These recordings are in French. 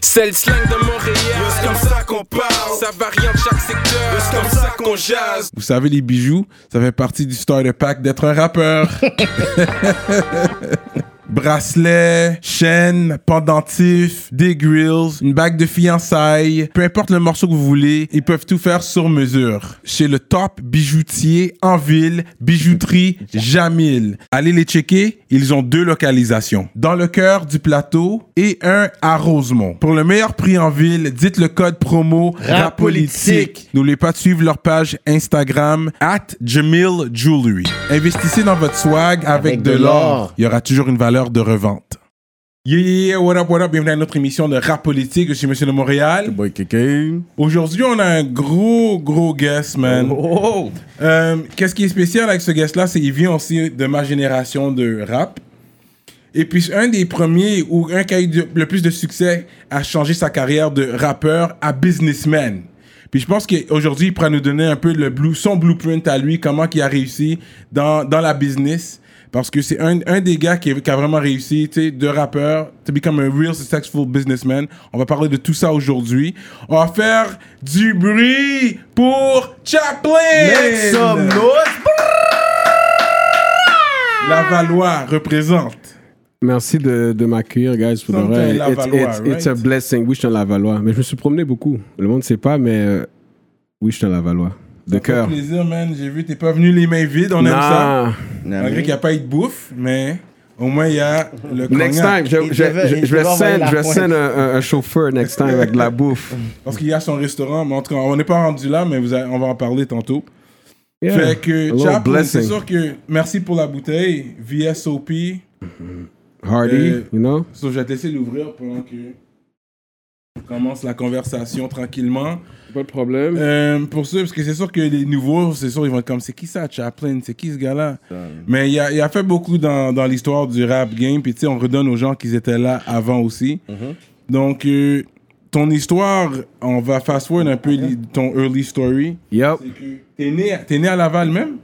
C'est le slang de Montréal. C'est comme ça qu'on parle? Ça varie en chaque secteur. C'est comme ça qu'on jase? Vous savez, les bijoux, ça fait partie du starter pack d'être un rappeur. Bracelet, chaîne, pendentif, des grills, une bague de fiançailles, peu importe le morceau que vous voulez, ils peuvent tout faire sur mesure. Chez le top bijoutier en ville, bijouterie Jamil. Allez les checker, ils ont deux localisations. Dans le cœur du plateau et un à Rosemont. Pour le meilleur prix en ville, dites le code promo RAPOLITIQUE. N'oubliez pas de suivre leur page Instagram at Jamil Jewelry. Investissez dans votre swag avec, Avec de l'or. Il y aura toujours une valeur de revente. Yeah, yeah, yeah, what up, what up, bienvenue à notre émission de rap politique. Je suis Monsieur de Montréal. Boy Kéké. Aujourd'hui, on a un gros, gros guest, man. Oh! Euh, Qu'est-ce qui est spécial avec ce guest-là, c'est qu'il vient aussi de ma génération de rap. Et puis, un des premiers, ou un qui a eu le plus de succès, a changé sa carrière de rappeur à businessman. Puis je pense qu'aujourd'hui, il pourra nous donner un peu le blue, son blueprint à lui, comment il a réussi dans, dans la business. Parce que c'est un, un des gars qui, qui a vraiment réussi, tu sais, de rappeur, to become a real successful businessman. On va parler de tout ça aujourd'hui. On va faire du bruit pour Chaplin! Make some noise. La Valois représente. Merci de, de m'accueillir, guys. Pour Something vrai. Lavallois, It's, it's, it's a right? blessing. Oui, je suis un Lavallois. Mais je me suis promené beaucoup. Le monde ne sait pas, mais euh, oui, je suis un Lavallois. De cœur. plaisir, man. J'ai vu, t'es pas venu les mains vides, on aime ça. Malgré qu'il n'y a pas eu de bouffe, mais au moins il y a le Next cognac. time, je, Il je, devait- je- il je vais send, je vais send un, un- un chauffeur next time avec de la bouffe. Parce qu'il y a son restaurant, mais en tout cas, on n'est pas rendu là, mais vous allez- on va en parler tantôt. Yeah. Fait que, little Chaplin, c'est sûr que merci pour la bouteille, VSOP. Hardy, Euh, you know? So, je vais te laisser l'ouvrir pendant que commence la conversation tranquillement. Pas de problème. Euh, pour ceux, parce que c'est sûr que les nouveaux, c'est sûr, ils vont être comme c'est qui ça, Chaplin? C'est qui ce gars-là? Mais il a, il a fait beaucoup dans, dans l'histoire du rap game, puis tu sais, on redonne aux gens qui étaient là avant aussi. Donc, euh, ton histoire, on va fast-forward un peu ton early story. Yep. T'es né, t'es né à Laval même?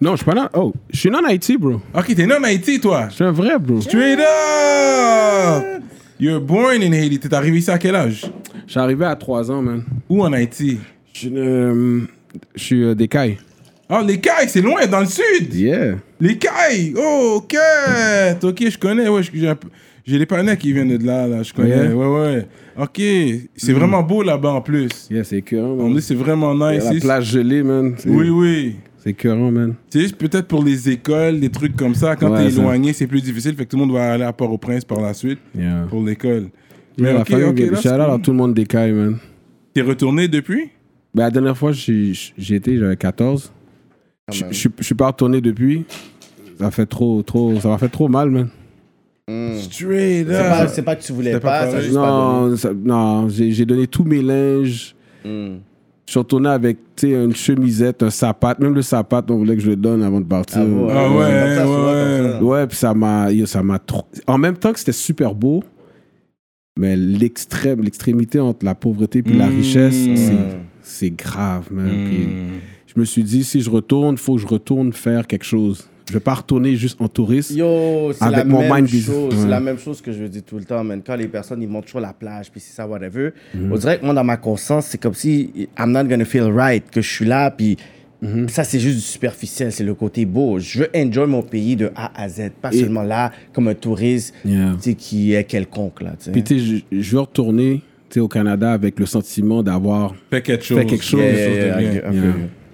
Non, je suis pas là. Oh, je suis non en Haïti, bro. Ok, t'es né en Haïti, toi? Je suis un vrai, bro. Straight up You're born in Haiti. T'es arrivé ici à quel âge? Je suis arrivé à 3 ans, man. Où en Haïti? Je, euh, je suis euh, des Cailles. Ah, les Cailles, c'est loin, dans le sud Yeah. Les Cailles Oh, ok Ok, je connais, ouais, j'ai un peu- J'ai les panneaux qui viennent de là, là, je connais. Ouais, ouais. Ok, c'est vraiment beau là-bas en plus. Yeah, c'est On man. dit c'est vraiment Il y nice. a La plage gelée, man. Oui, oui. C'est écœurant, man. C'est juste peut-être pour les écoles, des trucs comme ça. Quand Ouais, t'es ça. éloigné, c'est plus difficile. Fait que tout le monde va aller à Port-au-prince par la suite Yeah. pour l'école. Mais la ok, famille, ok, là, shout c'est out à cool. tout le monde des Cailles, man. T'es retourné depuis? Ben, la dernière fois, j'ai j'ai été, j'avais 14. Je même. je- je suis pas retourné depuis. Ça fait trop, trop, ça m'a fait trop mal, man. Straight C'est pas, up. c'est pas que tu voulais pas pas, ça a pareil. juste pas donné. Non, ça- non, j'ai j'ai donné tous mes linges. Hmm. Je suis retourné avec, une chemisette, un sapat. Même le sapat, on voulait que je le donne avant de partir. Ah bon, Ah ouais, ouais. Ouais, puis ça m'a, yo, ça m'a trop. En même temps que c'était super beau, mais l'extrême, l'extrémité entre la pauvreté et la Mm. richesse, c'est, c'est grave, man. Puis je me suis dit, si je retourne, faut que je retourne faire quelque chose. Je vais pas retourner juste en touriste. Yo, c'est Avec la mon même mind chose. business. C'est Ouais. la même chose que je dis tout le temps, man. Quand les personnes, ils montent sur la plage, puis c'est ça, whatever. Mhm. On dirait que moi, dans ma conscience, c'est comme si I'm not gonna feel right, que je suis là, puis Mhm. ça, c'est juste du superficiel. C'est le côté beau. Je veux enjoy mon pays de A à Z, pas Et- seulement là, comme un touriste, Yeah. tu sais, qui est quelconque, là. Puis tu sais, je, je veux retourner au Canada avec le sentiment d'avoir. Fais quelque chose. Fais quelque chose. Yeah, yeah.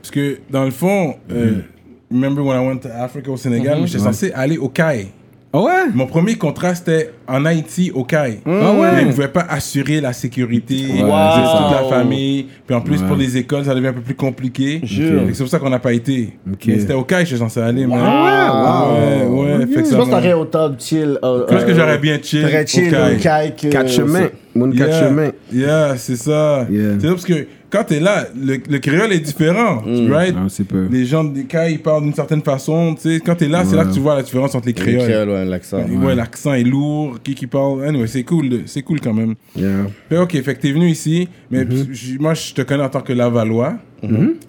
Parce que dans le fond, euh, remember when I went to Africa au Sénégal, j'étais censé aller au CAI. Ah ouais? Mon premier contrat, c'était en Haïti, au CAI. Ah ouais? Mais ils ne pouvaient pas assurer la sécurité de toute la famille. Puis en plus, Ouais. pour les écoles, ça devient un peu plus compliqué. C'est pour ça qu'on n'a pas été. Ok. Mais c'était au CAI, je suis censé aller. Ah Ouais, wow. ouais. Fait que Je pense que t'aurais autant de chill. euh, Je pense que euh, j'aurais bien chill au chill au CAI. Quatre chemins. Mon quatre Yeah. chemins. Yeah, c'est ça. Yeah. C'est ça parce que quand t'es là, le, le créole est différent, Mm. right? Non, c'est peu. Les gens des CAI, ils parlent d'une certaine façon. Tu sais, quand t'es là, c'est là que tu vois la différence entre les Le créoles. créole, ouais, l'accent. Ouais, l'accent est lourd, qui qui parle. Anyway, c'est cool, c'est cool quand même. Yeah. Fait, ok, fait que t'es venu ici, mais Mm-hmm. moi je te connais en tant que Lavallois.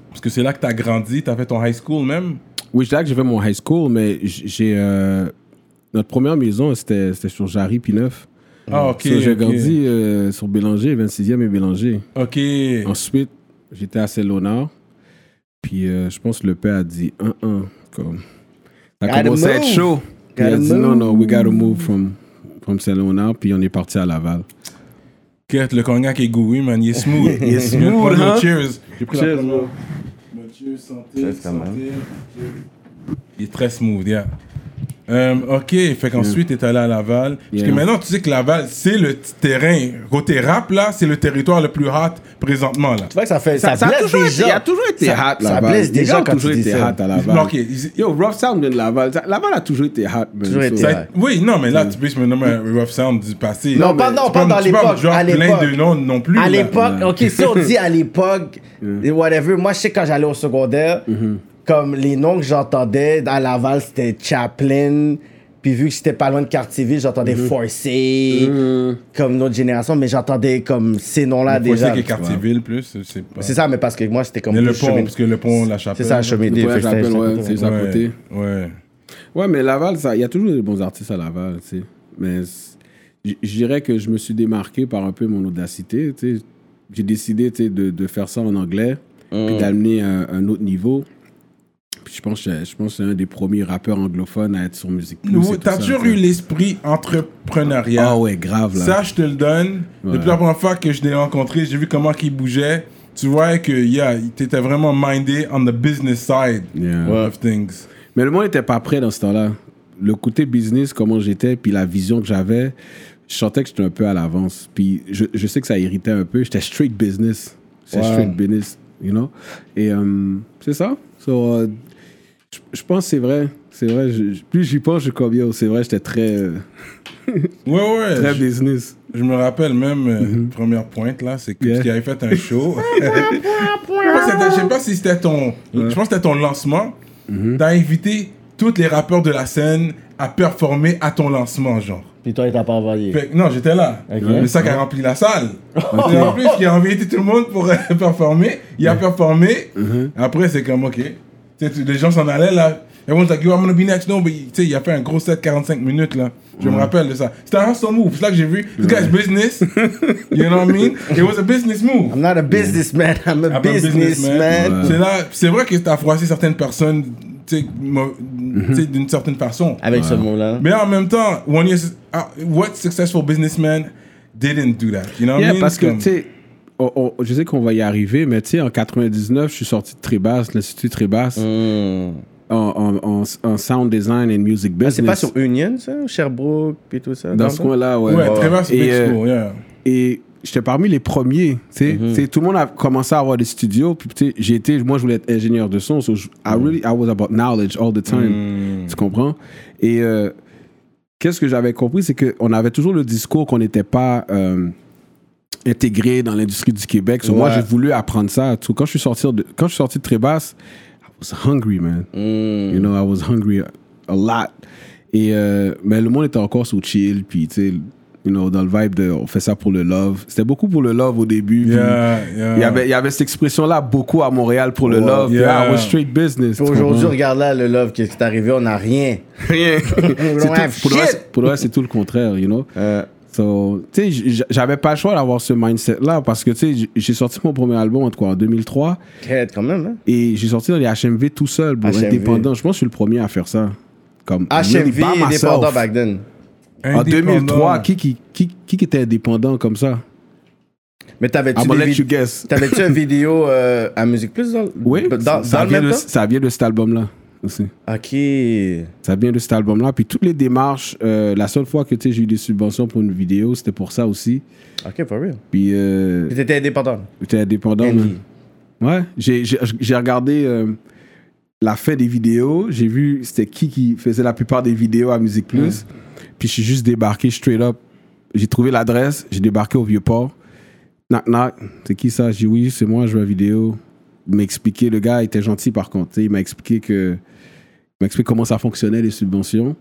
Parce que c'est là que t'as grandi, t'as fait ton high school même. Oui, je dirais que j'ai fait mon high school, mais j'ai. euh, notre première maison, c'était c'était sur Jarry Pineuf. Ah, ok. So, j'ai grandi euh, sur Bélanger, 26e et Bélanger. Ok. Ensuite, j'étais à Saint-Léonard. Puis euh, je pense que le père a dit 1-1. Comme. Ça a commencé à être chaud. Il a dit non, move. non, we gotta move from, from Saint-Léonard. Puis on est parti à Laval. Kurt, le cognac est goûté, man. Il est smooth. Il est smooth, hein? Cheers. J'ai pris Cheers, la Cheers, santé. Cheers, quand santé. Il est très smooth, yeah. Euh, ok, fait qu'ensuite, t'es allé à Laval. Parce que maintenant, tu sais que Laval, c'est le terrain. Côté rap, là, c'est le territoire le plus hot présentement, là. Tu vois que ça fait. Ça, Ça, a blesse toujours été, il a toujours été Ça- hot, Ça Laval. blesse gars gens ont quand toujours tu été ça. hot à Laval. Ok, ils- Yo, Rough Sound vient de Laval. Ça- Laval a toujours été hot, man. Toujours été ça hot. a oui, non, mais là, tu peux me nommer Rough Sound du passé. Non, pas, non, pas dans l'époque. À plein de noms non plus. À l'époque, ok, si on dit à l'époque, et whatever, moi je sais quand j'allais au secondaire, comme les noms que j'entendais à Laval, c'était Chaplin, puis vu que j'étais pas loin de Cartierville, j'entendais Forcé, comme notre génération, mais j'entendais comme ces noms-là déjà. que Cartierville plus, c'est pas. C'est ça, mais parce que moi c'était comme Mais le pont, chemin- parce que le pont, la chapelle. C'est ça, chemin Le c'était- ouais, c'était- c'est à Ouais, côté. Ouais. Ouais, mais Laval, il y a toujours des bons artistes à Laval, tu sais. Mais je dirais que je me suis démarqué par un peu mon audacité, tu sais. J'ai décidé, tu sais, de, de faire ça en anglais, puis d'amener un, un autre niveau. Je pense, que je pense que c'est un des premiers rappeurs anglophones à être sur Musique Plus. T'as toujours eu l'esprit entrepreneurial. Ah ouais, grave, là. Ça, je te le donne. Ouais. Depuis la première fois que je l'ai rencontré, j'ai vu comment il bougeait. Tu vois que yeah, t'étais vraiment mindé on the business side Yeah. of things. Mais le monde n'était pas prêt dans ce temps-là. Le côté business, comment j'étais, puis la vision que j'avais, je sentais que j'étais un peu à l'avance. Puis je, je sais que ça irritait un peu. J'étais straight business. C'est Ouais. straight business, you know? Et euh, c'est ça. So, euh, je, je pense que c'est vrai. C'est vrai. je- je- plus j'y pense, je suis comme yo. C'est vrai, j'étais très, euh, Ouais, ouais. très je, business. je me rappelle même, euh, première pointe là, c'est que Yeah. qu'il avait fait un show. je sais pas si c'était- je sais pas si c'était ton. Je pense que c'était ton lancement. T'as invité tous les rappeurs de la scène à performer à ton lancement, genre. Puis toi, il t'a pas envoyé. Fait non, j'étais là. Ok. Le sac a rempli la salle. Et en plus, il a invité tout le monde pour euh, performer. Il a performé. Après, c'est comme, ok. Les gens s'en allaient là. Everyone's like, yo, I'm gonna be next. No, but tu sais, il a fait un gros set 45 minutes là. Je me rappelle de ça. C'était un hustle move. C'est là que j'ai vu. This guy's business. you know what I mean? It was a business move. I'm not a businessman, I'm a businessman. C'est là, c'est vrai que t'as froissé certaines personnes, tu sais, sais, d'une certaine façon. Avec ce mot-là. Mais en même temps, when you're, uh, what successful businessman didn't do that? You know what I mean? parce que, Comme- tu sais, on- on- je sais qu'on va y arriver, mais tu sais, en 99, je suis sorti de Trébasse, l'Institut Trébasse, Hmm. en, en, en, en sound design and music Ah, business. c'est pas sur Union, ça? Sherbrooke, puis tout ça? Dans ce coin-là, ouais. ouais, très bien, c'est Et, big euh, school, yeah. Et j'étais parmi les premiers. Tu sais, Tu sais, tout le monde a commencé à avoir des studios. Puis tu sais, j'ai été, moi, je voulais être ingénieur de son. So, I really, I was about knowledge all the time. Tu comprends? Et euh, qu'est-ce que j'avais compris, c'est qu'on avait toujours le discours qu'on n'était pas euh, intégré dans l'industrie du Québec. So, Moi, j'ai voulu apprendre ça. Sais, Quand je suis sorti de, quand je suis sorti de Trébasse, I was hungry, man. Hmm. You know, I was hungry a, a lot. Et, euh, mais le monde était encore sous chill, puis tu sais, you know, dans le vibe de on fait ça pour le love. C'était beaucoup pour le love au début. Yeah, yeah. Il y avait, il y avait cette expression-là beaucoup à Montréal pour le love. yeah. Yeah, I was straight business. Aujourd'hui, regarde là, le love, qu'est-ce qui est arrivé? On n'a rien. Rien. Le reste, pour le reste, c'est tout le contraire, you know? Euh, So, tu sais, j- j'avais pas le choix d'avoir ce mindset-là parce que, tu sais, j'ai sorti mon premier album en, quoi, en 2003 Crête, quand même, hein? et j'ai sorti dans les HMV tout seul, bro, HMV. indépendant. Je pense que je suis le premier à faire ça. Comme, HMV, indépendant back then. En Indépendant. 2003, qui, qui, qui, qui était indépendant comme ça? Mais t'avais-tu I'm gonna des let you vid- guess. T'avais-tu une vidéo euh, à Musique Plus dans, Oui, dans, ça, dans ça le vient même de, temps? ça vient de cet album-là aussi. Ok. Ça vient de cet album-là. Puis toutes les démarches, euh, la seule fois que j'ai eu des subventions pour une vidéo, c'était pour ça aussi. Ok, for real. Puis euh, Puis T'étais indépendant. j'étais indépendant. Ouais, j'ai- regardé euh, la fin des vidéos. J'ai vu c'était qui qui faisait la plupart des vidéos à Musique Plus. Puis je suis juste débarqué straight up. J'ai trouvé l'adresse, j'ai débarqué au Vieux-Port. Knock knock, c'est qui ça? J'ai dit oui, c'est moi, je veux la vidéo. Expliqué, le gars était gentil par contre. Il m'a expliqué que. Il m'a expliqué comment ça fonctionnait les subventions.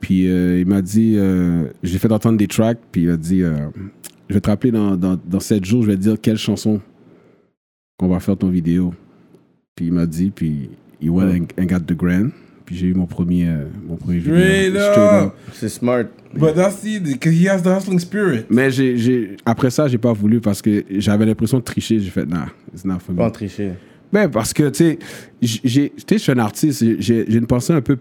Puis euh, il m'a dit, euh, j'ai fait entendre des tracks, puis il a dit, euh, je vais te rappeler dans, dans, dans 7 jours, je vais te dire quelle chanson qu'on va faire ton vidéo. Puis il m'a dit, puis il went and, and got the grand. puis j'ai eu mon premier, euh, mon premier Straight vidéo. up. C'est smart. But that's it, because he has the hustling spirit. Mais j'ai, j'ai, après ça, j'ai pas voulu parce que j'avais l'impression de tricher. J'ai fait, nah, it's not for me. Pas tricher. Ben, parce que, tu sais, je suis un artiste, j'ai une pensée un peu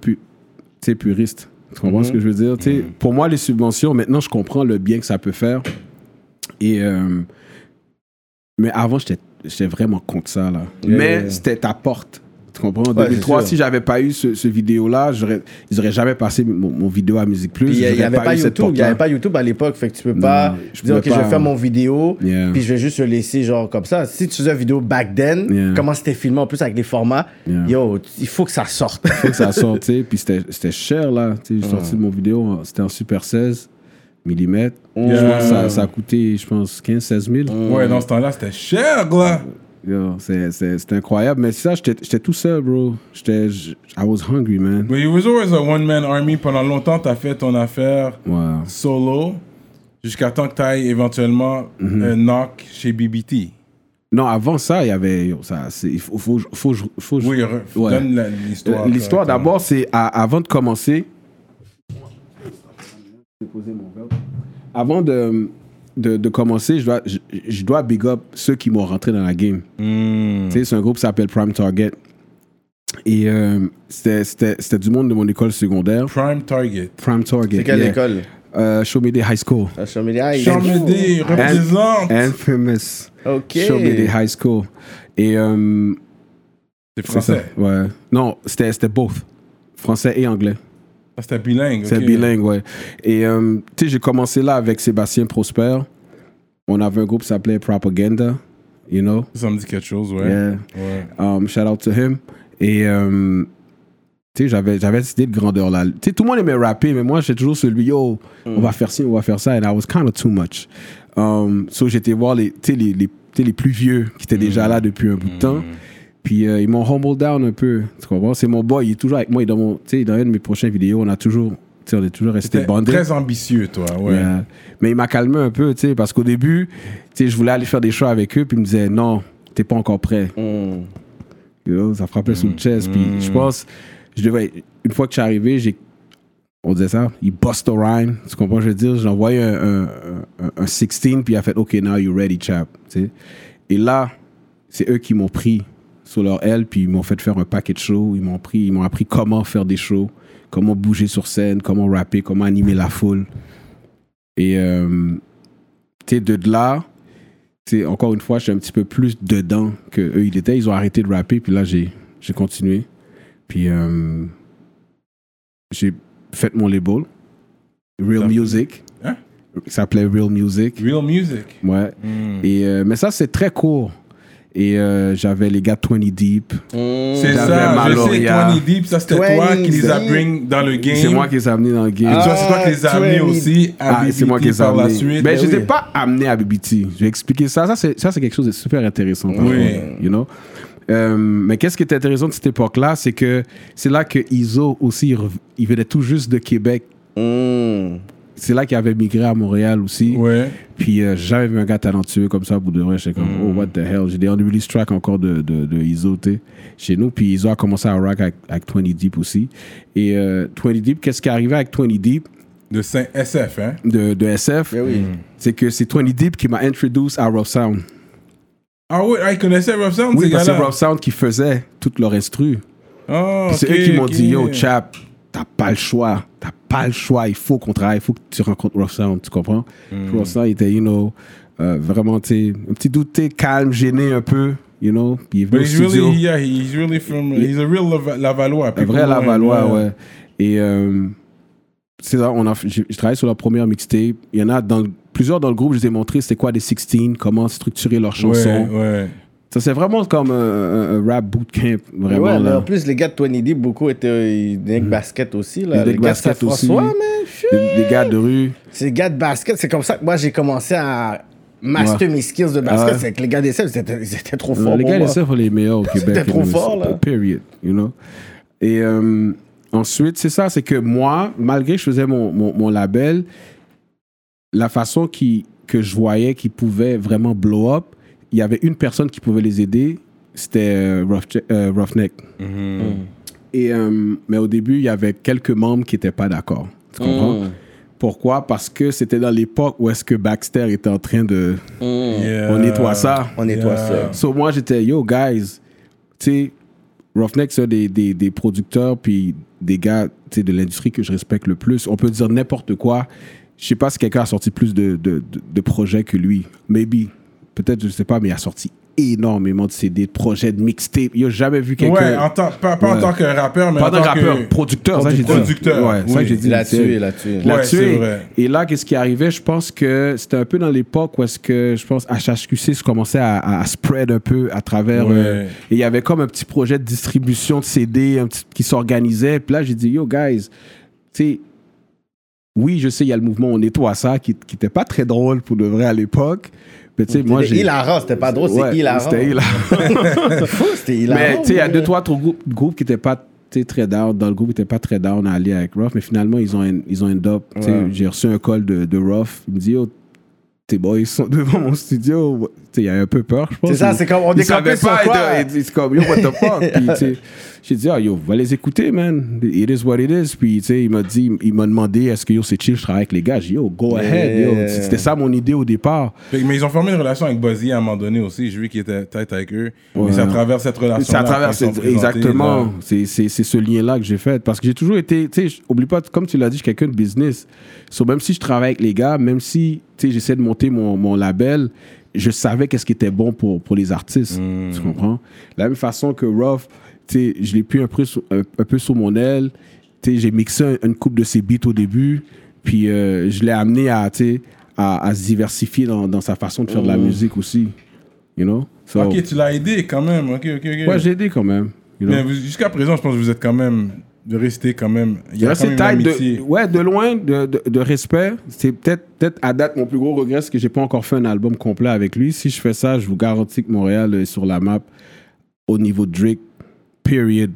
sais, puriste. Tu comprends ce que je veux dire? Tu sais, Pour moi, les subventions, maintenant, je comprends le bien que ça peut faire. Et, euh, mais avant, j'étais j'étais vraiment contre ça, là. Yeah, mais c'était ta porte. Tu comprends? En Ouais, 2003, c'est sûr. si j'avais pas eu ce, ce vidéo-là, j'aurais- ils auraient jamais passé mon, mon vidéo à Musique Plus. Il n'y avait pas, YouTube. Il n'y avait pas YouTube à l'époque. Fait que tu peux pas je dire, OK, je vais faire hein. mon vidéo. Yeah. Puis je vais juste le laisser genre comme ça. Si tu faisais une vidéo back then, Yeah. comment c'était filmé en plus avec les formats, Yeah. yo, il faut que ça sorte. faut que ça sorte, tu sais. Puis c'était c'était cher, là. Tu sais, j'ai sorti mon vidéo, c'était en Super 16 mm. Je pense que ça, ça a coûté, je pense, 15-16 000. Ouais, dans ce temps-là, c'était cher, là. Yo, c'est- incroyable. Mais ça, j'étais j'étais tout seul, bro. J'étais... I was hungry, man. But you was always a one-man army. Pendant longtemps, t'as fait ton affaire Wow. solo jusqu'à temps que t'ailles éventuellement Mhm. un knock chez BBT. Non, avant ça, il y avait... yo, ça, c'est- il faut, faut, faut, faut, faut- Oui, re- Ouais. donne la- l'histoire. Euh, L'histoire, d'abord, c'est à- avant de commencer. Avant de, de, de commencer, je dois, je, je dois big up ceux qui m'ont rentré dans la game. Tu sais, c'est un groupe qui s'appelle Prime Target. Et euh, c'était- c'était c'était du monde de mon école secondaire. Prime Target. Prime Target. C'est quelle yeah. école? Euh, Show Me Day High School. Ah, Show me the eye. Charmédé représente. Infamous. OK. Show Me Day High School. Et euh, C'est c'est ça. français. Ouais. Non, c'était c'était both. Français et anglais. Ah, C'était bilingue. C'est ok. bilingue, ouais. Et euh, tu sais, j'ai commencé là avec Sébastien Prosper. On avait un groupe qui s'appelait Propaganda, you know? Ça me dit quelque chose, ouais. Yeah. Ouais. Um, shout out to him. Et euh, tu sais, j'avais, j'avais cette idée de grandeur là. Tu sais, tout le monde aimait rapper, mais moi, j'étais toujours celui, yo, on va faire ci, on va faire ça. And I was kind of too much. Um, so, j'étais voir les, les, les, les plus vieux qui étaient déjà là depuis un bout de temps. Puis euh, ils m'ont humble down un peu. Tu comprends? C'est mon boy, il est toujours avec moi. Il est Dans, mon, tu sais, dans une de mes prochaines vidéos, on a toujours, tu sais, on est toujours resté bandés. très ambitieux, toi, ouais. Mais il m'a calmé un peu, tu sais, parce qu'au début, tu sais, je voulais aller faire des shows avec eux, puis il me disait, non, t'es pas encore prêt. Hmm. You know, ça frappait sous le chest. Puis je pense, je devais, une fois que je suis arrivé, j'ai, on disait ça, il bust a rhyme. Tu comprends je veux dire? J'ai envoyé un, un, un, un 16, puis il a fait, OK, now you're ready, chap. Et là, c'est eux qui m'ont pris sur leur aile, puis ils m'ont fait faire un paquet de shows. Ils m'ont pris, ils m'ont appris comment faire des shows, comment bouger sur scène, comment rapper, comment animer la foule. Et, euh, tu de là, sais, encore une fois, je suis un petit peu plus dedans que eux ils étaient. Ils ont arrêté de rapper, puis là, j'ai, j'ai continué. Puis, euh, j'ai fait mon label, Real Music. Hein? Ça s'appelait Real Music. Real music? Ouais. Hmm. Et, euh, mais ça, c'est très court. Et euh, j'avais les gars de 20 Deep. C'est J'avais ça, je sais, Maloria. 20 Deep, ça c'était toi qui les a 20 bring dans le game. C'est moi qui les ai amenés dans le game. Et toi, c'est toi qui les Ah, amenés 20. aussi à Ah, c'est moi qui BBT les ai par la amenés. suite. Ben, je Ben les ai pas amenés à BBT. Je vais expliquer ça. Ça, c'est, ça, c'est quelque chose de super intéressant. par Oui. contre, You know? Euh, mais qu'est-ce qui est intéressant de cette époque-là, c'est que c'est là que Iso aussi, il venait tout juste de Québec. Hmm. C'est là qu'il avait migré à Montréal aussi. Ouais. Puis euh, j'ai jamais vu un gars talentueux comme ça pour de vrai. J'étais comme, oh, what the hell? J'ai des unreleased tracks encore de, de, de Iso, chez nous. Puis Iso a commencé à rock avec, avec 20 Deep aussi. Et euh, 20 Deep, qu'est-ce qui est arrivé avec 20 Deep? De Saint SF, hein? de, de SF? Ben oui. C'est que c'est 20 Deep qui m'a introduced à Rough Sound. Ah oui, ah, ils connaissaient Rough Sound, Oui, ces parce que c'est. Rough Sound qui faisait toute leur instru. Oh, Puis c'est ok, eux qui m'ont dit, yo, chap, t'as pas le choix. T'as pas le choix. Il faut qu'on travaille. Il faut que tu rencontres Rough Sound. Tu comprends? Puis Rough Sound il était, you know, euh, vraiment, tu un petit sais, calme, gêné un peu, you know? Puis il est venu But au he's studio. really, yeah, he's really from, he's a real Lava- Lavallois. Un vrai Lavallois, ouais. Et euh, c'est ça, on a, j'ai travaillé sur leur première mixtape. Il y en a dans plusieurs dans le groupe, je les ai montré c'était quoi des 16, comment structurer leurs chansons. Ouais, ouais. Ça, c'est vraiment comme un, rap bootcamp, vraiment. ouais, mais là. en plus, les gars de 20 Deep, beaucoup étaient des basket aussi. Là. Des Les decks gars de man. chut. Des, des gars de rue. Les gars de basket. C'est comme ça que moi, j'ai commencé à master Ouais. mes skills de basket. Ouais. c'est que les gars des ils étaient, ils étaient trop forts. les gars, les sont les meilleurs au Québec. C'était trop fort, là. Period, you know? Et euh, ensuite, c'est ça, c'est que moi, malgré que je faisais mon, mon, mon label, la façon qui, que je voyais qu'ils pouvaient vraiment blow up, il y avait une personne qui pouvait les aider, c'était euh, Rough- euh, Roughneck. Mhm. Et, euh, mais au début, il y avait quelques membres qui n'étaient pas d'accord. Tu comprends? Mm. Pourquoi? Parce que c'était dans l'époque où est-ce que Baxter était en train de... Yeah. On nettoie ça. On nettoie Yeah. ça. So, moi, j'étais, yo, guys, tu sais, Roughneck, c'est un des, des, des producteurs puis des gars tu sais, de l'industrie que je respecte le plus. On peut dire n'importe quoi. Je sais pas si quelqu'un a sorti plus de, de, de, de projets que lui. Maybe. Peut-être, je sais pas, mais il a sorti énormément de CD, de projets, de mixtapes. Il a jamais vu quelqu'un. Ouais, en tant- pas, pas en Ouais. tant que rappeur, mais pas en tant rappeur, que... producteur, ça j'ai dit. Producteur, Ouais, ça oui. j'ai dit. Il l'a tué, il l'a tué. il l'a Ouais, tué. c'est vrai. Et là, qu'est-ce qui arrivait? Je pense que c'était un peu dans l'époque où est-ce que, je pense, HHQC se commençait à, à spread un peu à travers... Ouais. euh, et il y avait comme un petit projet de distribution de CD un petit, qui s'organisait. Puis là, j'ai dit, yo, guys, tu sais, oui, je sais, il y a le mouvement On nettoie ça, qui n'était pas très drôle pour de vrai à l'époque. Mais tu sais, moi, C'était j'ai... hilarant, c'était pas drôle, Ouais, c'est hilarant. C'était hilarant. Fou, C'était hilarant. Mais tu sais, il y a ouais. deux, trois autres groupes, groupes qui n'étaient pas très down. Dans le groupe, ils n'étaient pas très down à aller avec Ruff. Mais finalement, ils ont, un- ils ont sais, Ouais. J'ai reçu un call de, de Ruff. Il me dit, yo, tes boys sont devant mon studio. Il y a un peu peur, je pense. C'est ça, c'est comme, on savait sur pas. C'est comme, yo, what the fuck? Puis, j'ai dit, ah, yo, va les écouter, man. It is what it is. Puis, tu sais, il m'a dit, il m'a demandé, est-ce que yo, c'est chill, je travaille avec les gars? J'ai dit, yo, go ahead. yo. C'était ça mon idée au départ. Mais ils ont formé une relation avec Buzzy à un moment donné aussi. J'ai vu qu'il était tête avec eux. Ouais. Mais c'est à travers cette relation. C'est à travers, c'est- exactement, c'est c'est- c'est ce lien-là que j'ai fait. Parce que j'ai toujours été, tu sais, oublie pas, comme tu l'as dit, je suis quelqu'un de business. So, même si je travaille avec les gars, même si, tu sais, j'essaie de monter mon, mon label, je savais qu'est-ce qui était bon pour, pour les artistes. Tu comprends? De la même façon que Ruff, je l'ai pris un peu, sous- un, un peu sous mon aile. J'ai mixé un- une coupe de ses beats au début. Puis euh, je l'ai amené à, à, à se diversifier dans, dans sa façon de faire de la musique aussi. You know? So, Ok, tu l'as aidé quand même. Ok, ok, ok. Ouais, j'ai aidé quand même. you know? Mais jusqu'à présent, je pense que vous êtes quand même. De rester quand même. Il y a quand même une taille amitié. de, ouais, de loin, de, de, de respect. C'est peut-être peut à date mon plus gros regret, c'est que j'ai pas encore fait un album complet avec lui. Si je fais ça, je vous garantis que Montréal est sur la map au niveau de Drake. Period.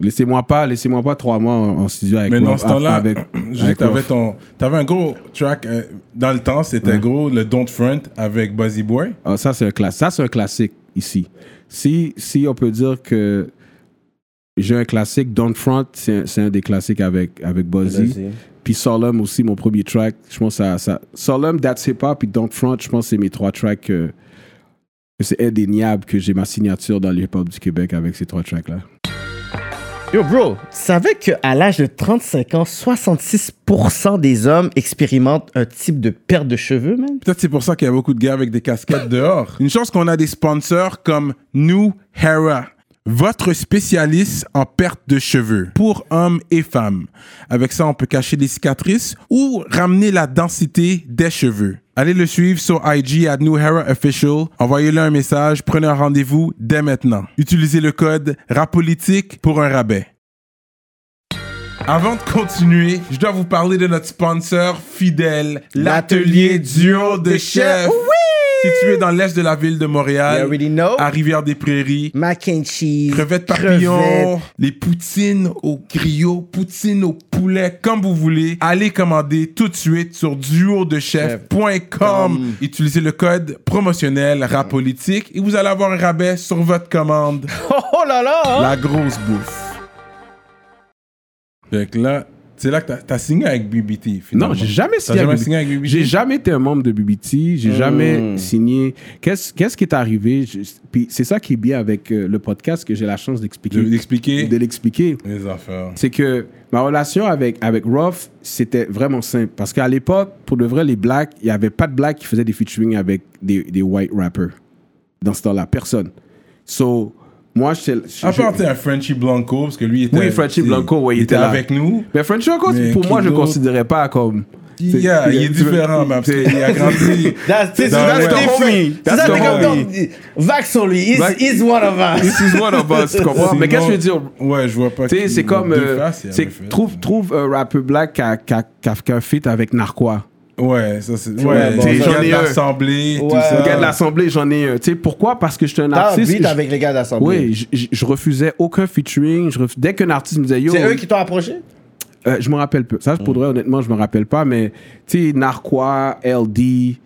Laissez-moi pas, laissez-moi pas trois mois en, en studio avec Mais dans ce temps-là, avec- avec t'avais Rof. ton. T'avais un gros track. euh, dans le temps, c'était gros, le Don't Front avec Buzzy Boy. Ah, ça, c'est un, class- ça, c'est un classique ici. Si, si on peut dire que j'ai un classique, Don't Front, c'est un, c'est un des classiques avec, avec Buzzy. Puis Solemn aussi, mon premier track. Je pense à ça. Solemn, That's Hip Hop, puis Don't Front, je pense que c'est mes trois tracks euh, c'est indéniable que j'ai ma signature dans le hip hop du Québec avec ces trois tracks-là. Yo, bro, tu savais qu'à l'âge de 35 ans, 66% des hommes expérimentent un type de perte de cheveux, man? Peut-être c'est pour ça qu'il y a beaucoup de gars avec des casquettes dehors. Une chance qu'on a des sponsors comme New Hera. Votre spécialiste en perte de cheveux pour hommes et femmes. Avec ça, on peut cacher les cicatrices ou ramener la densité des cheveux. Allez le suivre sur IG à New Hera Official. Envoyez-le un message, prenez un rendez-vous dès maintenant. Utilisez le code RAPOLITIQUE pour un rabais. Avant de continuer, je dois vous parler de notre sponsor fidèle, l'atelier duo de chef. Situé dans l'est de la ville de Montréal, already know. à Rivière-des-Prairies. Mac and cheese. Crevettes papillons, crevettes. les poutines au griot, poutines au poulet, comme vous voulez. Allez commander tout de suite sur duodechef.com. Utilisez le code promotionnel RAPOLITIQUE et vous allez avoir un rabais sur votre commande. Oh, oh là là! hein? La grosse bouffe. Fait que là, c'est là que t'as as signé avec BBT. Finalement. Non, j'ai jamais signé, jamais avec signé avec BBT. J'ai jamais été un membre de BBT. J'ai jamais signé. Qu'est-ce qui est arrivé? Je- Puis c'est ça qui est bien avec euh, le podcast que j'ai la chance d'expliquer. De l'expliquer. De l'expliquer. Les affaires. c'est que ma relation avec, avec Ruff, c'était vraiment simple. Parce qu'à l'époque, pour de vrai, les blacks, il n'y avait pas de blacks qui faisaient des featuring avec des, des white rappers. Dans ce temps-là, personne. So, moi, j'étais. À je- part t'es un Frenchie Blanco, parce que lui il était. Oui, Frenchie Blanco, ouais, il était là. avec nous. Mais French Uncle, Mais pour moi, je ne Kido- considérais pas comme. Yeah, il est différent, parce qu'il a grandi. That's, c'est Dans ça, le c'est West. different. homie. C'est ça, That's c'est the comme homie. donc, Vax sur lui. He's, he's one of us. Is one of us, tu comprends? Mais qu'est-ce que je veux dire? Ouais, je vois pas. Tu sais, c'est comme. euh, il trouve, trouve un rappeur black qui a- qui a un feat avec Narquois. Ouais, ça c'est. Ouais, bon, j'en de ai un. l'Assemblée, tout Ouais. ça. Le gars de l'Assemblée, j'en ai un. Tu sais, pourquoi? Parce que je suis un artiste. je- avec les gars d'Assemblée. Oui, je, je- je refusais aucun featuring. Je ref- Dès qu'un artiste me disait Yo, C'est eux qui t'ont approché? euh, je me rappelle peu. Ça, je pourrais honnêtement, je me rappelle pas. Mais tu sais, Narquois, LD,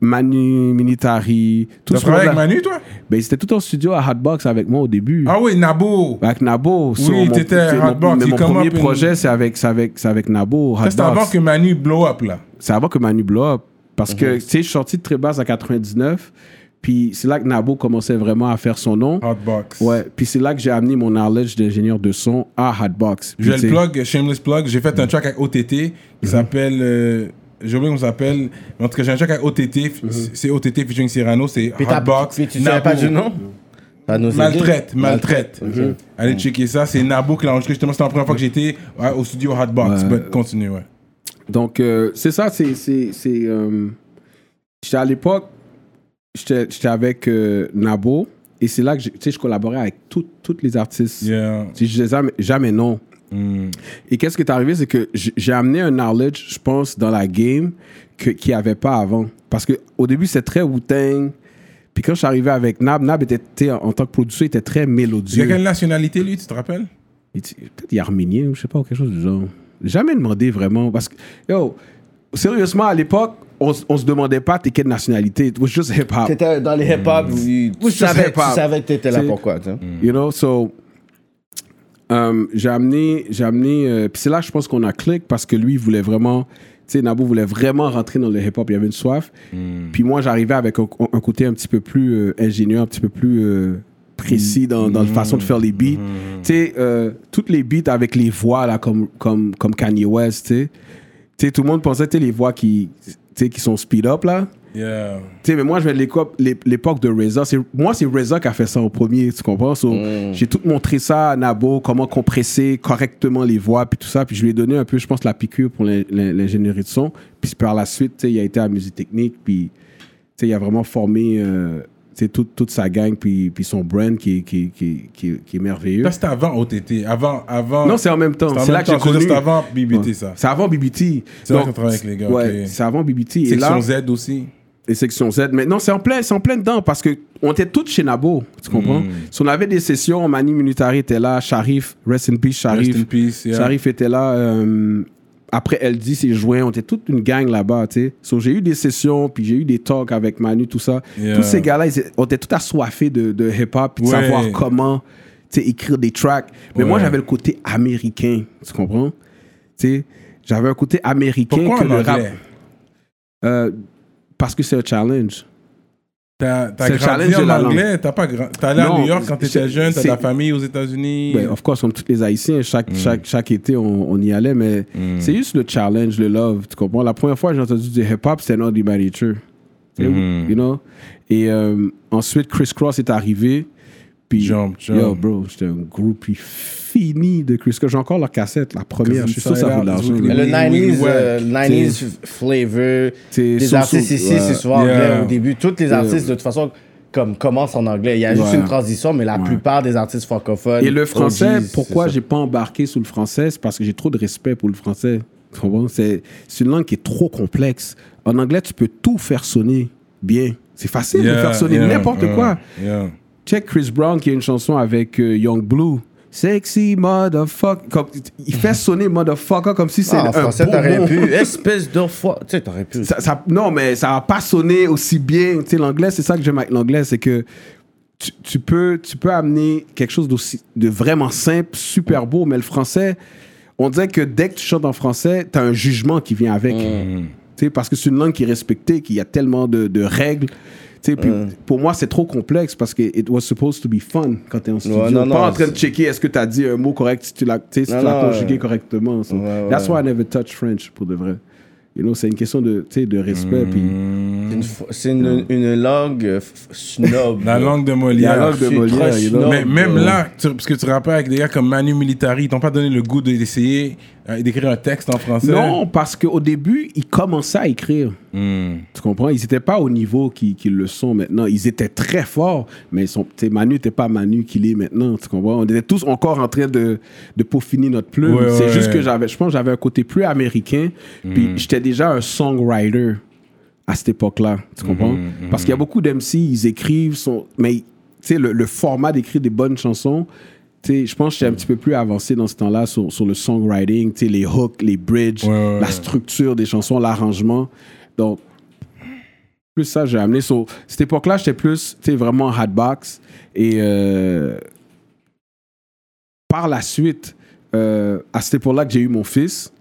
Manu Militari, tout Tu ce travailles avec. Manu, toi? Ben, ils étaient tout en studio à Hotbox avec moi au début. Ah oui, Nabo. Avec Nabo. Mon- t'étais à c'est Hotbox, mon premier projet, c'est avec, c'est avec, c'est avec Nabo. Ça, c'était Hotbox. avant que Manu blow up, là. C'est avant que Manu blow up. Parce que, tu sais, je suis sorti de très basse à 99. Puis c'est là que Nabo commençait vraiment à faire son nom. Hotbox. Ouais. Puis c'est là que j'ai amené mon knowledge d'ingénieur de son à Hotbox. Puis, Je tu le plug, shameless plug. J'ai fait un track avec OTT qui s'appelle. J'ai oublié comment ça s'appelle. Mais En tout cas, j'ai un track avec OTT. C'est OTT featuring Cyrano. C'est Hotbox. puis tu ne savais pas du nom. Maltraite, maltraite. Allez checker ça. C'est Nabo qui l'a enregistré. Justement, c'était la première fois que j'étais ouais, au studio Hotbox. Ouais. But continue, ouais. Donc, euh, c'est ça, c'est. c'est, c'est, euh, j'étais à l'époque, j'étais, j'étais avec euh, Nabo, et c'est là que j'ai- tu sais, je collaborais avec toutes les artistes. Yeah. Je disais jamais, jamais non. Mm. Et qu'est-ce qui est arrivé, c'est que j'ai amené un knowledge, je pense, dans la game qu'il n'y avait pas avant. Parce qu'au début, c'était très Wu-Tang. Puis quand je suis arrivé avec Nab, Nab était, en, tant que producteur, il était très Il a mélodieux. quelle nationalité, lui, tu te rappelles? Il était- Peut-être il est arménien ou je sais pas, ou quelque chose du genre. Jamais demandé vraiment. Parce que, yo, sérieusement, à l'époque, on, on se demandait pas t'es quelle nationalité. It was just hip-hop. T'étais dans les hip-hop, oui, tu, savais, tu savais que t'étais là C'est- pourquoi. tu sais. You know, so. Euh, j'ai amené. J'ai amené euh, puis c'est là, je pense qu'on a click parce que lui, il voulait vraiment. Tu sais, Nabo voulait vraiment rentrer dans le hip-hop. Il y avait une soif. Puis moi, j'arrivais avec un, un côté un petit peu plus euh, ingénieur, un petit peu plus euh, précis dans, dans la façon de faire les beats. Tu sais, toutes les beats avec les voix, là, comme, comme, comme Kanye West, tu sais. Tout le monde pensait, tu les voix qui, qui sont speed up, là. Yeah. Tu sais, mais moi, je vais de l'époque de Reza. C'est- Moi, c'est Reza qui a fait ça au premier, tu comprends? So, J'ai tout montré ça à Nabo, comment compresser correctement les voix, puis tout ça. Puis je lui ai donné un peu, je pense, la piqûre pour l'in- l'in- l'ingénierie de son. Puis par la suite, il a été à musique technique, puis tu sais, il a vraiment formé euh, tu sais, toute, toute sa gang, puis, puis son brand qui, est- qui, qui, est- qui, est- qui est merveilleux. Ça, c'était avant OTT. Avant. avant Non, c'est en même temps. C'est là que j'ai c'est connu. C'était avant BBT, Ouais. ça. C'est avant BBT. C'est là qu'on travaille avec les gars, Ouais, ok. c'est avant BBT. Et Section là, Z aussi. Et section Z. Mais non, c'est en plein, c'est en plein dedans parce que on était tous chez Nabo, tu comprends? Mm. Si on avait des sessions, Mani Minutari était là, Sharif, Rest in Peace, Sharif. Rest in peace, yeah. Sharif était là. euh, après LD, c'est joint, on était toute une gang là-bas, tu sais. So, j'ai eu des sessions, puis j'ai eu des talks avec Manu, tout ça. Yeah. Tous ces gars-là, on était tout assoiffés de, de hip-hop, puis de Ouais. savoir comment, tu sais, écrire des tracks. Mais moi, j'avais le côté américain, tu comprends? Tu sais, j'avais un côté américain Pourquoi que le rap. Euh, parce que c'est un challenge. T'as le grandi challenge de en la anglais, t'as pas allé à New York quand t'étais jeune, t'as de la famille aux États-Unis. Ben, of course, comme tous les Haïtiens, chaque, chaque, chaque été, on, on y allait, mais c'est juste le challenge, le love, tu comprends? La première fois que j'ai entendu du hip-hop, c'était Not sais, Mhm. You know? Et euh, ensuite, Chris Cross est arrivé. Puis, Jump, jump. yo, bro, j'étais un groupie fini de Chris Cross. J'ai encore la cassette, la première. Je suis sûr que ça vaut de l'argent. Le Oui, 90s, oui, ouais. euh, 90s flavor, C'est les artistes ici, c'est souvent anglais au début. Tous les artistes, de toute façon, comme commencent en anglais. Il y a juste Ouais. une transition, mais la Ouais. plupart des artistes francophones. Et le français, OGs, pourquoi j'ai pas embarqué sous le français, c'est parce que j'ai trop de respect pour le français. C'est une langue qui est trop complexe. En anglais, tu peux tout faire sonner bien. C'est facile de faire sonner yeah, n'importe yeah, quoi. yeah. Check Chris Brown qui a une chanson avec euh, Young Blue. Sexy motherfucker. Comme- il fait sonner motherfucker comme si c'est Ah, en un français, t'aurais pu. Espèce de foi. Tu sais, t'aurais pu. Ça- ça- non, mais ça va pas sonner aussi bien. Tu sais, l'anglais, c'est ça que j'aime avec l'anglais, c'est que tu, tu peux, tu peux amener quelque chose d'aussi- de vraiment simple, super beau, mais le français, on dirait que dès que tu chantes en français, tu as un jugement qui vient avec. Mm. Tu sais, parce que c'est une langue qui est respectée, qu'il y a tellement de, de règles. Puis Mm. Pour moi, c'est trop complexe parce que it was supposed to be fun quand tu es en studio. Ouais, non, non, pas en train de checker est-ce que tu as dit un mot correct, si tu l'as si conjugué correctement. So, Ouais, That's ouais. why I never touch French, pour de vrai. You know, c'est une question de, respect. puis C'est une fo- C'est une, une langue euh, snob. La langue de Molière. La langue de Je suis Molière, très you know. snob, Mais même là, tu- parce que tu rappelles avec des gars comme Manu Militari, ils t'ont pas donné le goût de- d'essayer euh, d'écrire un texte en français? Non, parce qu'au début, ils commençaient à écrire. Hmm. Tu comprends? Ils n'étaient pas au niveau qu'ils le sont maintenant. Ils étaient très forts, mais ils sont, Manu n'était pas Manu qu'il est maintenant. Tu comprends? On était tous encore en train de, de peaufiner notre plume. Ouais, C'est ouais, juste que j'avais, je pense que j'avais un côté plus américain. Puis j'étais déjà un songwriter à cette époque-là. Tu comprends? Parce qu'il y a beaucoup d'MC, ils écrivent, sont, mais tu sais, le, le format d'écrire des bonnes chansons, je pense que j'étais un petit peu plus avancé dans ce temps-là sur, sur le songwriting, les hooks, les bridges, Ouais, ouais, la ouais. structure des chansons, l'arrangement. Donc, plus ça j'ai amené. So, cette époque-là, j'étais plus, vraiment hardbox. Et euh, par la suite, euh, à cette époque-là que j'ai eu mon fils,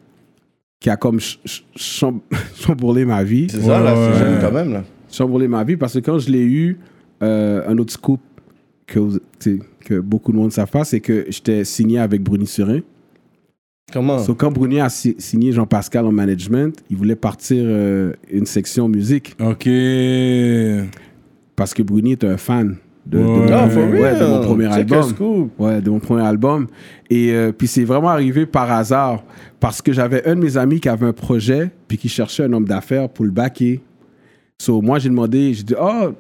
qui a comme ch- ch- cham- chamboulé ma vie. C'est ça, là, c'est jeune ouais. quand même, là. chamboulé ma vie parce que quand je l'ai eu, euh, un autre scoop que, que beaucoup de monde ne savent pas, c'est que j'étais signé avec Bruni Surin. Comment? So, quand Bruni a si- signé Jean-Pascal en management, il voulait partir euh, une section musique Ok. parce que Bruni est un fan de, de mon, for ouais, real de mon premier Check album. Ouais, de mon premier album. Et euh, puis c'est vraiment arrivé par hasard parce que j'avais un de mes amis qui avait un projet puis qui cherchait un homme d'affaires pour le backer. So moi j'ai demandé, j'ai dit oh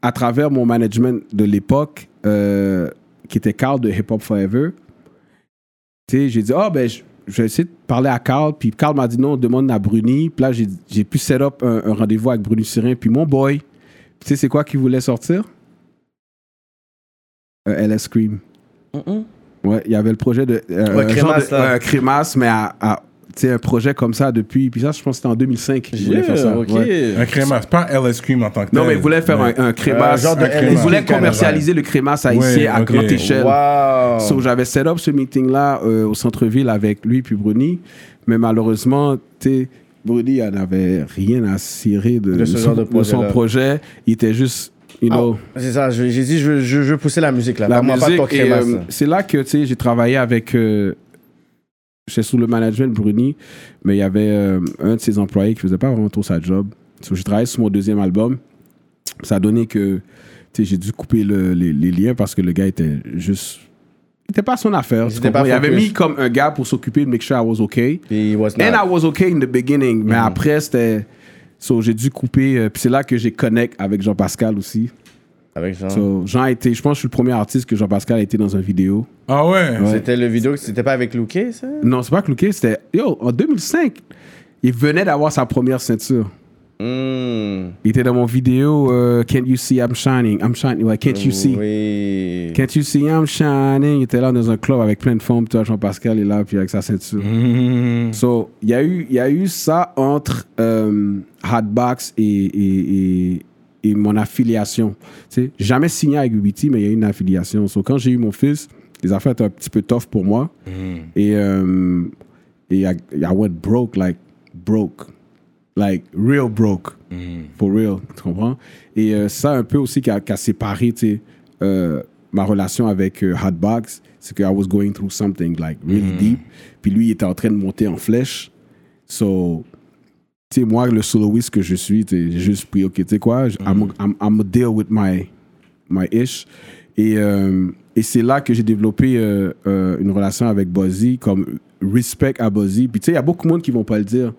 à travers mon management de l'époque euh, qui était Carl de Hip Hop Forever. Tu sais, j'ai dit oh ben je, vais essayer de parler à Carl puis Carl m'a dit non, demande à Bruni. Puis là j'ai pu set up un, un rendez-vous avec Bruni Surin puis mon boy. Tu sais c'est quoi qu'il voulait sortir? Un LS Scream. Ouais, il y avait le projet de. euh, Ouais, un Crémasse, genre de- là. un Crémasse, mais à, à- tu sais, un projet comme ça depuis. Puis ça, je pense que c'était en 2005 qu'il voulait faire ça. Yeah, ouais. Un crémasse, pas LS Cream en tant que tel. Non, mais il voulait faire Ouais. un, un crémasse. Un genre de Un crémasse. il voulait LSD commercialiser le crémasse haïtien Ouais, à grande échelle. Wow. So, j'avais set up ce meeting-là euh, au centre-ville avec lui puis Bruni. Mais malheureusement, tu sais, Bruni, n'avait rien à cirer de, De ce son, genre de de son projet-là. projet. Il était juste, you know. Ah, c'est ça, je- j'ai dit, je, veux- je, je veux pousser la musique, là. la musique. euh, c'est là que tu sais, j'ai travaillé avec. Euh, J'étais sous le management Bruni, mais il y avait euh, un de ses employés qui faisait pas vraiment trop sa job. So, j'ai travaillé sur mon deuxième album. Ça a donné que tu sais, j'ai dû couper le- les, les liens parce que le gars était juste. Il était pas son affaire. tu pas Il avait mis comme un gars pour s'occuper de make sure I was okay. It was not. And I was okay in the beginning. Mais après, c'était. So, j'ai dû couper. euh, Puis c'est là que j'ai connect avec Jean-Pascal aussi. Avec Jean. So, Jean a été, je pense que je suis le premier artiste que Jean-Pascal a été dans une vidéo. Ah ouais? C'était le vidéo, c'était pas avec Luke, ça? Non, c'est pas Clouquet, c'était. Yo, en 2005, il venait d'avoir sa première ceinture. Hmm. Il était dans mon vidéo euh, Can't You See I'm Shining? I'm Shining. Ouais, Can't You See? Oui. Can't You See I'm Shining? Il était là dans un club avec plein de femmes. Toi, Jean-Pascal est là, puis avec sa ceinture. Mhm. So, il y, a eu- y a eu ça entre euh, Hotbox et, et, et, et mon affiliation. Tu sais, j'ai jamais signé avec UBT, mais il y a eu une affiliation. So, quand j'ai eu mon fils, les affaires étaient un petit peu tough pour moi. Et, euh, et I, I went broke, like, broke. Like, real broke. For real. Tu comprends? Et euh, ça, un peu aussi, qui a, séparé, tu euh, ma relation avec euh, Hotbox, c'est que I was going through something, like, really deep. Puis lui, il était en train de monter en flèche. So, tu sais, moi, le soloiste que je suis, j'ai juste pris, OK, tu sais quoi, I'm, I'm, I'm a deal with my, my ish. Et, euh, et c'est là que j'ai développé euh, une relation avec Buzzy, comme respect à Buzzy. Puis tu sais, il y a beaucoup de monde qui vont pas le dire.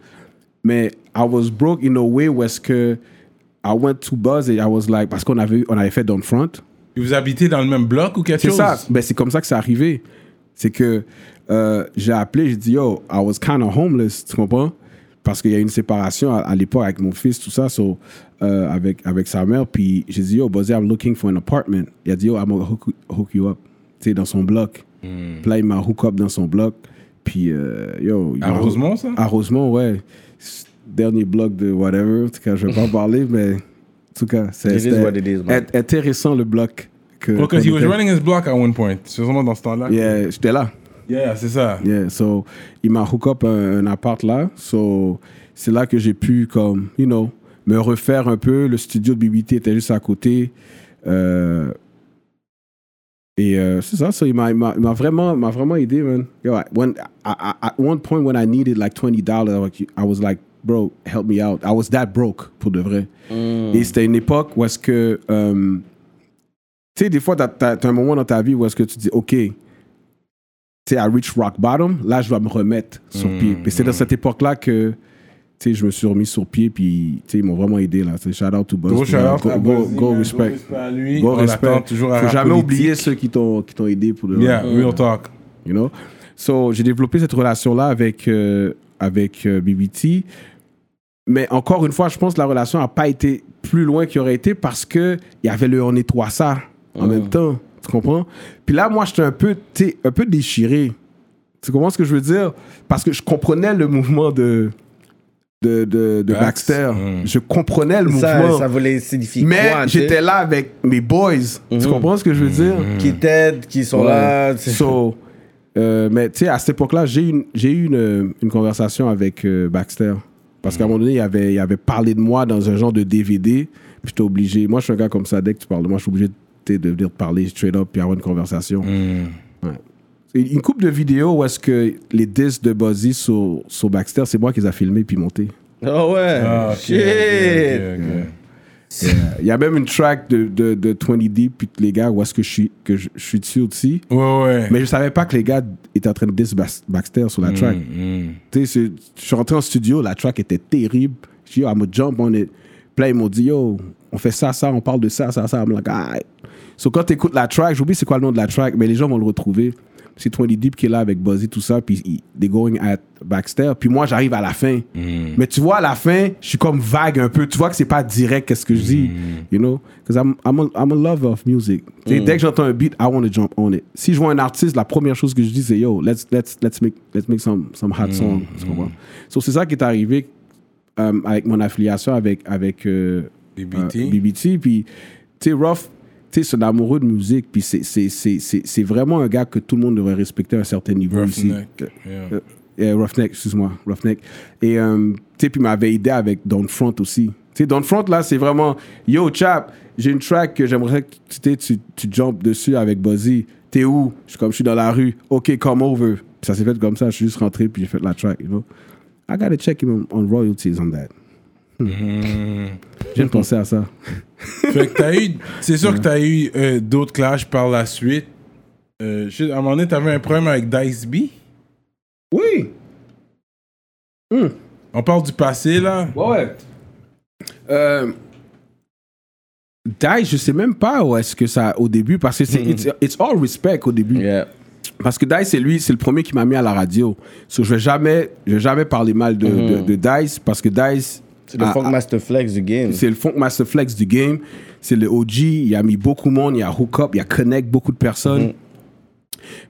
Mais I was broke in a way où est-ce que I went to Buzz et I was like, parce qu'on avait, on avait fait Down Front. Et Vous habitez dans le même bloc ou quelque C'est chose? ça. Ben, c'est comme ça que c'est arrivé. C'est que euh, j'ai appelé, j'ai dit, yo, I was kind of homeless, tu comprends? Parce qu'il y a eu une séparation à, à l'époque avec mon fils, tout ça, so, euh, avec, avec sa mère. Puis j'ai dit, yo, Buzzy, I'm looking for an apartment. Il a dit, yo, I'm gonna hook, hook you up, tu sais, dans son bloc. Hmm. Puis là, il m'a hook up dans son bloc. Puis, euh, yo. À Rosemont, ça? À Rosemont, ouais. Dernier bloc de whatever. En tout cas, je vais pas en parler, mais en tout cas, c'est intéressant le bloc. Que, Oh, because he was était- running his block at one point. C'est vraiment dans ce temps-là. Yeah, j'étais là. Yeah, c'est ça. Yeah, so, il m'a hook up un, un appart là. So, c'est là que j'ai pu, comme, you know, me refaire un peu. Le studio de BBT était juste à côté. Euh, et euh, c'est ça, so, il m'a vraiment, m'a vraiment aidé, man. Yo, I- when, I- I- at one point, when I needed like $20, I was like, bro, help me out. I was that broke, pour de vrai. Et c'était une époque où est-ce que, euh, tu sais, des fois, t'as as, un moment dans ta vie où est-ce que tu dis, OK, tu sais, I reach rock bottom, là, je dois me remettre sur pied. Et c'est dans cette époque-là que, tu sais, je me suis remis sur pied, puis, tu sais, ils m'ont vraiment aidé, là. Shout out to Buzz. Gros shout out Go, go, go respect. à lui. Go On respect. toujours à Faut la jamais politique. oublier ceux qui t'ont qui t'ont aidé pour le Yeah, real talk. you know? So, j'ai développé cette relation-là avec, euh, avec euh, BBT. Mais encore une fois, je pense que la relation n'a pas été plus loin qu'il aurait été parce qu'il y avait le On nettoie ça en même temps. Tu comprends? Puis là, moi, j'étais un peu, un peu déchiré. Tu comprends ce que je veux dire? Parce que je comprenais le mouvement de, de, de, de Bax. Baxter. Mm. Je comprenais le Ça, mouvement. ça voulait signifier mais quoi, j'étais là avec mes boys. Tu Mhm. comprends ce que je veux dire? Qui t'aident, qui sont Ouais. là. So, euh, mais tu sais, à cette époque-là, j'ai eu une, j'ai eu une, une conversation avec euh, Baxter. Parce qu'à un moment donné, il avait, il avait parlé de moi dans un genre de DVD. Puis j'étais obligé. Moi, je suis un gars comme ça. Dès que tu parles de moi, je suis obligé de, venir te parler straight up puis avoir une conversation. Mm. Une couple de vidéos où est-ce que les disques de Buzzy sur, sur Baxter, c'est moi qui les a filmés puis montés. Oh ouais? Ah, ok, Shit. Il y a même une track de, de, de 20 Deep puis les gars où est-ce que je suis, que je, je suis dessus aussi. Ouais, ouais. Mais je savais pas que les gars étaient en train de diss Baxter sur la track. Mm, mm. Tu sais, je suis rentré en studio, la track était terrible. Je dis, yo, I'm a jump on it. Puis là, ils m'ont dit, yo, on fait ça, ça, on parle de ça, ça, ça. I'm like, alright. So, quand tu écoutes la track, j'oublie c'est quoi le nom de la track, mais les gens vont le retrouver. C'est 20 Deep qui est là avec Buzzy, tout ça, puis ils- they going at Baxter. Puis moi, j'arrive à la fin. Mais tu vois, à la fin, je suis comme vague un peu. Tu vois que c'est pas direct, qu'est-ce que je dis. You know? Because I'm, I'm, a, I'm a lover of music. Sais, Dès que j'entends un beat, I want to jump on it. Si je vois un artiste, la première chose que je dis, c'est yo, let's, let's, let's make, let's make some, some hot songs. Tu comprends? So, c'est ça qui est arrivé euh, avec mon affiliation avec, avec euh, BBT. euh, BBT. Puis, tu sais, Ruff, tu sais, c'est un amoureux de musique. Puis, c'est- vraiment un gars que tout le monde devrait respecter à un certain niveau ici. Roughneck. Yeah. Euh, euh, Roughneck, excuse-moi, Roughneck. Et, euh, tu sais, puis il m'avait aidé avec Down Front aussi. Tu sais, Down Front, là, c'est vraiment, yo, chap, j'ai une track que j'aimerais que tu, tu, tu jump dessus avec Buzzy. T'es où? Je suis comme, je suis dans la rue. OK, come over. Puis ça s'est fait comme ça, je suis juste rentré, puis j'ai fait la track, you know. I gotta check him on royalties on that. Mm. Viens de penser à ça. Fait que t'as eu, c'est sûr que t'as eu euh, d'autres clashs par la suite. Euh, je- à un moment donné, t'avais un problème avec Dice B. Oui! On parle du passé, là. Ouais, ouais. Euh, Dice, je sais même pas où est-ce que ça au début parce que c'est it's, it's all respect au début. Yeah. Parce que Dice, c'est lui, c'est le premier qui m'a mis à la radio. So, je vais jamais, je vais jamais parler mal de, de, de Dice parce que Dice, C'est le a- funk a- master flex du game. c'est le funk master flex du game. C'est le OG. Il a mis beaucoup de monde. Il a hook up. Il a connect beaucoup de personnes.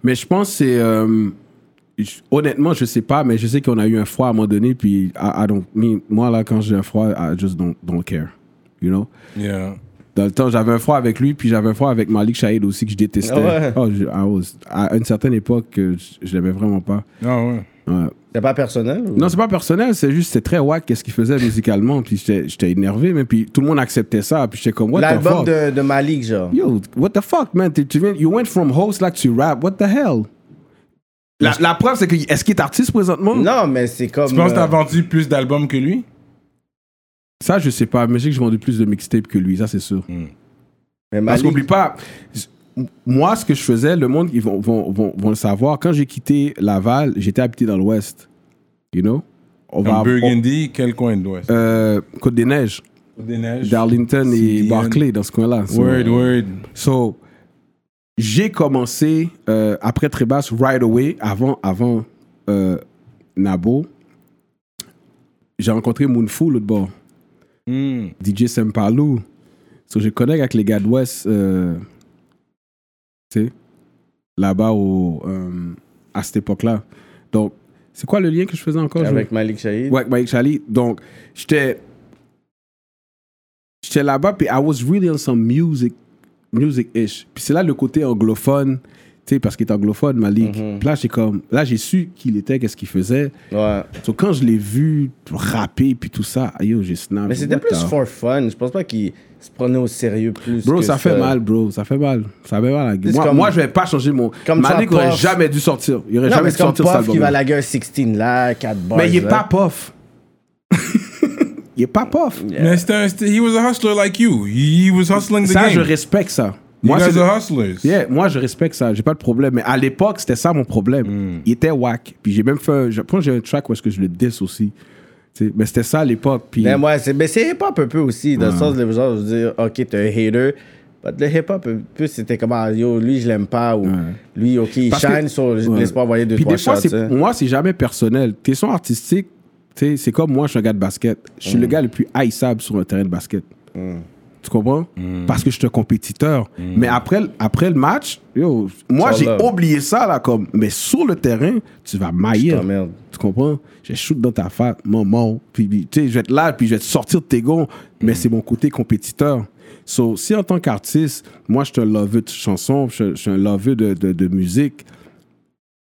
Mais je pense que c'est. euh, je- honnêtement, je sais pas, mais je sais qu'on a eu un froid à un moment donné. Puis, I, I don't, me- moi, là, quand j'ai un froid, I just don't, don't care. You know? Yeah. Dans le temps, j'avais un froid avec lui, puis j'avais un froid avec Malik Shahid aussi que je détestais. Ah ouais? Oh, je- I was- à une certaine époque, je, je l'aimais vraiment pas. Ah ouais. Ouais. C'est pas personnel? ou- Non, c'est pas personnel, c'est juste, c'est très wack qu'est-ce qu'il faisait musicalement, puis j'étais j'étais énervé, mais puis tout le monde acceptait ça, puis j'étais comme, what the L'album fuck? de, de Malik, genre. Yo, what the fuck, man? Tu- tu viens- you went from host like to rap, what the hell? La, la preuve, c'est que, est-ce qu'il est artiste présentement? Non, mais c'est comme. Tu penses que t'as euh, vendu plus d'albums que lui? Ça, je sais pas, mais je sais que j'ai vendu plus de mixtapes que lui, ça c'est sûr. mais Parce Malik, qu'oublie pas, moi, ce que je faisais, le monde, ils vont, vont, vont, vont le savoir. Quand j'ai quitté Laval, j'étais habité dans l'Ouest. You know? On va Burgundy, quel coin de l'Ouest? euh, Côte-des-Neiges, Des Neiges. Darlington et. Barclay, dans ce coin-là. So- Word, word. So, j'ai commencé euh, après Trébas, right away, avant, avant euh, Nabo. J'ai rencontré Moonfoo l'autre bord. Hmm. DJ Sempalou. So, je connecte avec les gars de l'Ouest, euh, tu sais, là-bas au, euh, à cette époque-là. Donc, c'est quoi le lien que je faisais encore? je- avec Malik Shahid. Ouais, avec Mike Charlie. Donc, j'étais. J'étais là-bas, puis I was really on some music, music-ish. Puis c'est là le côté anglophone, tu sais, parce qu'il est anglophone, Malik. Puis là, j'ai comme. Là, j'ai su qui il était, qu'est-ce qu'il faisait. Ouais. So, quand je l'ai vu rapper, puis tout ça, yo, j'ai snap. Mais c'était plus for fun. Je pense pas qu'il se prenait au sérieux plus. Bro, que ça fait mal, bro. Ça fait mal. Ça fait mal. C'est Moi, comme- moi, je vais pas changer mon. Comme Malik ça, aurait Puff. jamais dû sortir. Il aurait Non, jamais mais dû c'est comme sortir cet Puff qui album. va à la gueule 16 là, 4 bars. Mais il est là. pas puff. il est pas puff. Mais c'était un, c'était- he was a hustler like you. He was hustling the Ça, game. je respecte ça. You Moi, guys c'est- are hustlers. Yeah, moi, je respecte ça. J'ai pas de problème. Mais à l'époque, c'était ça mon problème. Hmm. Il était whack. Puis j'ai même fait. un- Je pense que j'ai un track où est-ce que je le diss aussi. Mais c'était ça à l'époque. Puis. Mais ouais, c'est, mais c'est hip-hop un peu aussi, dans le sens de genre, je veux dire, ok, t'es un hater. Le hip-hop, peu, c'était comme, ah, yo, lui, je l'aime pas, ou lui, ok, il Parce que- shine, sur Ouais. envoyer deux, Puis trois des fois, shots. c'est- hein. moi, c'est jamais personnel. Question artistique, c'est comme moi, je suis un gars de basket. Je suis Mm. le gars le plus haïssable sur un terrain de basket. Tu comprends? Mm. Parce que je suis un compétiteur. Mais après, après le match, yo, moi, j'ai oublié ça, là, comme. Mais sur le terrain, tu vas t'emmerde. Tu comprends? Je shoot dans ta face, maman. Puis, tu sais, je vais être là, puis je vais te sortir de tes gonds. Mais c'est mon côté compétiteur. So, si en tant qu'artiste, moi, je suis un de chansons, je, je suis un loveux de, de, de musique,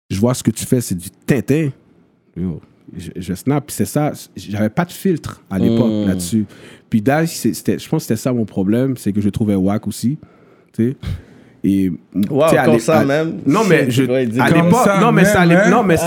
je vois ce que tu fais, c'est du tintin. Yo, je, je snap, c'est ça. J'avais pas de filtre à l'époque Mm. là-dessus. Puis Dash, c'était- je pense que c'était ça mon problème, c'est que je trouvais whack aussi. Tu sais? Et, Wow, tu sais, à comme ça à- même. Non, mais je, à l'époque, non, mais non, c'était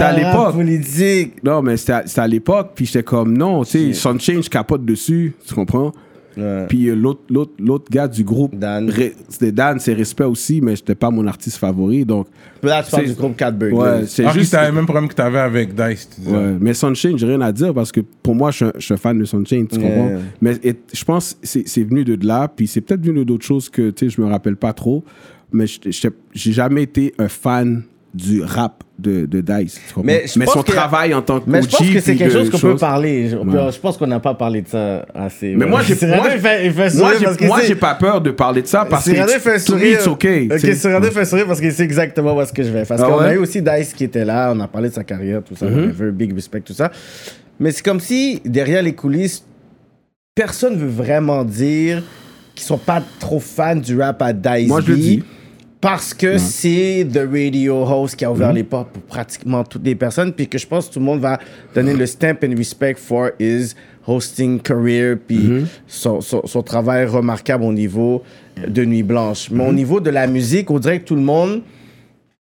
à Ah, l'époque. politique. Non, mais c'était à, c'était à l'époque, puis j'étais comme, non, tu sais, Sunshine, je capote dessus, tu comprends? Ouais. Puis euh, l'autre, l'autre, l'autre gars du groupe, Dan. c'était Dan, c'est respect aussi, mais j'étais pas mon artiste favori, donc, Là, tu parles c'est- du groupe Cat Burglar. ouais, c'est Ah, juste. juste... le même problème que t'avais avec Dice. tu. Ouais, mais Sunshine, j'ai rien à dire parce que pour moi, je suis un, je suis fan de Sunshine, tu Yeah. comprends? Mais et- je pense que c'est c'est venu de là, puis c'est peut-être venu d'autres choses que, tu je me rappelle pas trop, mais j'ai jamais été un fan du rap de, de Dice? Mais pense son travail en tant que Mais je pense que c'est quelque chose qu'on peut parler. Je, Ouais. je pense qu'on n'a pas parlé de ça assez. Mais ouais. moi, j'ai moi, il fait, il fait moi, sourire j'ai- parce que moi, c'est- j'ai pas peur de parler de ça parce Cyrano que fait me, sourire. it's okay. Ok. Cyrano fait sourire parce qu'il sait exactement où est-ce que je vais. Parce Ah qu'on a ouais? eu aussi Dice qui était là, on a parlé de sa carrière, tout ça, Mhm. whatever, big respect, tout ça. Mais c'est comme si, derrière les coulisses, personne veut vraiment dire qu'ils sont pas trop fans du rap à Dice Moi, je le dis. Parce que c'est The Radio Host qui a ouvert les portes pour pratiquement toutes les personnes, puis que je pense que tout le monde va donner le stamp and respect for his hosting career, puis Mhm. son, son, son travail remarquable au niveau de Nuit Blanche. Mais au Mhm. niveau de la musique, on dirait que tout le monde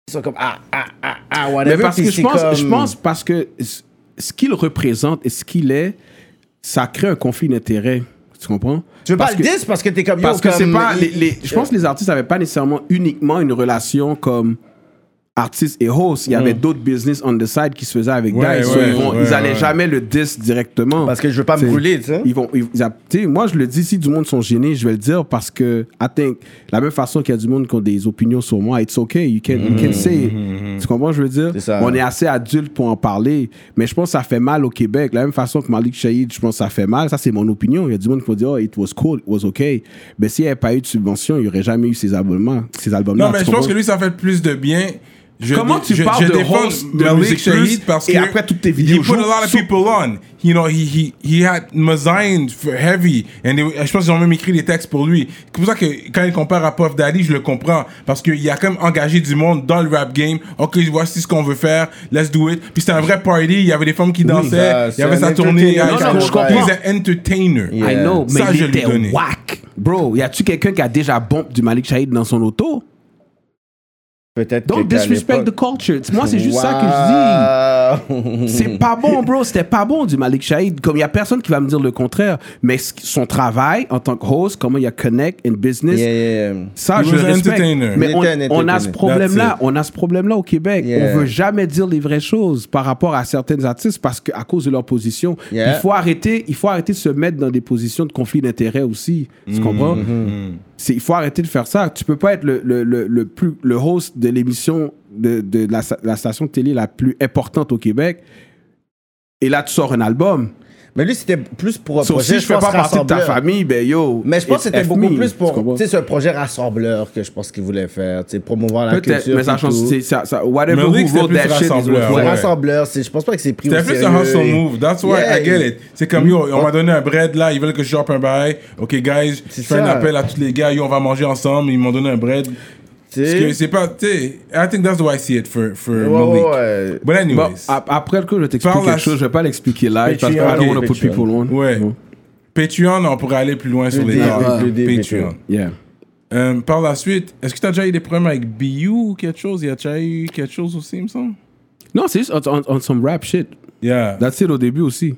ils sont comme ah ah ah ah whatever. Mais parce puis que je pense, comme- je pense parce que ce qu'il représente et ce qu'il est, ça crée un conflit d'intérêts. Tu comprends? Tu veux parce pas que, le dire parce que t'es comme yo, Parce que c'est pas. il- Les, les- je pense que les artistes n'avaient pas nécessairement uniquement une relation comme artiste et host. Il y avait d'autres business on the side qui se faisaient avec Ouais, Dice. So, ouais, ils, vont, ouais, ils allaient ouais. jamais le diss directement. Parce que je veux pas me brûler, tu sais. Ils vont, ils- ils moi, je le dis, si du monde sont gênés, je vais le dire parce que, I think, la même façon qu'il y a du monde qui ont des opinions sur moi, it's okay, you can, you can say it. Tu comprends, je veux dire? Ça. On est assez adulte pour en parler, mais je pense que ça fait mal au Québec. La même façon que Malik Shahid, je pense que ça fait mal. Ça, c'est mon opinion. Il y a du monde qui va dire, oh, it was cool, it was okay. Mais s'il n'y avait pas eu de subvention, il n'y aurait jamais eu ces albums-là. Ces albums Non, mais je pense que lui, ça fait plus de bien. Je Comment tu je, parles je de Malik Shahid parce et que après toutes tes vidéos He put a lot of people on. You know, he, he, he had Mazain for heavy. And they- je pense qu'ils ont même écrit des textes pour lui. C'est pour ça que quand il compare à Puff Daddy, je le comprends. Parce qu'il a quand même engagé du monde dans le rap game. Ok, voici ce qu'on veut faire. Let's do it. Puis c'était un vrai party. Il y avait des femmes qui dansaient. ça, il y avait un sa tournée. entertainer Non, non, je comprends. He's an entertainer. Yeah. I know, mais Ça, il je était whack. Bro, y a-tu quelqu'un qui a déjà bump du Malik Shahid dans son auto? Peut-être Don't que qu'à disrespect the culture. Moi, c'est juste ça que je dis. C'est pas bon, bro. C'était pas bon du Malik Shahid. Comme il y a personne qui va me dire le contraire. Mais son travail en tant que host, comment il a connect in business, Yeah, yeah, yeah. ça, He je le respecte. entertainer. Mais on, a ce entertainer. problème-là. On a ce problème-là au Québec. Yeah. On veut jamais dire les vraies choses par rapport à certains artistes parce que à cause de leur position. Yeah. Il faut arrêter. Il faut arrêter de se mettre dans des positions de conflit d'intérêts aussi. Tu Mm-hmm. comprends? C'est- il faut arrêter de faire ça. Tu peux pas être le, host de l'émission de, de la, la station de télé la plus importante au Québec. Et là, tu sors un album. Mais lui, c'était plus pour un So, projet. si je fais pense, pas partie de ta rassembleur. famille, ben yo. Mais je pense que c'était F beaucoup me, plus tu pour. comprends? Tu sais, c'est un projet rassembleur que je pense qu'il voulait faire. Tu sais, promouvoir la Peut-être, culture. mais ça change. tout. c'est- Ça, ça, whatever Malik, who c'était wrote plus that shit is rassembleur, Ouais, ouais. rassembleur, c'est- je pense pas que c'est pris au C'était plus sérieux. un hustle move. That's why Yeah. I get it. C'est comme, yo, on m'a donné un bread là, ils veulent que je chope un bail. Ok, guys, je fais un ça. appel à tous les gars, yo, on va manger ensemble. Ils m'ont donné un bread. Parce que sais. c'est pas, tu sais, I think that's the way I see it for, for Ouais, Malik. ouais. But anyways. Bon, ap- après le coup, je t'explique Parle à- quelque chose. Je vais pas l'expliquer live parce que I Patreon, don't want to put Patreon. people on. Ouais. Bon. Patreon, on pourrait aller plus loin sur les deep, Patreon. Yeah. Euh, par la suite, est-ce que tu as déjà eu des problèmes avec BU ou quelque chose? Il y a déjà eu quelque chose aussi, il me semble? Non, c'est juste on, on, on some rap shit. Yeah. That's it au début aussi.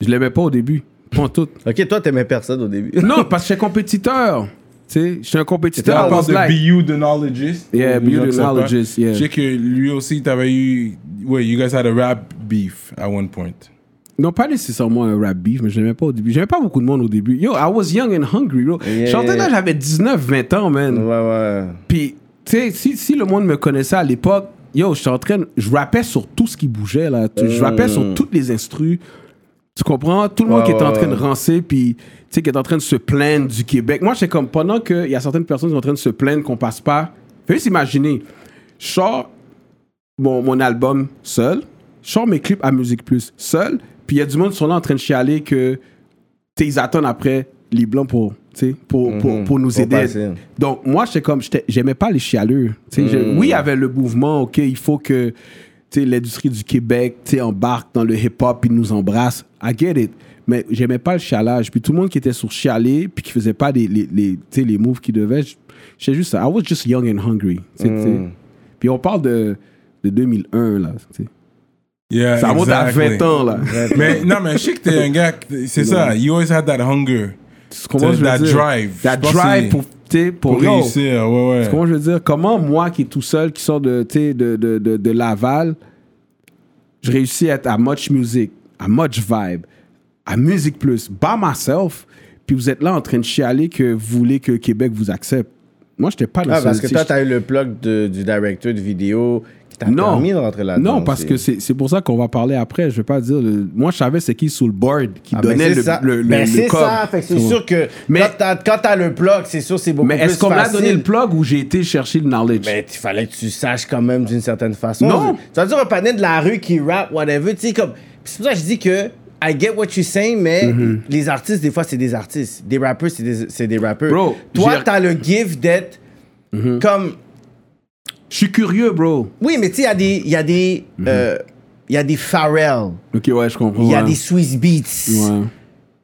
Je l'aimais pas au début. Pas en tout. Ok, toi, t'aimais personne au début. non, parce que j'étais compétiteur. Sais, j'étais un compétiteur. Parle was de BU the Knowledgeist? Yeah, BU the. Knowledgeist, yeah. Je sais que lui aussi, t'avais eu. Ouais, you guys had a rap beef at one point. Non, pas nécessairement un rap beef, mais je l'aimais pas au début. J'aimais pas beaucoup de monde au début. Yo, I was young and hungry, bro. Yeah, je chantais là, j'avais 19, 20 ans, man. Ouais, ouais. Puis, tu sais, si, si le monde me connaissait à l'époque, yo, j'étais en train. Je rappais sur tout ce qui bougeait, là. Je rappais sur toutes les instrus. Tu comprends? Tout le monde Ouais, qui est en train de rancer, puis tu sais, qui est en train de se plaindre du Québec. Moi, c'est comme pendant qu'il y a certaines personnes qui sont en train de se plaindre qu'on passe pas. Fais juste imaginer. Je sors mon, mon album seul, je sors mes clips à Musique Plus seul, puis il y a du monde qui sont là en train de chialer que ils attendent après les blancs pour, pour, pour, pour nous Mhm. Pour aider. Donc, moi, j'étais comme, j'aimais pas les chialeux. Mhm. oui, il y avait le mouvement, OK, il faut que l'industrie du Québec tu sais, embarque dans le hip-hop et nous embrasse. I get it. Mais j'aimais pas le chialage. Puis tout le monde qui était sur chialer, puis qui faisait pas les, les, les, les moves qu'ils devaient, je- j'étais juste, I was just young and hungry. tu sais, tu sais. Mm. Puis on parle de, de 2001, là. tu sais. Yeah, Ça remonte à exactly. 20 ans, là. Mais non, mais je sais que t'es un gars, c'est ça, you always had that hunger. Tu comprends ce que je veux That drive. That drive pour, tu pour, réussir, ouais, ouais. Comment je veux dire, comment moi qui est tout seul, qui sort de, tu de, de, de, de Laval, je réussis à être à Much Music, à Much Vibe, à Music Plus, by myself, puis vous êtes là en train de chialer que vous voulez que Québec vous accepte. Moi, je n'étais pas dans Ah, ce- parce que toi, je- t'as eu le plug de- du directeur de vidéo Non. permis de rentrer là-dedans. Non, parce que c'est c'est pour ça qu'on va parler après. Je vais pas dire. le- Moi, je savais c'est qui sous le board qui Ah, ben, donnait c'est le, ça. le, le, Ben, le c'est ça. Fait que c'est sûr que Mais- quand t'as, quand t'as le plug, c'est sûr c'est beaucoup Mais plus est-ce qu'on m'a facile. donné le plug ou j'ai été chercher le knowledge? Mais il fallait que tu saches quand même d'une certaine façon. Non. Tu vas dire un panel de la rue qui rap, whatever, tu sais, comme. C'est pour ça que je dis que I get what you're saying, mais Mm-hmm. les artistes, des fois, c'est des artistes. Des rappeurs, c'est des, c'est des rappeurs. Bro, Toi, j'ai- Mm-hmm. t'as le gift d'être comme. Je suis curieux, bro. Oui, mais tu sais, il y a des. Il y a des. Mm-hmm. euh, il y a des Pharrell, Ok, ouais, je comprends. il y a ouais. des Swiss Beats. Ouais,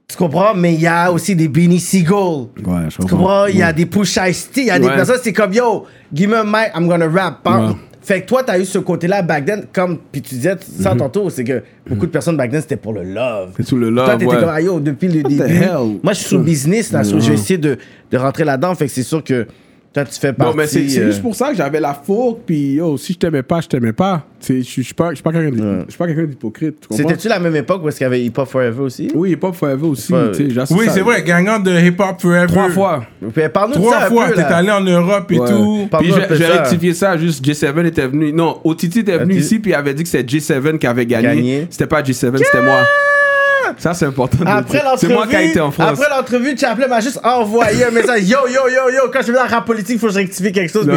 Tu comprends? Mais il y a aussi des Benny Siegel. ouais, je Tu comprends? Il y a des push ice il y a des personnes, c'est comme yo, give me a mic, I'm gonna rap. Ouais. Fait que toi, t'as eu ce côté-là back then, comme, puis tu disais ça Mhm. tantôt, c'est que beaucoup de personnes back then, c'était pour le love. C'est tout le Toi, love, t'étais ouais. comme, ah, yo, depuis le the début. hell? Moi, je suis sur business, là, so je vais essayer de, de rentrer là-dedans. Fait que c'est sûr que toi, tu fais partie. Non, mais c'est c'est euh, juste pour ça que j'avais la faute, puis yo, si je t'aimais pas, je t'aimais pas. Tu sais, Je suis je suis pas, je suis pas quelqu'un d'hy- je suis pas quelqu'un d'hypocrite. tu comprends? C'était-tu la même époque où est-ce qu'il y avait Hip Hop Forever aussi? Oui, Hip Hop Forever aussi. Ouais. tu sais, j'ai- Oui, c'est vrai, gagnant de Hip Hop Forever. Trois fois. Puis, Parle-nous de Trois ça un fois, peu, t'es là. allé en Europe et Ouais. tout. Parle- Puis un de ça. rectifié ça, juste J7 était venu. Non, OTT était venu OTT. ici, puis il avait dit que c'était J7 qui avait gagné. Gagné. C'était pas J7, c'était moi. Ça, c'est important. de Après l'entrevue, C'est moi qui ai été en France. après l'entrevue, Chaplin m'a juste envoyé un message. Yo, yo, yo, yo, quand je vais dans la rap politique, il faut que je rectifie quelque chose. Non,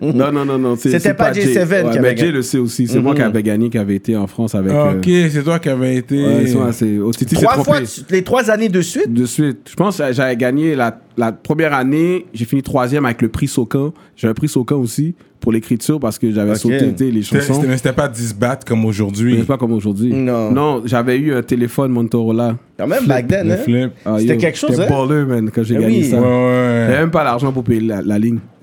mais non, non, non, C'était pas J7 Jay. qui Ouais, avait Mais gagné. Jay le sait aussi. C'est moi qui avait gagné, qui avait été en France avec. Ah, euh, Ok, c'est toi qui avais été. ouais, c'est moi, c'est OTT s'est Trois fois, les trois années de suite? De suite. Je pense que j'avais gagné la, la première année. J'ai fini troisième avec le prix Socan. J'ai un prix Socan aussi pour l'écriture parce que j'avais sauté les C'était- chansons. c'était- Mais c'était pas 10 battes comme aujourd'hui. c'est pas comme aujourd'hui. Non. Non, j'avais eu un téléphone Motorola. Quand même, back then, hein? flip. Ah, C'était quelque chose, J'étais hein? baller, man, quand j'ai Eh gagné oui. ça. Ouais, J'avais ouais. même pas l'argent pour payer la, la ligne.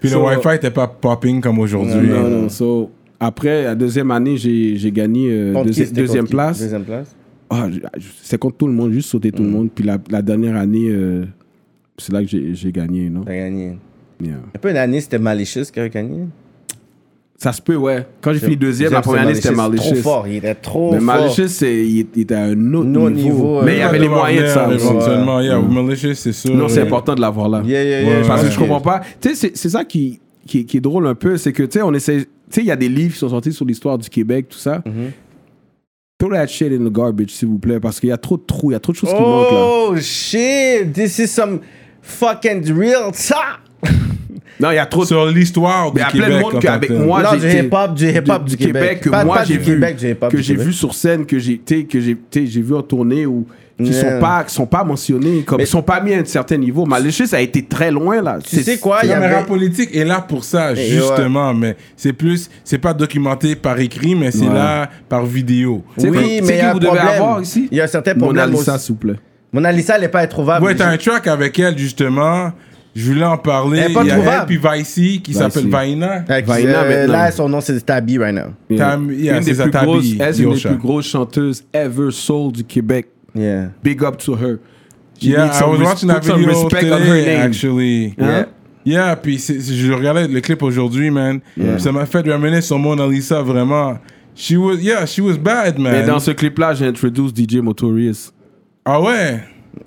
Puis So, le Wi-Fi était pas popping comme aujourd'hui. Non, non. So, après, la deuxième année, j'ai gagné euh, deuxi- c'était deuxième place. Deuxième place? Je- c'est contre tout le monde, juste sauter tout le monde. Puis la, la dernière année, euh, c'est là que j'ai j'ai gagné, non? T'as gagné. Yeah. Un peu une année, c'était Malicious qui a gagné. Ça se peut, ouais. Quand j'ai fini deuxième, la première année, c'était Malicious. Trop fort, il était trop Mais fort. Malicious, c'est- il, il était à un autre niveau. niveaux, Mais euh, il y avait les moyens de ça. Éventuellement, yeah, Ouais. Malicious, c'est sûr. Non, c'est important de l'avoir là. Yeah, yeah, yeah, Ouais, Parce que je comprends pas. Tu sais, c'est- ça qui, qui, qui est drôle un peu, c'est que, tu sais, on essaie. Tu sais, il y a des livres qui sont sortis sur l'histoire du Québec, tout ça. Mhm. Throw that shit in the garbage, s'il vous plaît, parce qu'il y a trop de trous, il y a trop de choses qui manquent là. Oh shit, this is some fucking real talk. Non, il y a trop de. Sur l'histoire du Il y a Québec. plein de monde qu'avec moi, Non, j'ai du été- hip-hop, du hip-hop du Québec. que Pas- moi j'ai du vu, du que du j'ai vu sur scène, que j'ai, sais, que j'ai, sais, j'ai vu en tournée ou qui Yeah. sont pas, qui sont pas mentionnés, comme Mais- ils sont pas mis à un certain niveau. Malicious a été très loin là. Tu sais quoi, il y Non, mais avait... rap politique est là pour ça, Et justement. Mais c'est plus, c'est pas documenté par écrit, mais c'est Ouais. là par vidéo. C'est Oui, quoi- mais c'est il y qui a vous un devez problème. avoir ici? Il y a un certain Mona problème Lisa, aussi. s'il vous plaît. Mona Lisa, elle est pas introuvable. Ouais, t'as un track avec elle, justement. Je voulais en parler. Elle est pas Il y a elle trouvable. puis Vicey qui s'appelle Vaina. Avec, Vaina, euh, maintenant. là, son nom, c'est Tabby right now. Tam- yeah, une c'est des plus Tabi, grosses, elle, c'est une des Yosha. plus grosses chanteuses ever soul du Québec. Yeah. Big up to her. She Yeah, needs I some was res- watching that put some video respect on her today, name. actually. Hein? Yeah, puis c'est- c'est- je regardais le clip aujourd'hui, man. Ça m'a fait ramener sur Mona Lisa, vraiment. She was, yeah, she was bad, man. Mais dans ce clip-là, j'ai introduit DJ Motorius. Ah ouais?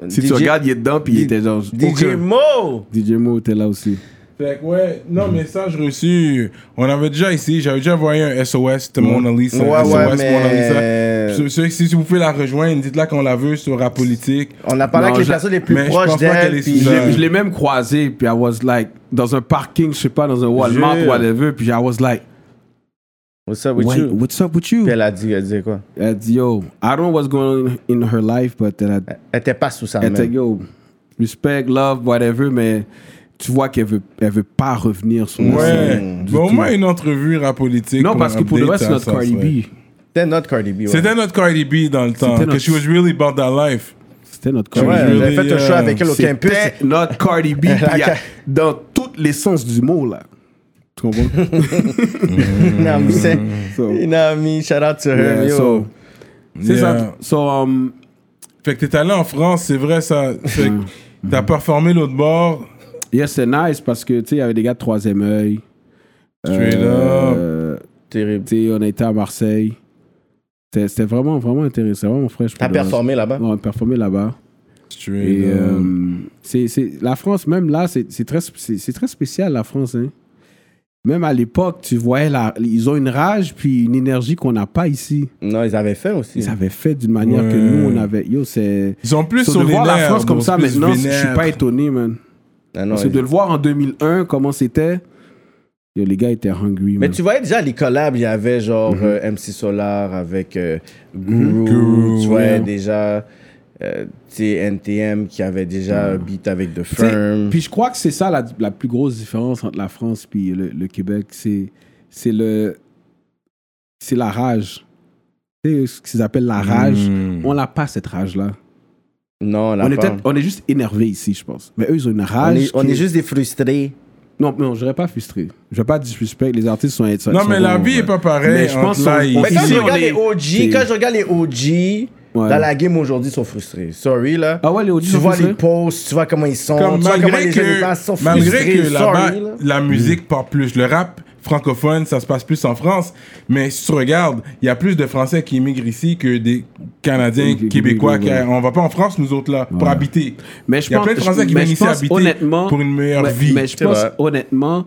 Si DJ tu regardes, il est dedans, puis il était genre. DJ aucun- Mo! DJ Mo était là aussi. Fait que ouais, non, message reçu. On avait déjà ici, j'avais déjà envoyé un SOS de Mona Lisa. Ouais, SOS ouais, Mona mais- Lisa. Si- Si, si vous pouvez la rejoindre, dites-la qu'on la veut sur Rap Politique. On a parlé Non, avec les je- personnes les plus mais je proches d'elle. puis- Je l'ai- je même croisé, puis I was like, dans un parking, je sais pas, dans un Walmart, Jure. whatever, puis I was like, What's up with Wait, you? what's up with you? Puis elle a dit, elle disait quoi? Elle dit, yo, I don't know what's going on in her life, but elle a Elle était pas sous sa Elle était yo, respect, love, whatever, mais tu vois qu'elle veut, elle veut pas revenir sur la Ouais. scène Mais au moins une entrevue Rap Politique. Non, parce que pour le reste, c'est ça, notre ça Cardi B. C'était notre Cardi B. ouais. C'était notre Cardi B dans le temps. C'était Que notre- she was really about that life. C'était notre Ouais, Cardi B. j'avais fait un really, show avec elle au campus. C'était notre Cardi B, a- dans tous les sens du mot, là. Tu comprends? So- You know me, shout out to her. Yeah, yo. so, c'est Yeah. ça. So, um, Fait que t'es allé en France, c'est vrai ça. Fait que t'as performé l'autre bord. yeah, c'est nice parce que, tu sais, il y avait des gars de Troisième œil. Straight Euh, Terrible. Tu sais, on été à Marseille. C'était vraiment, vraiment intéressant, vraiment fraîche. T'as performé là-bas? Ouais, On a performé là-bas. Straight Et up. euh, c'est, c'est, la France, même là, c'est, c'est très, c'est, c'est très spécial, la France. hein. Même à l'époque, tu voyais, la, ils ont une rage puis une énergie qu'on n'a pas ici. Non, ils avaient fait aussi. Ils avaient fait d'une manière que nous, on avait. Yo, c'est. Ils sont plus So, sur de les voir la France comme ça maintenant, je suis vénère. pas étonné, man. Ah non, Parce que ils- de le voir en 2001, comment c'était, yo, les gars étaient hungry, Mais man. tu voyais déjà les collabs, il y avait genre Mhm. euh, MC Solar avec euh, Guru, Guru, tu voyais ouais. déjà euh, tu sais, NTM qui avait déjà un beat avec The Firm. Puis je crois que c'est ça la, la plus grosse différence entre la France et le, le Québec. C'est, c'est le. C'est la rage. Tu sais, ce qu'ils appellent la rage. Mm. On n'a pas cette rage-là. Non, là On est, pas. peut-être- on est juste énervé ici, je pense. Mais eux, ils ont une On rage. est, on est juste des frustrés. Non, non, je dirais pas frustré. Je vais pas disrespect. Les artistes sont. sont Non, mais la vie ouais. est pas pareille. Mais je pense là on- Mais quand je on regarde est- les OG, c'est- quand je regarde les OG Ouais. dans la game aujourd'hui, ils sont frustrés. Sorry là. Ah ouais, les tu sont vois frustrés? les posts, tu vois comment ils sont, Comme tu vois comment les jeunes que, sont malgré frustrés. que là-bas, sorry, là. la musique part plus. Le rap francophone, ça se passe plus en France. Mais si tu regardes, il y a plus de Français qui immigrent ici que des Canadiens, Oui, Québécois. oui, qui- oui. on va pas en France, nous autres, là, pour Ouais. habiter. Mais je Il y a pense- plein de Français qui viennent ici habiter honnêtement- pour une meilleure mais, vie. mais je pense vrai. honnêtement,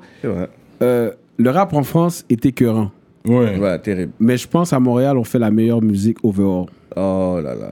euh, le rap en France est écœurant. Ouais. Ouais, terrible. Mais je pense à Montréal, on fait la meilleure musique overall. Oh là là.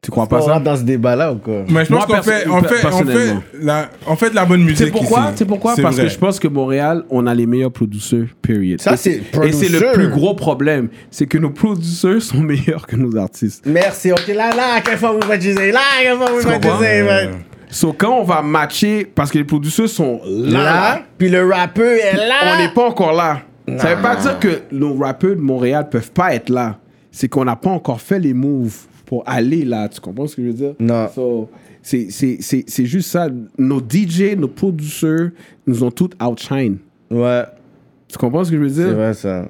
Tu crois On pas ça dans ce débat-là ou quoi? Mais je pense Moi, qu'on fait, on fait, on fait, personnellement. la, on fait de la bonne musique C'est pourquoi? C'est pourquoi? Parce vrai. que je pense que Montréal, on a les meilleurs producers, period. Ça, Et c'est Et c'est le plus gros problème, c'est que nos producers sont meilleurs que nos artistes. Merci, ok, là, là, quelle fois vous baptisez, là, quelle fois vous baptisez, man? So, quand on va matcher, parce que les producers sont là, Là, puis le rappeur est là. on n'est pas encore là. Ça veut pas dire que nos rappeurs de Montréal peuvent pas être là. C'est qu'on n'a pas encore fait les moves pour aller là. Tu comprends ce que je veux dire? Non. So, c'est- c'est c'est- c'est juste ça. Nos DJ, nos producers nous ont tous outshine. Ouais, Tu comprends ce que je veux c'est dire? vrai ça.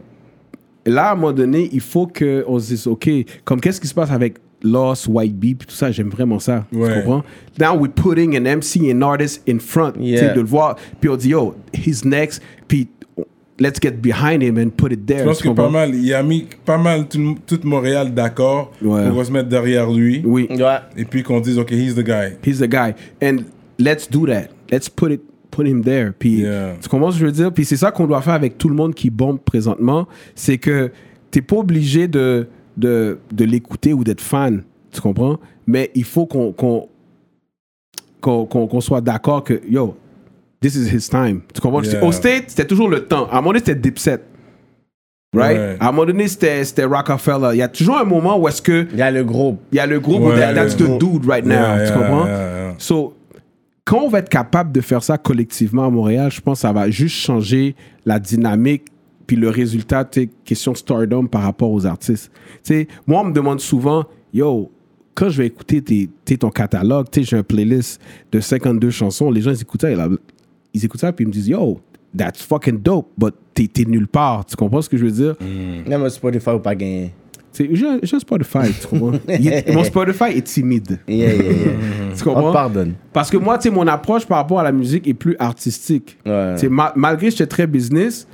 Là, à un moment donné, il faut qu'on se dise, OK, comme qu'est-ce qui se passe avec Lost, White Bee, tout ça, j'aime vraiment ça. Ouais. Tu comprends? Now we're putting an MC, an artist in front. Yeah. De le voir, puis on dit, yo, he's next, puis let's get behind him and put it there. Je pense que pas mal, il a mis pas mal tout, tout Montréal d'accord Ouais. pour se mettre derrière lui. Oui, Ouais. Et puis qu'on dise, OK, he's the guy. he's the guy. And let's do that. Let's put it put him there. Puis, Yeah. tu comprends ce que je veux dire? Puis c'est ça qu'on doit faire avec tout le monde qui bombe présentement. C'est que t'es pas obligé de, de, de l'écouter ou d'être fan. Tu comprends? Mais il faut qu'on qu'on qu'on qu'on- qu'on soit d'accord que, yo, this is his time. Tu comprends? Yeah. Au State, c'était toujours le temps. À un moment donné, c'était Dipset. Right? Ouais. À un moment donné, c'était c'était Rockefeller. Il y a toujours un moment où est-ce que Il y a le groupe. il y a le groupe Ouais, où that- that's le the dude right now. Yeah, tu yeah, comprends? yeah, yeah. So, quand on va être capable de faire ça collectivement à Montréal, je pense que ça va juste changer la dynamique puis le résultat, tu sais, question stardom par rapport aux artistes. Tu sais, moi, on me demande souvent, yo, quand je vais écouter tes, tes- ton catalogue, tu sais, j'ai un playlist de 52 chansons, les gens, ils écoutent ça, ils, écoutent ça, puis ils me disent, yo, that's fucking dope, but t'es t'es nulle part. Tu comprends ce que je veux dire? Non, mais Spotify ou pas gagné. J'ai un Spotify, tu comprends? Est- mon Spotify est timide. Yeah, yeah, yeah. Tu On comprends? te pardonne. Parce que moi, tu sais, mon approche par rapport à la musique est plus artistique. Ouais. Ma- malgré que j'étais très business,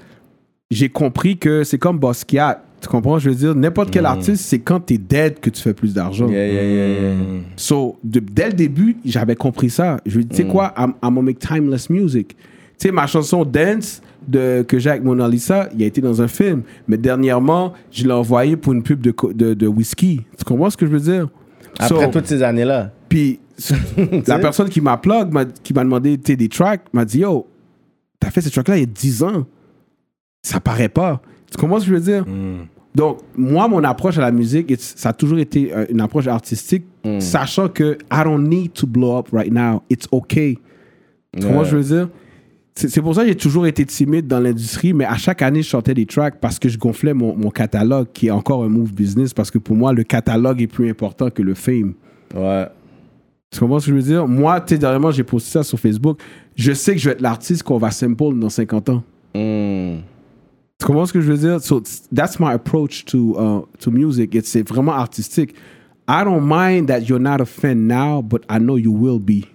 j'ai compris que c'est comme Basquiat. Tu comprends? Je veux dire, n'importe quel artiste, c'est quand t'es dead que tu fais plus d'argent. Yeah, yeah, yeah, yeah. So, de- dès le début, j'avais compris ça. Je lui dis, tu sais quoi, I'm, I'm gonna make timeless music. Tu sais, ma chanson Dance de, que j'ai avec Mona Lisa, il a été dans un film. Mais dernièrement, je l'ai envoyé pour une pub de, de, de whisky. Tu comprends ce que je veux dire? Après So, toutes ces années-là. Puis la personne qui m'a plug, qui m'a demandé des tracks, m'a dit Yo, t'as fait ces tracks-là il y a 10 ans. Ça paraît pas. Tu comprends ce que je veux dire? Donc, moi, mon approche à la musique, ça a toujours été euh, une approche artistique, sachant que I don't need to blow up right now. It's okay. Tu comprends ce que je veux dire? C'est pour ça que j'ai toujours été timide dans l'industrie, mais à chaque année, je sortais des tracks parce que je gonflais mon, mon catalogue, qui est encore un move business, parce que pour moi, le catalogue est plus important que le fame. Ouais. Tu comprends ce que je veux dire? Moi, tu sais, dernièrement, j'ai posté ça sur Facebook. Je sais que je vais être l'artiste qu'on va sample dans 50 ans. Hmm. Tu comprends ce que je veux dire? So, that's my approach to, uh, to music. It's- C'est vraiment artistique. I don't mind that you're not a fan now, but I know you will be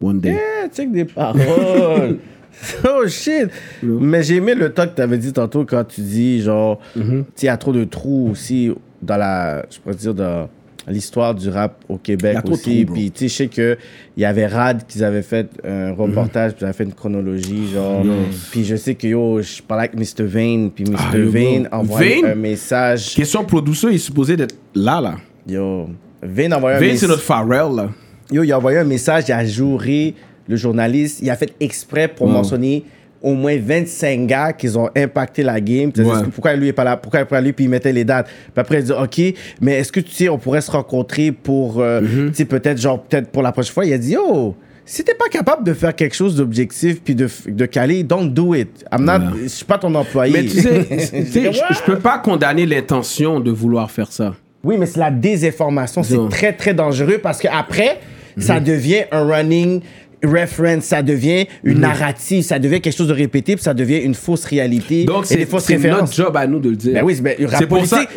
one day. Yeah, check des paroles. oh shit. Mais j'ai aimé le temps que tu avais dit tantôt quand tu dis, genre, Mm-hmm. tu sais, il y a trop de trous aussi dans la, je pourrais dire, dans l'histoire du rap au Québec Il aussi. Puis, tu sais, je sais qu'il y avait Rad qui avaient fait un reportage, puis ils avaient fait une chronologie, genre. Puis je sais que, yo, je parlais avec Mr. Vane, puis Mr. Ah. Vane envoyait Vane? un message. Question producer, il est supposé d'être là, là. Yo, Vane envoyait un Vince, c'est message. notre Pharrell, là. Yo, il a envoyé un message, il a jouré le journaliste. Il a fait exprès pour Wow. mentionner au moins 25 gars qui ont impacté la game. Pourquoi lui est pas là? Pourquoi il est pas là? Puis il mettait les dates. Puis après, il dit, OK, mais est-ce que tu sais, on pourrait se rencontrer pour, euh, Mm-hmm. tu sais, peut-être, genre, peut-être pour la prochaine fois? Il a dit, yo, si t'es pas capable de faire quelque chose d'objectif puis de, de caler, don't do it. I'm not, je suis pas ton employé. Mais tu sais, je, peux pas condamner l'intention de vouloir faire ça. Oui, mais c'est la désinformation. C'est très, très dangereux parce qu'après, ça Mhm. devient un running reference, ça devient une narrative, ça devient quelque chose de répété, puis ça devient une fausse réalité Donc, c'est notre job à nous de le dire. Ben oui, mais rap C'est pour politique, ouais,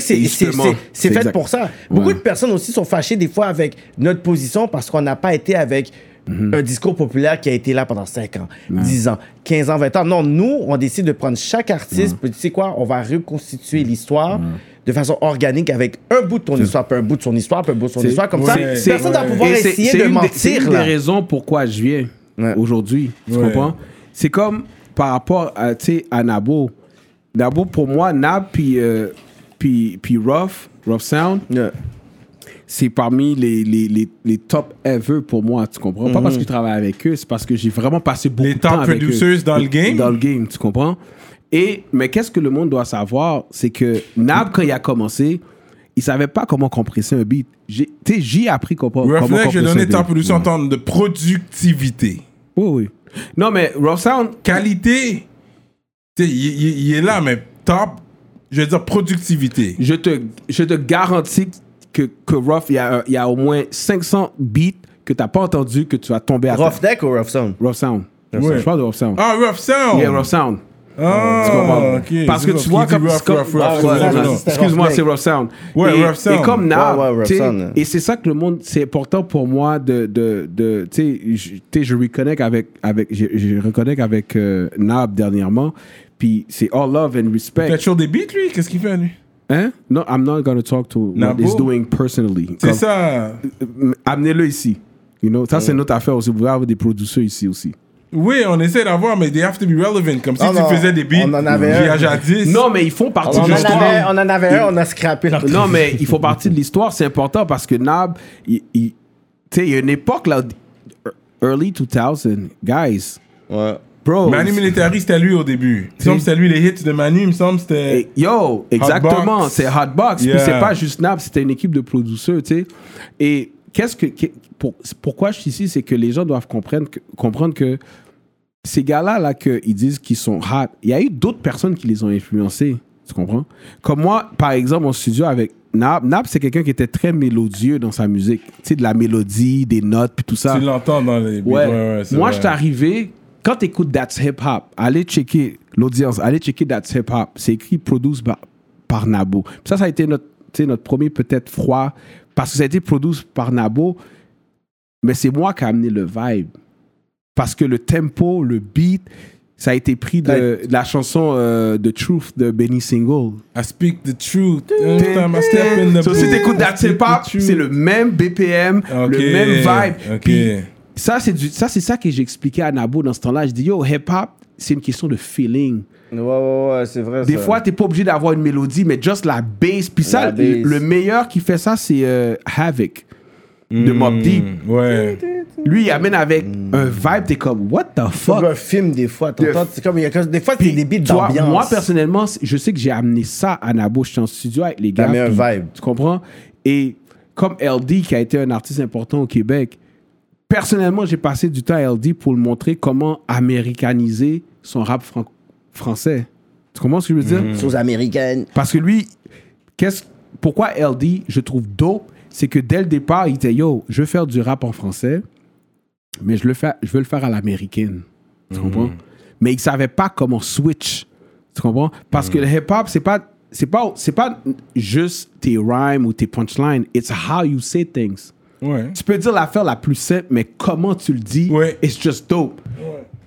c'est- ouais, fait pour ça. Beaucoup Ouais. de personnes aussi sont fâchées des fois avec notre position parce qu'on n'a pas été avec Mhm. un discours populaire qui a été là pendant 5 ans, 10 ans, 15 ans, 20 ans. Non, nous, on décide de prendre chaque artiste, puis tu sais quoi, on va reconstituer l'histoire de façon organique avec un bout de ton histoire, puis un bout de son histoire, puis un bout de son histoire. Comme ouais, ça, c'est- personne ne va pouvoir essayer de une des- C'est mentir. une des raisons pourquoi je viens Ouais. aujourd'hui. Tu Ouais. comprends? C'est comme par rapport à, tu sais, à Nabo. Nabo, pour moi, Nab puis, euh, puis, puis Rough, Rough Sound, Yeah. c'est parmi les, les, les, les top ever pour moi, tu comprends? Pas parce que je travaille avec eux, c'est parce que j'ai vraiment passé beaucoup Les de temps top avec eux. producers dans le game? Dans le game, tu comprends? Et, mais qu'est-ce que le monde doit savoir, c'est que Nab, quand il a commencé, il savait pas comment compresser un beat. J'ai- j'ai appris comment, comment Roughneck, compresser j'ai un donné beat. top producer en termes de productivité. Oui, oui. Non, mais Rough Sound, Qualité, il, il- il est là, mais top, je veux dire productivité. je te, je te garantis que, que Rough, il y, a, il y a au moins 500 beats que tu n'as pas entendu que tu vas tomber à Rough Deck ou Rough Sound? Rough Sound. Ouais. Je parle de Rough Sound. Ah, Rough Sound! Yeah, Rough Sound. Ah, ok. Parce que tu vois, comme. Excuse-moi, c'est. Rough Sound. Ouais, et, Rough Sound. Et comme Ouais, ouais, Sound. et c'est ça que le monde, c'est important pour moi de, de, de tu sais, je, tu sais, je reconnecte avec, avec, je, je reconnecte avec euh, Nab dernièrement, puis c'est all love and Il respect. fait toujours des beats, lui? Qu'est-ce qu'il fait, lui? Hein? No, I'm not going to talk to what Nabo? he's doing personally. C'est ça. euh, amenez-le ici. You know, ça, c'est notre affaire aussi. Vous pouvez avoir des producteurs ici aussi. Oui, on essaie d'avoir, mais they have to be relevant. Comme si tu non, faisais des beats on en avait un. jadis. Non, mais ils font partie On en, de l'histoire. avait, on en avait un, on a scrappé l'entrevue. Non, mais ils font partie de l'histoire. C'est important parce que Nab, il, il- tu sais, il y a une époque, là, early 2000, guys. Ouais. Bro. Manu Militari, c'était lui au début. Il me c'était lui les hits de Manu. Il me semble que c'était. Yo, exactement, c'est Hotbox. Yeah. Puis c'est pas juste Nab, c'était une équipe de producteurs, tu sais. Et qu'est-ce que, que- pour- pourquoi je suis ici, c'est que les gens doivent comprendre que, comprendre que ces gars-là, là, qu'ils disent qu'ils sont hot, il y a eu d'autres personnes qui les ont influencés, tu comprends? Comme moi, par exemple, en studio avec Nab, Nab, c'est quelqu'un qui était très mélodieux dans sa musique. Tu sais, de la mélodie, des notes, puis tout ça. Tu l'entends dans les. Ouais. Ouais, ouais, Moi, je suis arrivé, quand tu écoutes That's Hip Hop, allez checker l'audience, allez checker That's Hip Hop. C'est écrit Produce par, par Nabo. Puis ça, ça a été notre, notre premier peut-être froid, parce que ça a été Produce par Nabo, mais c'est moi qui ai amené le vibe. Parce que le tempo, le beat, ça a été pris de, de la chanson euh, The Truth de Benny Single. I speak the truth. Every time I step in the So, si t'écoutes That's Hip Hop, c'est le même BPM, Ok, le même vibe. Puis ça, c'est du- ça, c'est ça que j'ai expliqué à Nabo dans ce temps-là. Je dis, yo, hip-hop, c'est une question de feeling. Ouais, ouais, ouais, c'est vrai. Des ça. fois, t'es pas obligé d'avoir une mélodie, mais juste la bass. Puis ça, La bass. le meilleur qui fait ça, c'est euh, Havoc de Hmm. Mob Deep. Ouais. Lui, il amène avec un vibe, t'es comme, what the fuck? un film, des fois. t'entends, C'est comme, il y a des fois, c'est des beats d'ambiance. moi, personnellement, je sais que j'ai amené ça à Nabo. J'étais en studio avec les gars. un vibe. Tu comprends? Et comme LD, qui a été un artiste important au Québec, personnellement, j'ai passé du temps à LD pour le montrer comment américaniser son rap fran- français. Tu comprends ce que je veux dire? Choses américaines. Parce que lui, qu'est-ce, pourquoi LD, je trouve dope, c'est que dès le départ, il était yo, je veux faire du rap en français, mais je, le fais, je veux le faire à l'américaine. Tu comprends? Mais il savait pas comment switch. Tu comprends? Parce que le hip-hop, c'est pas, c'est pas, c'est pas juste tes rhymes ou tes punchlines, it's how you say things. Ouais. Tu peux dire l'affaire la plus simple, mais comment tu le dis, Ouais. it's just dope.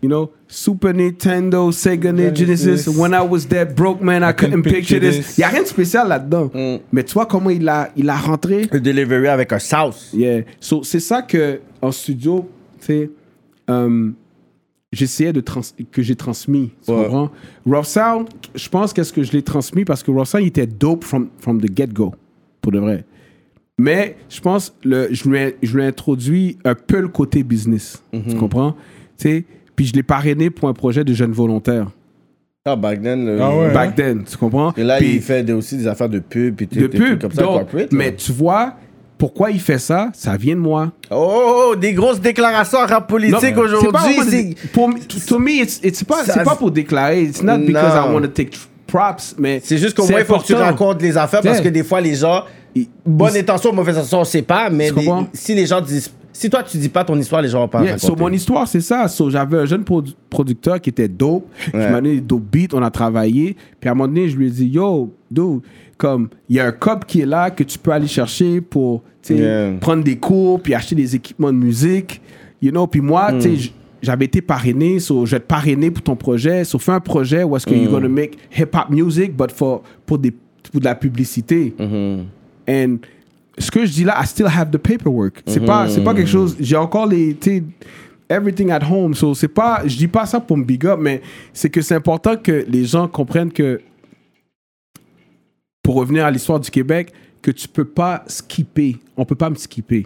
You know, Super Nintendo, Sega Genesis, Genesis. when I was that broke man, I, couldn't picture this. Il n'y a rien de spécial là-dedans. Mais tu vois comment il a, il a rentré? Le delivery avec un sauce. Yeah. So, c'est ça que en studio, tu sais, euh, j'essayais de trans que j'ai transmis. Tu Ouais. comprends? Rough Sound, je pense qu'est-ce que je l'ai transmis parce que Rough Sound il était dope from, from the get-go, pour de vrai. Mais je pense le je lui ai, je lui ai introduit un peu le côté business. Tu Mhm. comprends? Tu sais, puis je l'ai parrainé pour un projet de jeunes volontaires. Ah, back then. le- Ah ouais. Back then, tu comprends? Et là, Puis- il fait des- aussi des affaires de pub. Puis de trucs pub. comme ça, donc, corporate, mais tu vois, pourquoi il fait ça? Ça vient de moi. Oh, oh, oh, des grosses déclarations en rap politique aujourd'hui. pour to me it's, it's pas Ça- c'est pas pour déclarer it's not because I Non. want to take props mais C'est juste qu'au moins, il faut que tu important. racontes les affaires parce que des fois, les gens, bonne intention, mauvaise intention, on sait pas, mais si les gens disent, si toi tu dis pas ton histoire, les gens vont pas Yeah, so mon histoire, c'est ça. So, j'avais un jeune produ- producteur qui était dope. Ouais. Je m'a donné des dope beats, on a travaillé. Puis à un moment donné, je lui ai dit, yo, dude, comme, il y a un cop qui est là que tu peux aller chercher pour Yeah. prendre des cours, puis acheter des équipements de musique. You know, puis moi, tu sais, j- j'avais été parrainé, so je vais te parrainer pour ton projet. So fais un projet où est-ce que you're gonna make hip-hop music, but for, pour, des, pour de la publicité. And ce que je dis là, I still have the paperwork. C'est pas, c'est pas quelque chose. J'ai encore les, everything at home. So c'est pas, je dis pas ça pour me big up, mais c'est que c'est important que les gens comprennent que, pour revenir à l'histoire du Québec, que tu peux pas skipper. On peut pas me skipper.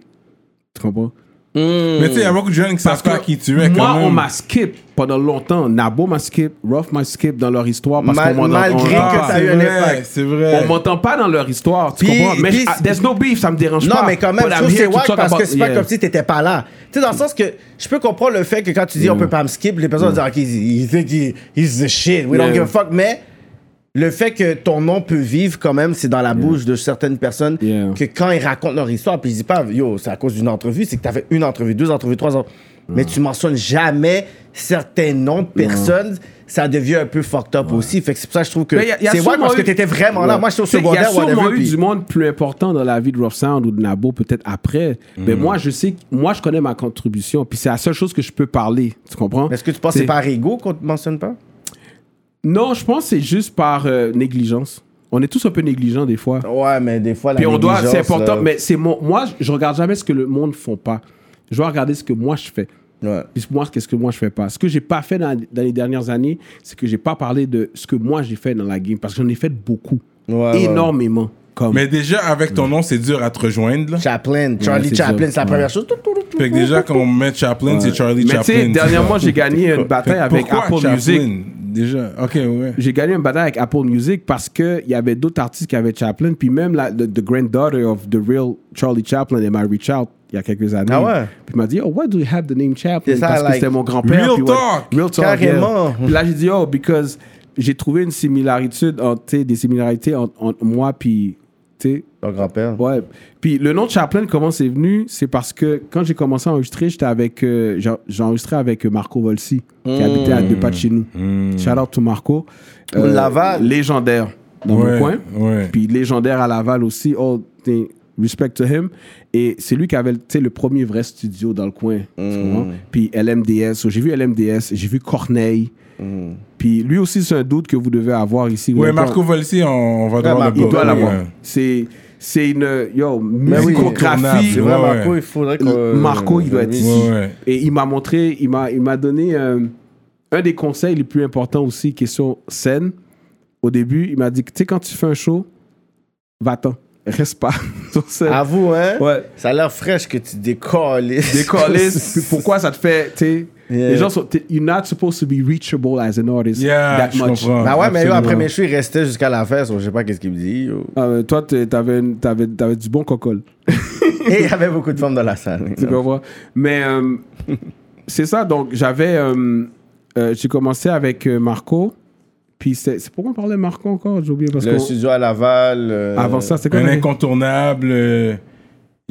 Tu comprends? Mais tu sais, il y a beaucoup de jeunes qui savent pas qui tu es. moi, quand même. on m'a skip pendant longtemps. Nabo m'a skip, Ruff m'a skip dans leur histoire parce Mal- qu'on m'en- malgré on- que ça a eu c'est un vrai, impact. c'est vrai. on m'entend pas dans leur histoire, tu Puis- comprends? Mais puis- je- ah, there's no beef, ça me dérange Non, pas. mais quand même, But je trouve c'est wack parce que c'est pas yeah. comme si t'étais pas là. Tu sais, dans le sens que je peux comprendre le fait que quand tu dis on peut pas me skip, les personnes vont dire, OK, he think he- he's the shit, we don't give a fuck. Mais le fait que ton nom peut vivre quand même, c'est dans la bouche de certaines personnes Yeah. que quand ils racontent leur histoire, puis ils disent pas, yo, c'est à cause d'une entrevue, c'est que t'as fait une entrevue, deux entrevues, trois entrevues. Mais tu mentionnes jamais certains noms de personnes, ça devient un peu fucked up aussi. Fait que c'est pour ça que je trouve que Mais y a- y a c'est sûrement parce que eu- t'étais vraiment là. Moi, je suis au Tu sais, secondaire, Il y a sûrement whatever. eu puis- du monde plus important dans la vie de Rough Sound ou de Nabo, peut-être après. Mais moi, je sais, que- moi, je connais ma contribution. Puis c'est la seule chose que je peux parler. Tu comprends? Est-ce que tu penses que C'est- c'est par ego qu'on te mentionne pas? Non, je pense que c'est juste par euh, négligence. On est tous un peu négligents des fois. Ouais, mais des fois, la Puis on doit, c'est important. là- Mais c'est mon, moi, je- regarde jamais ce que le monde font pas. Je dois regarder ce que moi je fais. Ouais. Puis moi, qu'est-ce que moi je fais pas. Ce que j'ai pas fait dans, dans les dernières années, c'est que j'ai pas parlé de ce que moi j'ai fait dans la game parce que j'en ai fait beaucoup, Ouais, ouais. énormément. Comme Mais déjà, avec ton nom, c'est dur à te rejoindre. Là. Chaplin, Charlie Chaplin, c'est la première chose. Fait que déjà, quand on met Chaplin, c'est Charlie Mais tu sais, Chaplin. dernièrement, j'ai gagné une bataille avec Apple Chaplin? Music. Déjà, ok, ouais. J'ai gagné une bataille avec Apple Music parce qu'il y avait d'autres artistes qui avaient Chaplin, puis même la, the, the granddaughter of the real Charlie Chaplin, elle m'a reach out il y a quelques années. Ah ouais? Puis il m'a dit, oh, why do you have the name Chaplin? C'est ça, Parce que c'était mon grand-père. real puis ouais, talk. Real talk, Carrément. yeah. Puis là, j'ai dit, oh, because j'ai trouvé une similarité, des similarités entre, entre moi puis, tu sais, Ton grand-père. Ouais. Puis le nom de Chaplin, comment c'est venu? C'est parce que quand j'ai commencé à enregistrer, j'étais avec. euh, j'ai j'ai enregistré avec Marco Volsi, qui habitait à deux pas de chez nous. Shout out to Marco. Au Laval? Légendaire dans Ouais, mon coin. ouais. Puis légendaire à Laval aussi. Oh, respect to him. Et c'est lui qui avait le premier vrai studio dans le coin. comprends? Puis LMDS. So, j'ai vu LMDS, j'ai vu Corneille. Puis lui aussi, c'est un doute que vous devez avoir ici. Ouais, pas- Marco Volsi, on, va devoir Marco, le il doit ouais. l'avoir. C'est c'est une yo, oui, musicographie. C'est Ouais, vrai, ouais. Marco, il faudrait qu'on. Marco, il doit être Oui. ici. Et il m'a montré, il m'a, il m'a donné euh, un des conseils les plus importants aussi, question scène. Au début, il m'a dit, tu sais, quand tu fais un show, va-t'en, reste pas sur scène. À vous, hein? Ouais. Ça a l'air fraîche que tu décolles. Décoller, puis pourquoi ça te fait, tu sais, Yeah. les gens sont, you're not supposed to be reachable as an artist Yeah, that much. comprends. Bah ouais, mais yo, après mes shows, il restait jusqu'à la fin, so je sais pas qu'est-ce qu'il me dit. yo. Ah, euh, toi, t'avais, t'avais, t'avais du bon cocol. Et il y avait beaucoup de femmes dans la salle. Tu comprends? Mais euh, c'est ça, donc j'avais. euh, euh, j'ai commencé avec Marco. Puis c'est, c'est pourquoi on parlait de Marco encore? J'ai oublié parce Le studio à Laval. euh, Avant ça, c'est quoi? Un le- incontournable.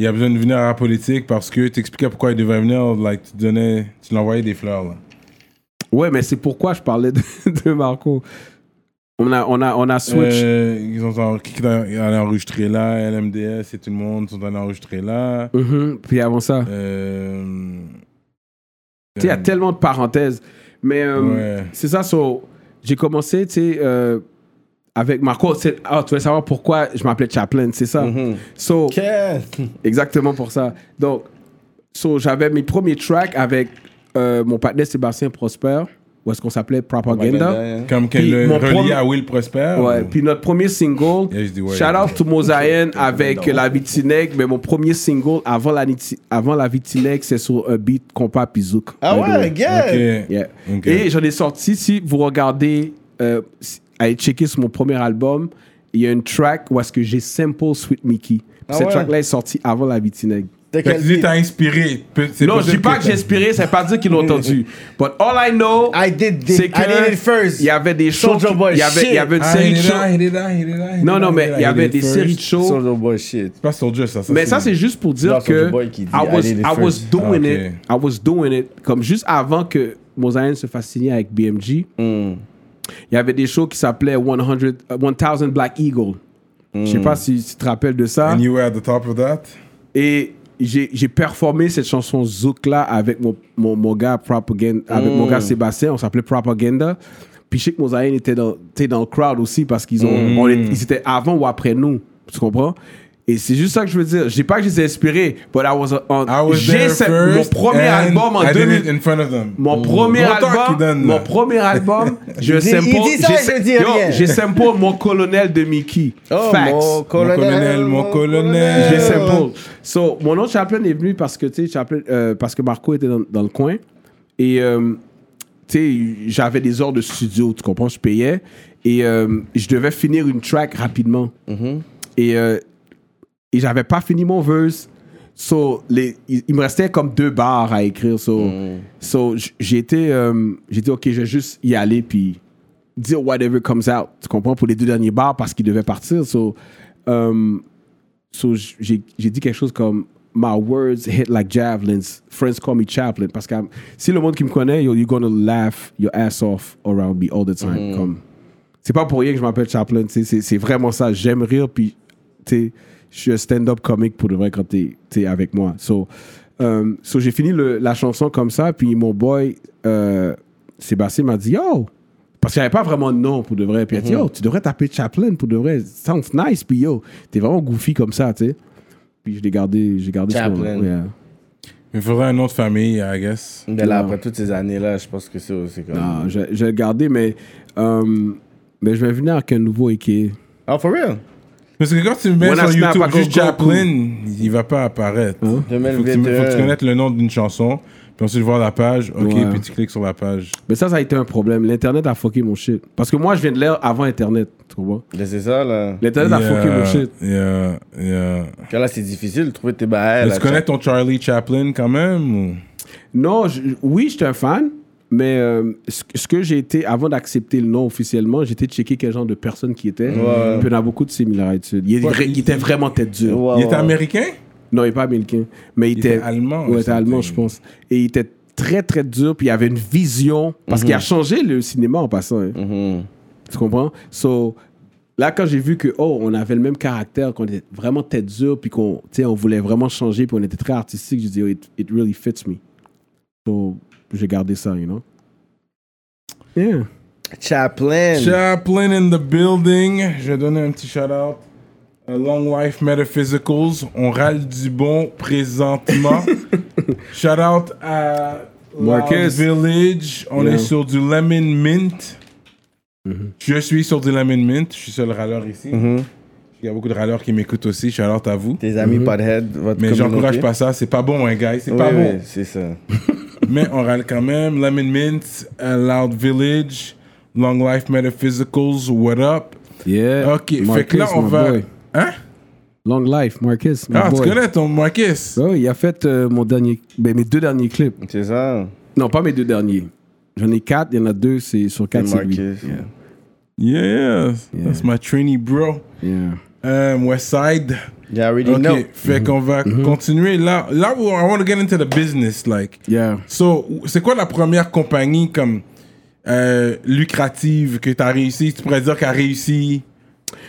Euh, il a besoin de venir à la politique parce que tu expliquais pourquoi il devait venir. Like, tu donnais, tu l'envoyais des fleurs. Là. Ouais, mais c'est pourquoi je parlais de, de Marco. On a, on a, on a switch. Euh, ils ont en- qui est allé enregistrer là, LMDS et tout le monde sont allés enregistrer là. Mhm. Puis avant ça. Euh, il y a tellement de parenthèses. Mais euh, Ouais. c'est ça, so, j'ai commencé, tu sais, euh, avec Marco. c'est- Ah, tu veux savoir pourquoi je m'appelais Chaplin, c'est ça? Mhm. So? Exactement pour ça. Donc, so, j'avais mes premiers tracks avec euh, mon partenaire Sébastien Prosper, où est-ce qu'on s'appelait Propaganda. Comme qu'elle le relié premier- à Will Prosper. Ouais, ou- puis notre premier single, Yeah, shout out to Mosaïen avec La Vitineg, mais mon premier single avant La, avant la Vitineg, c'est sur un beat compas Pizouk. Ah ouais. Yeah. Et j'en ai sorti, si vous regardez, euh, si- allez checker sur mon premier album, il y a une track où est-ce que j'ai sample Sweet Mickey. Ah Cette ouais? track-là est sortie avant La Vitineg. Que tu dis t'as inspiré. Non, je dis pas que j'ai inspiré, ça veut pas dire qu'ils l'ont entendu. But all I know, I did, c'est did, I did it first. il y avait des shows, il y avait, il y avait une Ah, série de shows. Non, non, mais il y avait des séries de shows. Soulja Boy shit. C'est pas Soulja, ça. ça Mais ça, c'est juste pour dire que I was, I was doing Ah, ok. it. I was doing it. Comme juste avant que Mosaïen se fasse signer avec BMG, Mm. Il y avait des shows qui s'appelaient 100, euh, 1000 Black Eagle. Je sais pas si, tu te rappelles de ça. And you were at the top of that? Et j'ai j'ai performé cette chanson Zouk-là avec mon, mon, mon gars Propaganda, avec mon gars Sébastien, on s'appelait Propaganda. Puis je sais que Mosaïen était dans, était dans le crowd aussi parce qu'ils ont, on est- ils étaient avant ou après nous. Tu comprends? Et c'est juste ça que je veux dire. Je dis pas que je les ai inspirés, but I was on, I was j'ai there ce- first. mon premier album en I did 2000. it in front of them. Mon premier album, mon premier album, je sample, j'ai- sample mon colonel de Mickey. Oh, Facts. mon colonel, mon colonel. J'ai simple. So, mon autre Chaplin est venu parce que, tu sais, Chaplin, euh, parce que Marco était dans, dans le coin. Et, euh, tu sais, j'avais des heures de studio, tu comprends, je payais. Et euh, je devais finir une track rapidement. Et, euh, et j'avais pas fini mon verse. So, les, il, il me restait comme deux barres à écrire. So, so j- j'ai été, euh, j'ai dit, OK, je vais juste y aller, puis dire whatever comes out. Tu comprends, pour les deux derniers bars, parce qu'il devait partir. So, euh, So, j'ai dit quelque chose comme My words hit like javelins. Friends call me Chaplin. Parce que um, si le monde qui me connaît, yo, you're gonna laugh your ass off around me all the time. Comme, c'est pas pour rien que je m'appelle Chaplin. C'est c'est vraiment ça. J'aime rire, puis tu sais, je suis un stand-up comique pour de vrai quand t'es es avec moi. So, euh, so j'ai fini le- la chanson comme ça, puis mon boy euh, Sébastien m'a dit Yo, parce qu'il n'y avait pas vraiment de nom pour de vrai. Puis il a dit, yo, tu devrais t'appeler Chaplin pour de vrai. Sounds nice. Puis yo, t'es vraiment goofy comme ça, tu sais. Puis je l'ai gardé, j'ai gardé ce Chaplin. nom. Yeah. Il faudrait un nom de famille, I guess. Mais là, Non. après toutes ces années-là, je pense que c'est aussi comme. Non, je, je vais le garder, mais, euh, mais je vais venir avec un nouveau équipe. Oh, for real? Parce que quand tu mets sur snap YouTube juste. Chaplin, il va pas apparaître. Hein? Il faut que, tu, faut que tu 2021. connaisses le nom d'une chanson, puis ensuite voir la page, ok, Ouais. puis tu cliques sur la page. Mais ça, ça a été un problème. L'Internet a fucké mon shit. Parce que moi, je viens de l'ère avant Internet, tu comprends? Mais C'est ça, là. L'Internet a fucké mon shit. yeah, yeah. Quand là, c'est difficile de trouver tes bails. Tu connais ton Charlie Chaplin quand même ou? Non, je- oui, j'étais un fan, mais euh, ce, ce que j'ai été, avant d'accepter le nom officiellement, j'ai été checker quel genre de personne qui était. Ouais. Puis on a beaucoup de similarités. Il, Ouais, il- il était vraiment tête dure. Ouais, il était ouais. américain? Non, il n'est pas américain. Mais il, Il était allemand, Ouais, il était allemand, je pense. Et il était très, très dur. Puis il avait une vision. Parce qu'il a changé le cinéma en passant. hein. Mhm. Tu comprends? So, là, quand j'ai vu que, oh, on avait le même caractère, qu'on était vraiment tête dure, puis qu'on tu sais, on voulait vraiment changer, puis on était très artistique, j'ai dit, oh, it, it really fits me. So, j'ai gardé ça, you know? Yeah. Chaplin. Chaplin in the building. Je vais donner un petit shout-out Long Life Metaphysicals. On râle du bon présentement. Shout out à Marcus. Loud Village. On Yeah. est sur du Lemon Mint. Je suis sur du Lemon Mint. Je suis seul râleur ici. Il y a beaucoup de râleurs qui m'écoutent aussi. Shout out à vous. Tes amis Podhead, votre Mais j'encourage pas ça. C'est pas bon, hein, guys. C'est Oui, pas oui, bon. c'est ça. Mais on râle quand même. Lemon Mint, A Loud Village, Long Life Metaphysicals, What Up? Yeah. Ok, fait Marcus, que là, on my va. boy. Hein? Long Life, Marcus. Ah, tu boy. connais ton Marcus? Ouais, il a fait euh, mon dernier, ben, mes deux derniers clips. C'est ça. Non, pas mes deux derniers. J'en ai quatre, il y en a deux, c'est sur quatre, c'est lui. Marcus. Yeah, yeah. That's my trainee bro. Yeah. Um, Westside. You already Ok, know. fait qu'on va continuer là. Là, I want to get into the business, like. Yeah. So, c'est quoi la première compagnie comme euh, lucrative que tu as réussi? Tu pourrais dire qu'elle a réussi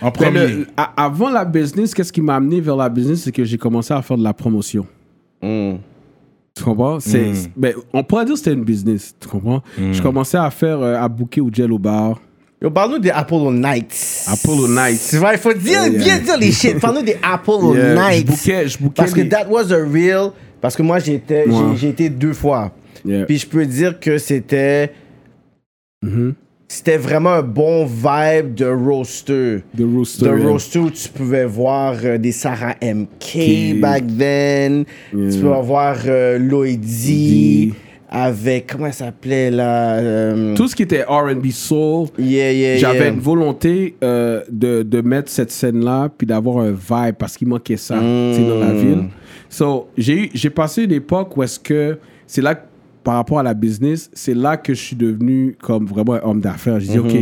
en Ben, premier. le- a- avant la business, qu'est-ce qui m'a amené vers la business, c'est que j'ai commencé à faire de la promotion. Mm. Tu comprends? C'est, ben, on pourrait dire que c'était une business. Tu comprends? Je commençais à faire, euh, à booker au Jello Bar. Yo, parle-nous des Apollo Nights. Apollo Nights. Tu vois, il faut dire, Yeah, yeah. bien dire les shit. Parle-nous des Apollo Yeah, Nights. Je bookais, je bookais Parce que les- that was a real. Parce que moi, j'étais, Ouais. j'ai, été deux fois. Puis je peux dire que c'était. Mhm. C'était vraiment un bon vibe de roaster. The Rooster. De roaster où tu pouvais voir euh, des Sarah MK Qui- back then. Tu peux voir euh, Lloydie. Avec. Comment elle s'appelait là euh, Tout ce qui était R&B soul, Yeah, yeah, J'avais yeah. une volonté euh, de, de mettre cette scène-là, puis d'avoir un vibe, parce qu'il manquait ça dans la ville. So, j'ai j'ai passé une époque où est-ce que, c'est là, par rapport à la business, c'est là que je suis devenu comme vraiment un homme d'affaires. Je dis, OK,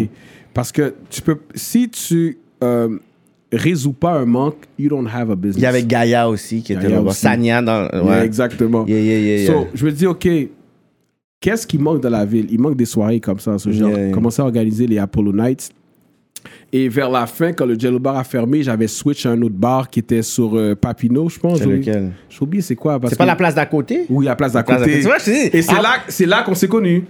parce que tu peux, si tu euh, résous pas un manque, you don't have a business. Il y avait Gaïa aussi qui était là-bas. Sanya dans. Yeah, Ouais. exactement. Yeah, yeah, yeah, yeah. So, je me dis, OK, qu'est-ce qui manque dans la ville? Il manque des soirées comme ça. So, j'ai Yeah, commencé à organiser les Apollo Nights. Et vers la fin, quand le Jello Bar a fermé, j'avais switch à un autre bar qui était sur euh, Papineau, je pense. C'est lequel? J'ai oublié c'est quoi. C'est pas que- la place d'à côté? Oui, la place d'à côté. Et c'est ah- là, c'est là qu'on s'est connus.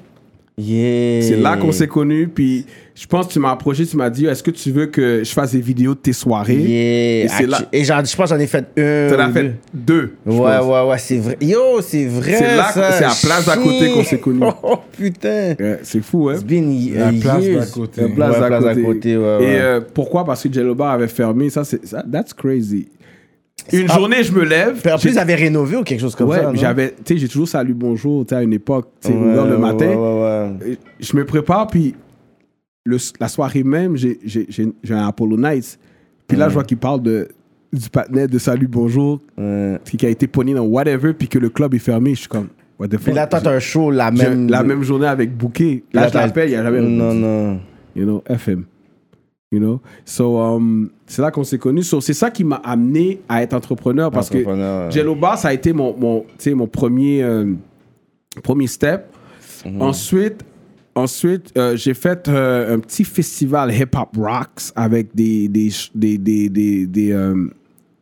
Yeah. C'est là qu'on s'est connus. Puis je pense que tu m'as approché, tu m'as dit, est-ce que tu veux que je fasse des vidéos de tes soirées? Yeah. Et c'est là- Et je pense que j'en ai fait un. Tu en as fait deux. Ouais, pense. ouais, ouais, c'est vrai. Yo, c'est vrai. C'est là c'est à place d'à côté qu'on s'est connus. Oh, putain. Ouais, c'est fou, hein? It's been place d'à côté. La place Ouais, d'à place d'à côté. côté, ouais, ouais. Et euh, pourquoi? Parce que Jello Bar avait fermé. Ça, c'est ça, that's crazy. Une Ah. journée, je me lève. Puis en plus, avaient rénové ou quelque chose comme ouais, ça. non? j'avais, tu sais, j'ai toujours salut bonjour, tu sais, à une époque, tu sais, Ouais, 1 heure le ouais, matin. ouais, ouais, ouais. Je me prépare, puis le, la soirée même, j'ai, un Apollo Nights. Puis là, je vois qu'il parle de, du patinet de salut bonjour, Ouais. qui a été pogné dans whatever, puis que le club est fermé. Je suis comme, what the Puis fuck? là, toi, t'as un show la même. la même journée avec Bouquet. Là, je t'as- l'appelle, il n'y a jamais Non, non. you know, FM. You know? So, um, c'est là qu'on s'est connus. So, c'est ça qui m'a amené à être entrepreneur parce Entrepreneur, que. Jello Bar, ça a été mon, mon, premier, euh, premier step. Mhm. Ensuite, ensuite euh, j'ai fait euh, un petit festival Hip Hop Rocks avec des, des, des, des,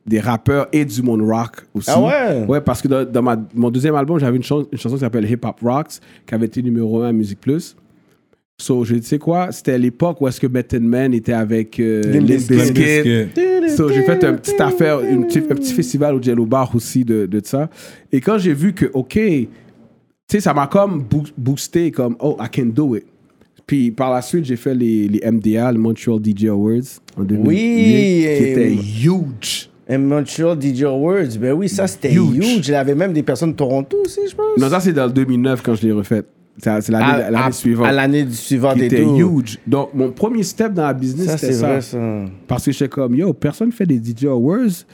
des, rappeurs et du monde rock aussi. Ah ouais? Ouais, parce que dans, dans ma- mon deuxième album, j'avais une chanson qui s'appelle Hip Hop Rocks, qui avait été numéro 1 à Musique Plus. So, je sais quoi, c'était l'époque où est-ce que Method Man était avec euh, Limp Bizkit. So, j'ai fait un petit affaire, une un petit festival au Jello Bar aussi de, de ça. Et quand j'ai vu que, OK, tu sais, ça m'a comme boo- boosté, comme, oh, I can do it. Puis par la suite, j'ai fait les, les MDA, les Montreal DJ Awards, en 2008, Oui, qui était huge. Et Montreal DJ Awards, ben oui, ça c'était Huge. huge. Il y avait même des personnes de Toronto aussi, je pense. Non, ça, c'est dans le 2009 quand je l'ai refait. C'est l'année à, suivante. À l'année suivante qui était tout. huge. Donc, mon premier step dans la business, c'était ça. vrai, ça. Parce que j'étais comme, yo, personne fait des DJ Awards.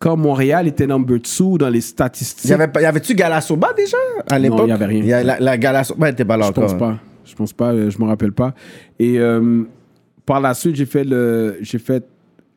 Quand Montréal était number two dans les statistiques. Y avait avait-tu Galasoba déjà à l'époque? y avait rien. Y a la, la Galasoba était pas là Je encore. pense pas. Je pense pas, euh, je me rappelle pas. Et euh, par la suite, j'ai fait, le, fait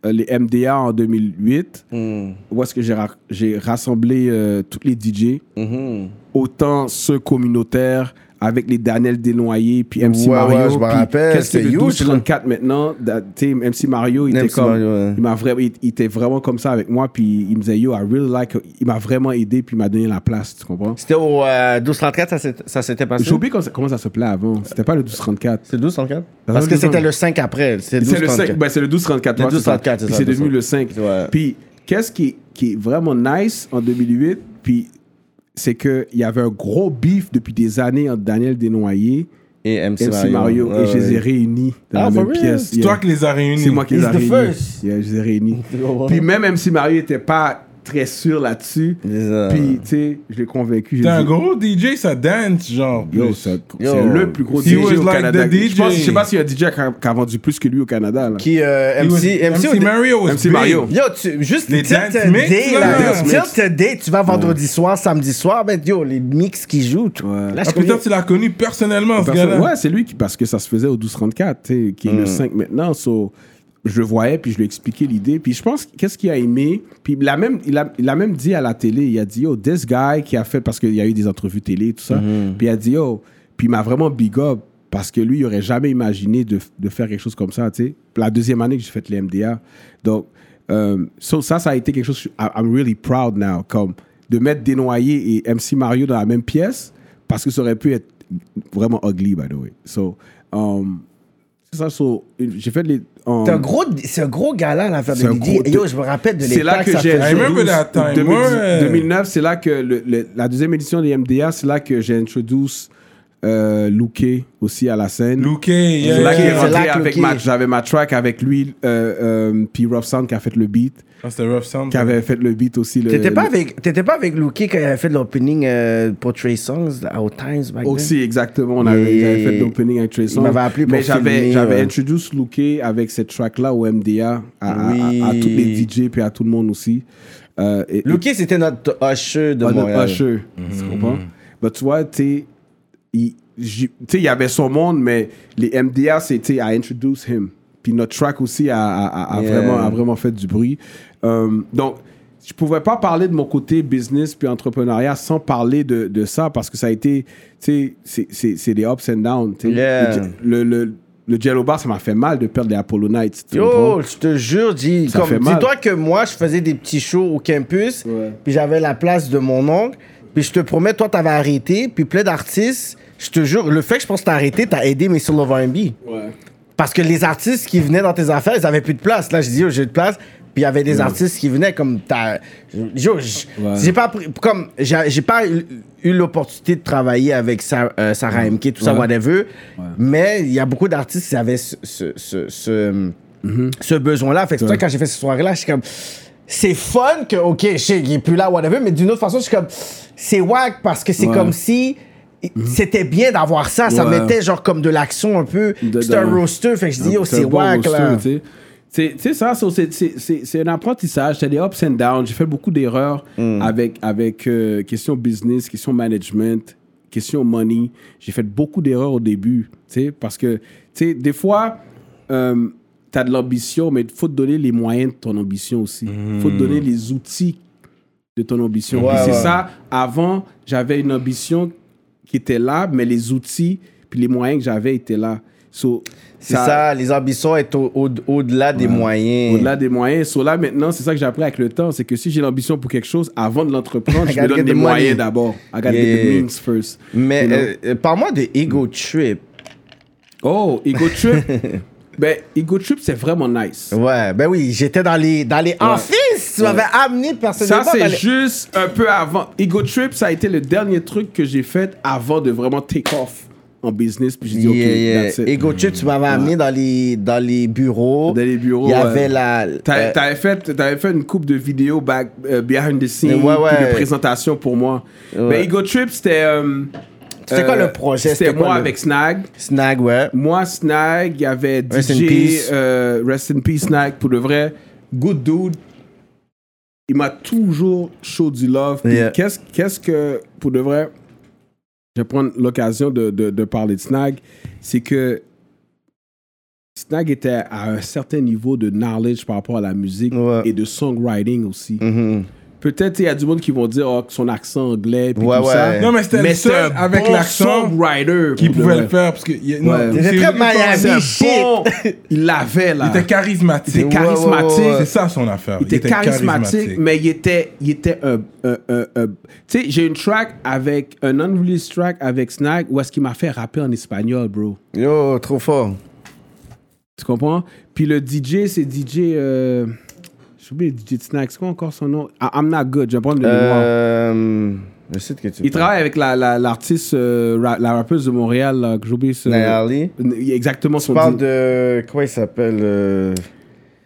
euh, les MDA en 2008, Hmm. où est-ce que j'ai, ra- j'ai rassemblé euh, tous les DJ, Mhm. autant ceux communautaires avec les Daniel Desnoyers, puis MC Ouais, ouais, Mario. je me rappelle, Qu'est-ce que le huge, 1234 maintenant? tu MC Mario, il était comme. Mario, ouais. Il m'a vraiment, il, il était vraiment comme ça avec moi, puis il me disait, yo, I really like. Il m'a vraiment aidé, puis il m'a donné la place, tu comprends? C'était au euh, 1234, ça s'est- ça s'était passé. J'ai oublié comment ça, ça s'appelait avant. C'était pas le 1234. C'est 1234 Ça Parce va, que 1234. c'était le 5 après. C'est le 5, 1234. ben, c'est le 1234. Le ouais, c'est ça. 1234, c'est ça, devenu ça. le 5. Ouais. Puis qu'est-ce qui, qui est vraiment nice en 2008, puis c'est qu'il y avait un gros beef depuis des années entre Daniel Desnoyers Et MC, et MC Mario, et je les ai réunis dans Ah, la même pièce. C'est toi qui les as réunis. C'est moi qui les ai réunis. Yeah, je les ai réunis. Puis même MC Mario n'était pas très sûr là-dessus. Puis, tu sais, je l'ai convaincu. T'es un dit, gros DJ, ça dance, genre. Yo, c'est le plus gros He DJ was au like Canada. the Je pense- je sais pas s'il y a un DJ qui a, qui a vendu plus que lui au Canada. Là. Qui, euh, MC, was- MC, MC Mario was MC big. Mario. Yo, tu, juste Les dance mix, Day, là. Tilt Day, tu vas vendredi soir, samedi soir, ben yo, les mix qui jouent. tu- Ouais. Là, Ah, peut-être tu l'as connu personnellement, ce gars-là. Ouais, c'est lui qui, parce que ça se faisait au 1234, tu sais, qui est le 5 maintenant. So, je le voyais, puis je lui ai expliqué l'idée. Puis je pense, qu'est-ce qu'il a aimé? Puis il a, même, il, a, il a même dit à la télé, il a dit, yo, this guy qui a fait, parce qu'il y a eu des entrevues télé, tout ça. Puis il a dit, yo, puis il m'a vraiment big up, parce que lui, il aurait jamais imaginé de, de faire quelque chose comme ça, tu sais. La deuxième année que j'ai fait les MDA. Donc, euh, so, ça, ça a été quelque chose, I'm really proud now, comme de mettre Desnoyers et MC Mario dans la même pièce, parce que ça aurait pu être vraiment ugly, by the way. So, um, c'est ça, so, j'ai fait les. um, C'est un gros, c'est un gros gala l'affaire de C'est Didi. gros- yo, je me rappelle de c'est là l'époque que ça j'ai. faisait. I remember that time. 2010 Moi, euh, 2009, c'est là que le- le- la deuxième édition des MDA, c'est là que j'ai introduit euh, Luke aussi à la scène. Luke, yeah, C'est là qu'il est rentré là que avec Luke- ma, j'avais ma track avec lui, euh, euh, puis Rough Sound qui a fait le beat, Ah, c'était Rough Sound. qui avait fait le beat aussi. le- T'étais pas, le- avec, t'étais pas avec Luki quand il avait fait l'opening euh, pour Trey Songs là, au Times back then? Aussi, exactement. On avait, j'avais fait l'opening avec Trey il Songz. m'avait appelé pour Mais j'avais, filmer, j'avais ouais. introduit Luke avec cette track-là au MDA, à, à- Oui. à, à tous les DJ puis à tout le monde aussi. Euh, et- c'était notre usher de Ah, notre Montréal. usher, tu comprends? Mais tu vois, tu sais, il y avait son monde, mais les MDA, c'était à introduce him. Puis notre track aussi a, a- a- a Yeah. vraiment, a vraiment fait du bruit. Euh, donc, je pouvais pas parler de mon côté business puis entrepreneuriat sans parler de, de ça parce que ça a été, tu sais, c'est- des ups and downs. Yeah. Le, le, le Jello Bar, ça m'a fait mal de perdre les Apollo Nights. Yo, je te jure, dis, dis-toi que moi, je faisais des petits shows au campus, Ouais. puis j'avais la place de mon oncle, puis je te promets, toi, t'avais arrêté, puis plein d'artistes, je te jure, le fait que je pense que t'as arrêté, t'as aidé mes solo R&B. Ouais. Parce que les artistes qui venaient dans tes affaires, ils avaient plus de place. Là, je dis, yo, j'ai de place. Puis il y avait des artistes qui venaient comme t'as. Ouais. j'ai pas pris- comme j'ai pas eu, l'opportunité de travailler avec Sa- euh, Sarah MK, tout ça, Ouais. whatever. Mais il y a beaucoup d'artistes qui avaient ce, ce, ce, ce, ce besoin-là. Fait que c'est quand j'ai fait cette soirée-là, je suis comme. C'est fun que, ok, je sais, il est plus là, whatever, mais d'une autre façon, je suis comme. C'est wack parce que c'est Ouais. comme si. C'était bien d'avoir ça, ça Ouais. mettait genre comme de l'action un peu. C'était un roster, fait que je dis, yo, c'est un bon wack là. tu sais. C'est tu sais, ça, c'est- c'est c'est- c'est un apprentissage, c'est des ups and downs. J'ai fait beaucoup d'erreurs Mm. avec, avec euh, question business, question management, question money. J'ai fait beaucoup d'erreurs au début, tu sais, parce que, tu sais, des fois, euh, tu as de l'ambition, mais il faut te donner les moyens de ton ambition aussi. Il faut te donner les outils de ton ambition. Ouais, c'est ouais. ça, avant, j'avais une ambition qui était là, mais les outils puis les moyens que j'avais étaient là. So, C'est ça, les ambitions est au- au- au-delà des moyens. Au-delà des moyens. So là, maintenant, c'est ça que j'ai appris avec le temps. C'est que si j'ai l'ambition pour quelque chose, avant de l'entreprendre, je me donne des moyens d'abord. I gotta Yeah, the means first. Mais You know? euh, euh, parle-moi de Ego Trip. Oh, Ego Trip? ben, Ego Trip, c'est vraiment nice. Ouais, ben oui, j'étais dans les, dans les offices. Tu m'avais amené personnellement. Ça, c'est les- juste un peu avant. Ego Trip, ça a été le dernier truc que j'ai fait avant de vraiment take off en business. Puis j'ai dit, OK, Yeah, yeah. that's it. Ego Trip, tu m'avais amené dans les, dans les bureaux. Dans les bureaux, Il y avait ouais. la. Euh, T'avais fait, t'avais fait une coupe de vidéos back, euh, behind the scenes, Ouais, ouais. de présentations pour moi. Ouais. Mais Ego Trip, c'était. euh, C'était quoi euh, le projet? C'était moi le- avec Snag. Snag, ouais. Moi, Snag, il y avait Rest in DJ, peace. euh, Rest in Peace Snag, pour le vrai. Good dude. Il m'a toujours show du love. Yeah. Qu'est-ce qu'est-ce que, pour de vrai, je vais prendre l'occasion de, de, de parler de Snag, c'est que Snag était à un certain niveau de knowledge par rapport à la musique Ouais. et de songwriting aussi. Mhm. Peut-être il y a du monde qui vont dire oh, son accent anglais puis Ouais, tout ouais. ça. Non, mais c'était le c'est seul un avec bon l'accent songwriter qui pouvait le faire parce que il y a- non, Ouais. c'est- C'était très Miami. Shit. bon. Il l'avait là. Il était charismatique. Il était charismatique. Ouais, ouais, ouais. C'est ça son affaire. Il était charismatique, mais il était, il était un, un, un- un- Tu sais, j'ai une track avec, un unreleased track avec Snag où est-ce qu'il m'a fait rapper en espagnol, bro. Yo, trop fort. Tu comprends? Puis le DJ, c'est DJ. Euh, J'ai oublié DJ de Snag. C'est quoi encore son nom? Ah, I'm not good. Je vais prendre le mémoire. Euh, je sais de que tu Il travaille avec la, la, l'artiste, euh, ra- la rappeuse de Montréal, là, que j'ai oublié. ce- Nayali. Exactement Tu son parles nom. de. Comment il s'appelle euh,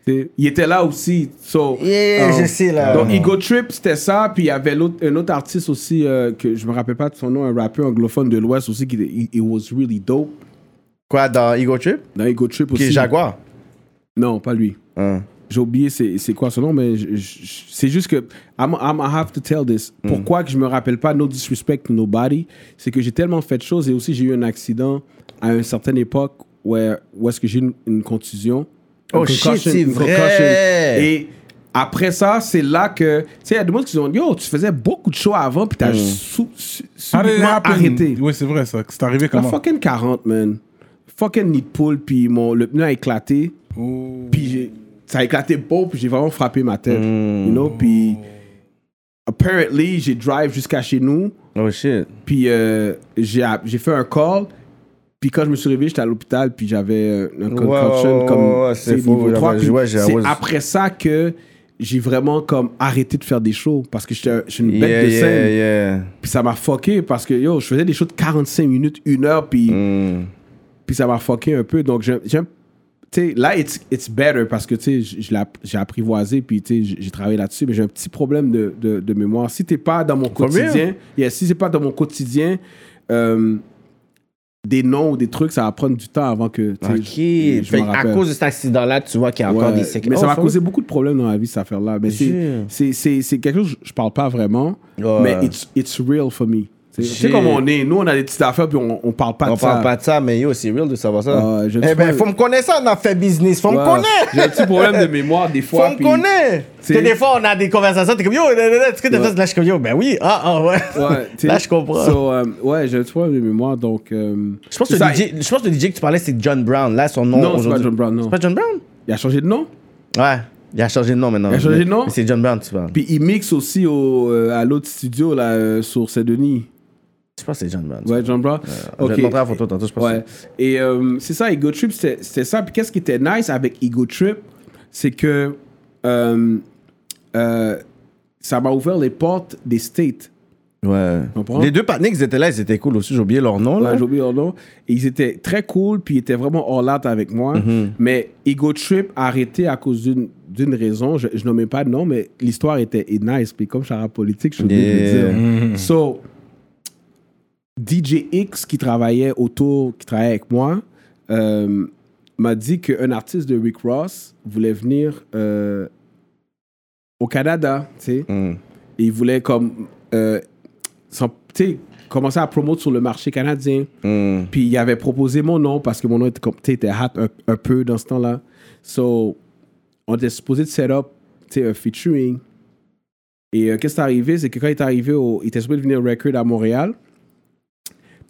Il était là aussi. So, Yeah, euh, je sais là. Donc, Ego Trip, c'était ça. Puis il y avait un autre artiste aussi, euh, que je me rappelle pas de son nom, un rappeur anglophone de l'Ouest aussi, qui il, il was really dope. Quoi, dans Ego Trip? Dans Ego Trip Qui aussi. est Jaguar? Non, pas lui. Hein. J'ai oublié c'est, c'est quoi son nom, mais c'est juste que I'm, I'm I have to tell this. Mm. Pourquoi que je me rappelle pas No Disrespect to Nobody, c'est que j'ai tellement fait de choses et aussi j'ai eu un accident à une certaine époque où, où est-ce que j'ai eu une, une contusion. Oh Une shit, c'est une vrai. concussion. Et après ça, c'est là que, tu sais, il y a des gens qui disent, yo, tu faisais beaucoup de shows avant, puis Mm. t'as happen? arrêté. Oui, c'est vrai ça. C'est arrivé La comment? fucking 40, man. Fucking nid pull, puis mon, le pneu a éclaté. Oh. Puis j'ai- ça a éclaté beau, puis j'ai vraiment frappé ma tête. Mm. You know, puis apparently, j'ai drive jusqu'à chez nous, Oh shit. puis euh, j'ai fait un call. Puis quand je me suis réveillé, j'étais à l'hôpital, puis j'avais euh, un concussion comme ouais, c'est niveau ouais, 3. ouais, Puis ouais, j'ai- c'est après ça que j'ai vraiment comme arrêté de faire des shows parce que j'étais j'étais une bête Yeah, de scène. yeah. Puis ça m'a fucké parce que yo, je faisais des shows de 45 minutes, une heure, puis Mm. puis ça m'a fucké un peu. Donc, j'ai, là, it's, it's better parce que, j'ai apprivoisé, puis, j'ai- travaillé là-dessus, mais j'ai un petit problème de, de, de mémoire. Si t'es pas dans mon quotidien, yeah, si c'est pas dans mon quotidien, euh, des noms ou des trucs, ça va prendre du temps avant que, Ok. je, je à cause de cet accident-là, tu vois qu'il y a encore des séquelles. mais ça Oh, m'a faut- causé beaucoup de problèmes dans la vie, cette affaire-là. Mais c'est, quelque chose je parle pas vraiment, Ouais. mais it's, it's real for me. Tu sais, comment on est. Nous, on a des petites affaires, puis on, on parle pas On de ça. parle pas de ça, mais yo, c'est real de savoir ça. Ah, je eh ben, pas- faut me connaître ça, on a fait business. Faut me connaître. J'ai un petit problème de mémoire des Faut fois. me puis- connaître. Que des fois, on a des conversations, t'es comme yo, est-ce que t'as fait là, je suis comme yo, ben oui, ah, ah, ouais. Là, je comprends. So, euh, ouais, j'ai un petit problème de mémoire, donc. euh, Je pense, que ça- le DJ, je pense que le DJ que tu parlais, c'est John Brown. Là, son nom. Non, c'est pas John Brown, non. C'est pas John Brown? Il a changé de nom? Ouais. Il a changé de nom maintenant. Il a changé de nom? C'est John Brown, tu parles. Puis il mixe aussi au, euh, à l'autre studio, là, euh, sur Saint-Denis. Je pense que c'est John Brown. Ouais, John Brown. Je vais te montrer la photo tantôt, je pense. Ouais. Et euh, c'est ça, Ego Trip, c'était ça. Puis qu'est-ce qui était nice avec Ego Trip, c'est que euh, euh, ça m'a ouvert les portes des States. Ouais. Les deux qui étaient là, ils étaient cool aussi. J'ai oublié leur nom, là. Ouais, j'ai oublié leur nom. Et ils étaient très cool, puis ils étaient vraiment all out avec moi. Mais Ego Trip a arrêté à cause d'une d'une raison. Je, je nommais pas de nom, mais l'histoire était nice. Puis comme je suis en politique, je suis obligé de le dire. So, DJ X qui travaillait autour, qui travaillait avec moi, euh, m'a dit qu'un artiste de Rick Ross voulait venir euh, au Canada, tu sais. Mm. Et il voulait comme, euh, sais, commencer à promouvoir sur le marché canadien. Mm. Puis il avait proposé mon nom parce que mon nom était, comme- était hot un, un peu dans ce temps-là. So, on était supposé de set up tu sais, un featuring. Et euh, qu'est-ce qui est arrivé? C'est que quand il est arrivé, au, il était supposé de venir au record à Montréal.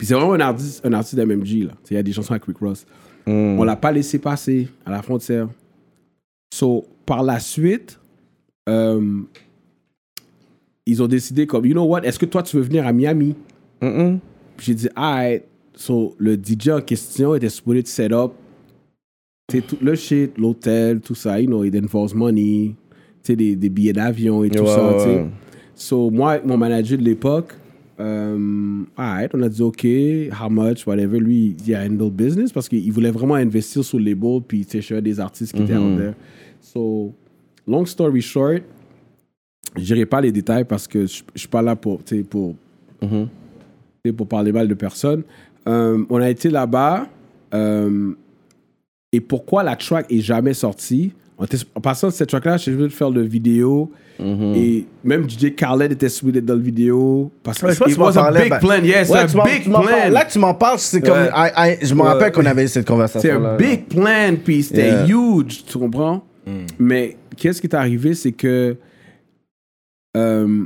Puis c'est vraiment un artiste, un artiste d'MMG. là. Il y a des chansons avec Rick Ross. Mm. On l'a pas laissé passer à la frontière. So, par la suite, euh, ils ont décidé comme, you know what, est-ce que toi tu veux venir à Miami? J'ai dit, alright. So, le DJ en question était supposé de set up tout le shit, l'hôtel, tout ça, you know, it involves money, tu sais, des, des billets d'avion et tout Ouais, ça, ouais. So, moi, avec mon manager de l'époque, euh, alright, on a dit, OK, how much, whatever. Lui, il a handle business parce qu'il voulait vraiment investir sur les label, puis, un des artistes qui étaient Mhm. out there. So, long story short, je pas les détails parce que je suis pas là pour, pour, tu sais, pour parler mal de personne. Euh, on a été là-bas. euh, et pourquoi la track est jamais sortie? En, passant de cette track-là, j'ai voulu faire le vidéo. Mhm. Et même DJ Khaled était souhaité dans le vidéo. Parce que Ouais, a parlais, big ben- plan. Yes, Ouais, c'est un big plan. Là, tu m'en parles, c'est comme. Ouais. I- I- je me Ouais. rappelle qu'on avait eu cette conversation. C'est un big plan, puis c'était Yeah. huge, tu comprends? Mais qu'est-ce qui est arrivé, c'est que euh,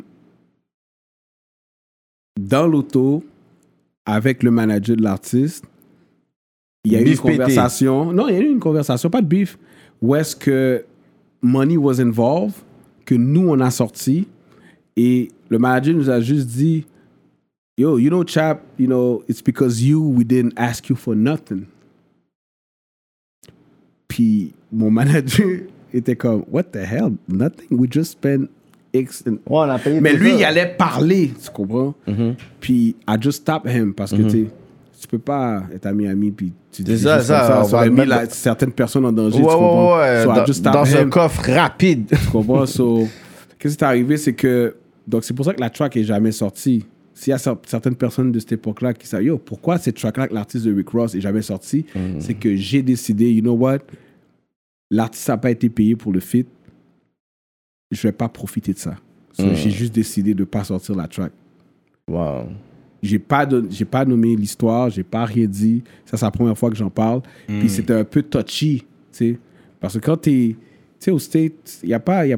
dans l'auto, avec le manager de l'artiste, il y a eu une pété. conversation. Non, il y a eu une conversation, pas de beef, où est-ce que money was involved, que nous, on a sorti, et le manager nous a juste dit, Yo, you know, chap, you know, it's because you, we didn't ask you for nothing. Puis mon manager était comme, What the hell? Nothing. We just spent X. and- Ouais, on a payé Mais lui, ça. il allait parler, tu comprends? Mm-hmm. Puis I just stopped him parce que tu peux pas être à Miami puis tu dis ça, ça, ça, ça aurait mis la- certaines personnes en danger, Ouais, tu ouais, comprends? ouais, So I dans, un coffre rapide. Tu comprends? So, qu'est-ce qui est arrivé, c'est que. Donc, c'est pour ça que la track est jamais sortie. S'il y a cer- certaines personnes de cette époque-là qui savent, yo, pourquoi cette track-là, que l'artiste de Rick Ross est jamais sorti, Mm. c'est que j'ai décidé, you know what? L'artiste n'a pas été payé pour le feat. Je vais pas profiter de ça. So, Mm. J'ai juste décidé de pas sortir la track. Wow. J'ai pas, j'ai pas nommé l'histoire, j'ai pas rien dit. Ça, c'est la première fois que j'en parle. Puis c'était un peu touchy, tu sais. Parce que quand t'es, tu sais, au State, il y a pas, y a,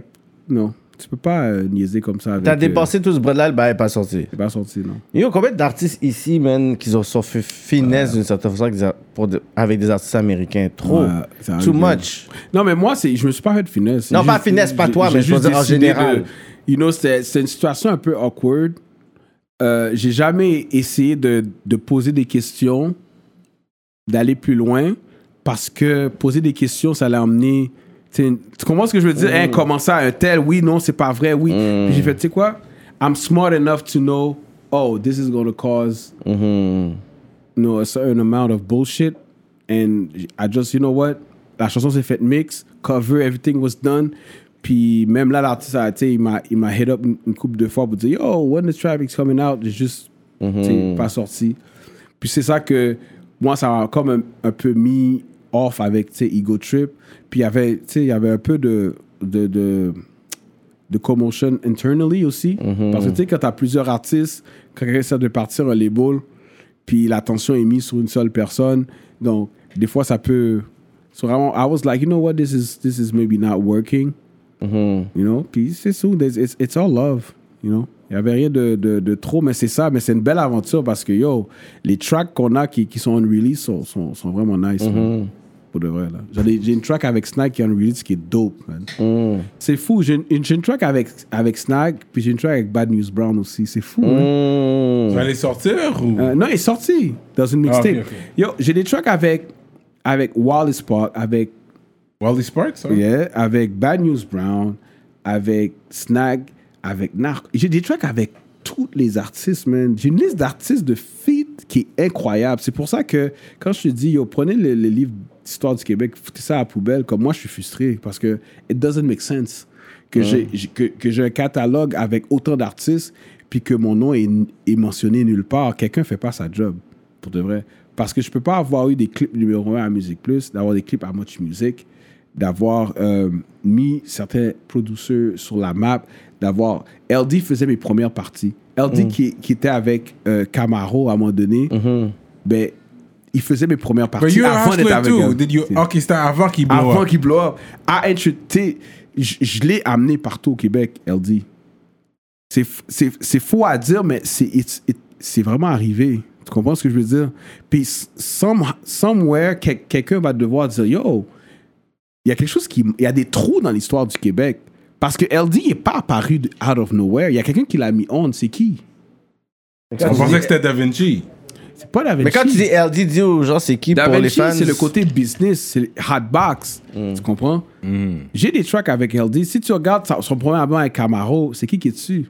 non, tu peux pas euh, niaiser comme ça avec. T'as euh, dépensé tout ce bras-là, le bail est pas sorti. c'est pas sorti, non. Il y a combien d'artistes ici, man, qui ont sont fait finesse d'une certaine façon avec des, pour de- avec des artistes américains? Trop. Ouais, Too much. Non, mais moi, c'est, je me suis pas fait de finesse. Non, pas finesse, pas toi, mais je veux juste dire en général. de- you know, c'était une situation un peu awkward. Euh, j'ai jamais essayé de, de poser des questions, d'aller plus loin, parce que poser des questions, ça allait emmener. tu comprends ce que je veux dire? Mm. Hein, comment ça, un tel? Oui, non, c'est pas vrai, oui. Puis j'ai fait, tu sais quoi? I'm smart enough to know, oh, this is going to cause Mhm. you know, a certain amount of bullshit. And I just, you know what? La chanson s'est faite mix, cover, everything was done. Puis même là, l'artiste, tu il m'a, il m'a hit up une, une couple de fois pour dire, yo, when the traffic's coming out, j'ai juste, tu sais, pas sorti. Puis c'est ça que moi, ça m'a comme un, un peu mis off avec, tu sais, Ego Trip. Puis il y avait, tu sais, il y avait un peu de, de, de, de commotion internally aussi. Parce que tu sais, quand t'as plusieurs artistes, quand quelqu'un essaie de partir un label, puis l'attention est mise sur une seule personne, donc des fois ça peut. So I was like, you know what, this is, this is maybe not working. You know, puis c'est ça, there's- it's, it's all love, you know? Il n'y avait rien de, de, de trop, mais c'est ça, mais c'est une belle aventure parce que, yo, les tracks qu'on a qui, qui sont on release sont, sont, sont vraiment nice, man. Pour de vrai, là. J'ai une track avec Snag qui est on release qui est dope, man. C'est fou. J'ai une, j'ai une track avec, avec Snag, puis j'ai une track avec Bad News Brown aussi. C'est fou, hein. Mm. Tu vas les sortir ou? Euh, non, il est sorti dans une mixtape. Ah, ok. Yo, j'ai des tracks avec, avec Wallace Park, avec, Wally Sparks hein? yeah, avec Bad News Brown, avec Snag, avec Narc. J'ai des tracks avec tous les artistes, man. J'ai une liste d'artistes de feat qui est incroyable. C'est pour ça que quand je te dis, yo, prenez le, le livre d'histoire du Québec, foutez ça à la poubelle, comme moi, je suis frustré parce que it doesn't make sense. Que j'ai j'ai- que, que un catalogue avec autant d'artistes, puis que mon nom est, est mentionné nulle part. Quelqu'un fait pas sa job, pour de vrai. Parce que je peux pas avoir eu des clips numéro 1 à Musique Plus, d'avoir des clips à Much Music, d'avoir euh, mis certains producteurs sur la map, d'avoir... LD faisait mes premières parties. LD qui, qui était avec euh, Camaro à un moment donné, ben, il faisait mes premières But parties avant d'être avec too. Did you... Ok, c'était avant qu'il blow Avant up? qu'il blow up. À t'sais, Je je l'ai amené partout au Québec, LD. C'est f- C'est c'est faux à dire, mais c'est it's- it- c'est vraiment arrivé. Tu comprends ce que je veux dire? Puis, some, somewhere, quel- quelqu'un va devoir dire Yo, il y a quelque chose qui. Il y a des trous dans l'histoire du Québec. Parce que LD n'est pas apparu de- out of nowhere. Il y a quelqu'un qui l'a mis on. C'est qui? On pensait que c'était Da Vinci? C'est pas Da Vinci. Mais quand tu dis LD, dis aux gens c'est qui Da pour les fans? c'est le côté business, c'est hotbox. Tu comprends? J'ai des tracks avec LD. Si tu regardes son premier album avec Camaro, c'est qui qui est dessus?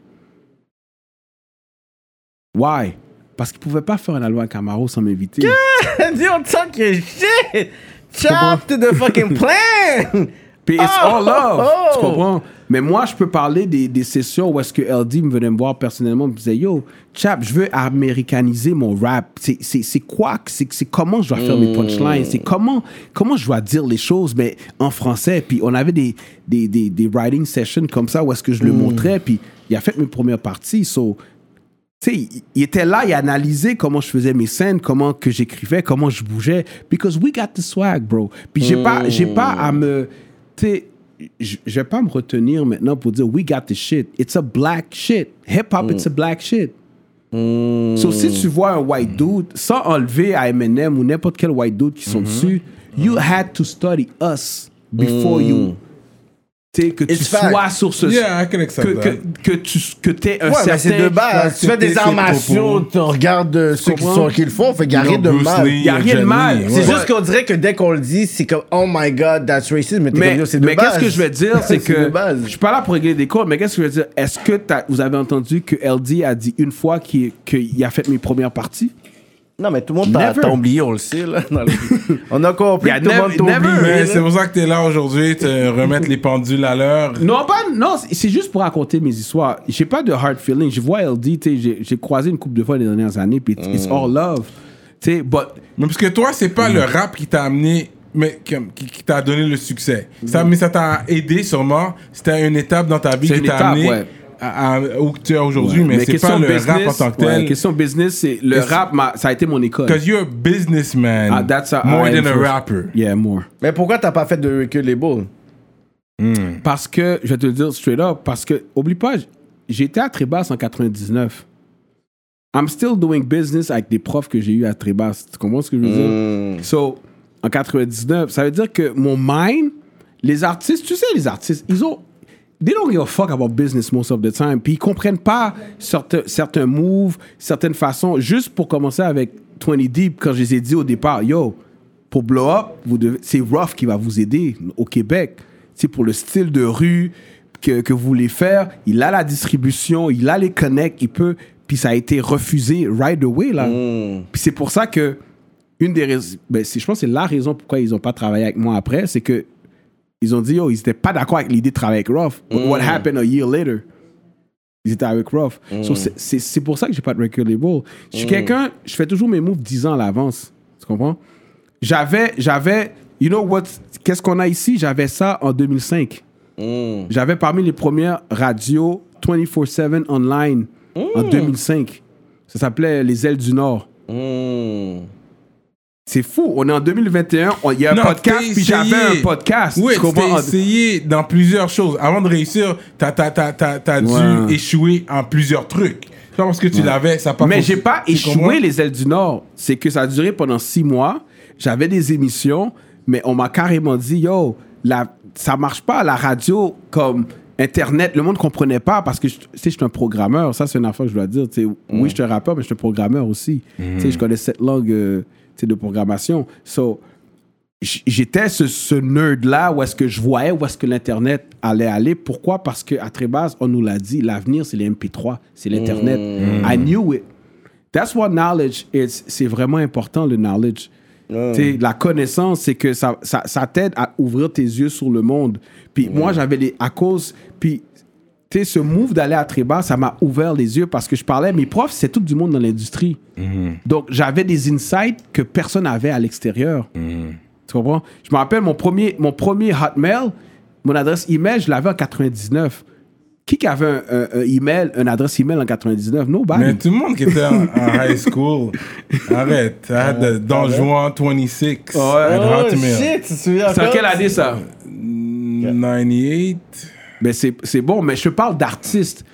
Why? Parce qu'il pouvait pas faire un album avec Camaro sans m'inviter. Dis on talk your shit. Chop to the fucking plan. Puis it's Oh! all love. Oh! Tu comprends? Mais moi, je peux parler des, des sessions où est-ce que LD me venait me voir personnellement et me disait Yo, Chap, je veux américaniser mon rap. C'est- quoi? C'est comment je dois faire mes punchlines? C'est comment, comment je dois dire les choses, mais en français. Puis on avait des, des, des, des writing sessions comme ça où est-ce que je le montrais. Puis il a fait mes premières parties. So, tu sais, il- il était là, il analysait comment je faisais mes scènes, comment que j'écrivais, comment je bougeais. Because we got the swag, bro. Puis j'ai pas, j'ai pas à me, tu sais, je vais pas me retenir maintenant pour dire we got the shit. It's a black shit. Hip hop, it's a black shit. So si tu vois un white dude, sans enlever à Eminem ou n'importe quel white dude qui sont dessus, you had to study us before you. Que tu fact. sois sur ce. Yeah, I can accept que, that. que, que tu que un Ouais, mais certain. c'est de base. Tu fais des propos. tu regardes euh, ceux qui sont qu'ils le font, fait qu'il n'y a rien de Bruce mal. Lee, Y a rien de mal. C'est juste qu'on dirait que dès qu'on le dit, c'est comme oh my god, that's racist, mais Mais, c'est de mais qu'est-ce que je vais dire, c'est que de base. je suis pas là pour régler des comptes, mais qu'est-ce que je veux dire? Est-ce que vous avez entendu que LD a dit une fois qu'il qu'il a fait mes premières parties? Non, mais tout le monde t'a Never. t'a oublié, on le sait. Là, dans on a compris Y a que tout le monde t'a never, oublié. Mais c'est pour ça que t'es là aujourd'hui, te remettre les pendules à l'heure. Non, pas, non, c'est- c'est juste pour raconter mes histoires. J'ai pas de hard feeling. Je vois LD, tu sais, j'ai- j'ai croisé une couple de fois les dernières années, puis it's, it's all love. Tu sais, but Mais parce que toi, c'est pas Mm. le rap qui t'a amené, mais comme- qui, qui t'a donné le succès. Ça, mais ça t'a aidé sûrement. C'était une étape dans ta vie C'est qui une t'a étape, amené ouais. À, à- où tu es aujourd'hui. mais c'est question pas le business, rap en tant que tel. ouais, question business, c'est le rap, m'a- ça a été mon école. Because you're a businessman Ah, that's a- more I than a rapper. Yeah, more. Mais pourquoi t'as pas fait de recul label? Parce que, je vais te le dire straight up, parce que, oublie pas, j'étais à Trébas en 99. I'm still doing business avec des profs que j'ai eu à Trébas. Tu comprends ce que je veux dire? So, en 99, ça veut dire que mon mind, les artistes, tu sais, les artistes, ils ont. They don't give a fuck about business most of the time. Puis ils comprennent pas certains, certains moves, certaines façons. Juste pour commencer avec 20 Deep, quand je les ai dit au départ, yo, pour blow up, vous devez- c'est Ruff qui va vous aider au Québec. C'est pour le style de rue que, que vous voulez faire. Il a la distribution, il a les connects, il peut. Puis ça a été refusé right away, là. Puis c'est pour ça que une des raisons, ben, je pense que c'est la raison pourquoi ils n'ont pas travaillé avec moi après, c'est que ils ont dit, yo, ils n'étaient pas d'accord avec l'idée de travailler avec Ruff. But what happened a year later? Ils étaient avec Ruff. So, c'est- pour ça que j'ai pas de record label. Je suis quelqu'un, je fais toujours mes moves 10 ans à l'avance. Tu comprends? J'avais, j'avais, you know what, qu'est-ce qu'on a ici? J'avais ça en 2005. J'avais parmi les premières radios 24-7 online en 2005. Ça s'appelait Les Ailes du Nord. C'est fou. On est en 2021. on- Il y a un Non, podcast, puis j'avais un podcast. Oui, t'as essayé dans plusieurs choses. Avant de réussir, t'as as, dû échouer en plusieurs trucs. Pas parce que tu l'avais, ça pas Mais j'ai pas échoué les ailes du Nord. C'est que ça a duré pendant six mois. J'avais des émissions, mais on m'a carrément dit, yo, la, ça marche pas la radio comme Internet. Le monde comprenait pas parce que tu sais, je suis un programmeur. Ça, c'est une affaire que je dois dire. Oui, je suis un rappeur, mais je suis un programmeur aussi. Tu sais, Je connais cette langue euh, de programmation. So, j'étais ce, ce nerd-là où est-ce que je voyais où est-ce que l'Internet allait aller. Pourquoi? Parce qu'à très base, on nous l'a dit, l'avenir, c'est les MP3, c'est l'Internet. I knew it. That's what knowledge is. C'est vraiment important, le knowledge. Sais, La connaissance, c'est que ça, ça, ça t'aide à ouvrir tes yeux sur le monde. Puis moi, j'avais les... À cause... Puis, tu sais, ce move d'aller à Tréba, ça m'a ouvert les yeux parce que je parlais... Mes profs, c'est tout du monde dans l'industrie. Donc, j'avais des insights que personne n'avait à l'extérieur. Tu comprends? Je me rappelle, mon premier, mon premier Hotmail, mon adresse email, je l'avais en 99. Qui qui avait un, un- un email, une adresse email en 99? Nobody. Mais tout le monde qui était en, en high school, arrête. I had the Don Juan 26 at Oh Hotmail. shit, tu te souviens C'est en quelle année ça? 98. Ben c'est bon, mais je te parle d'artiste.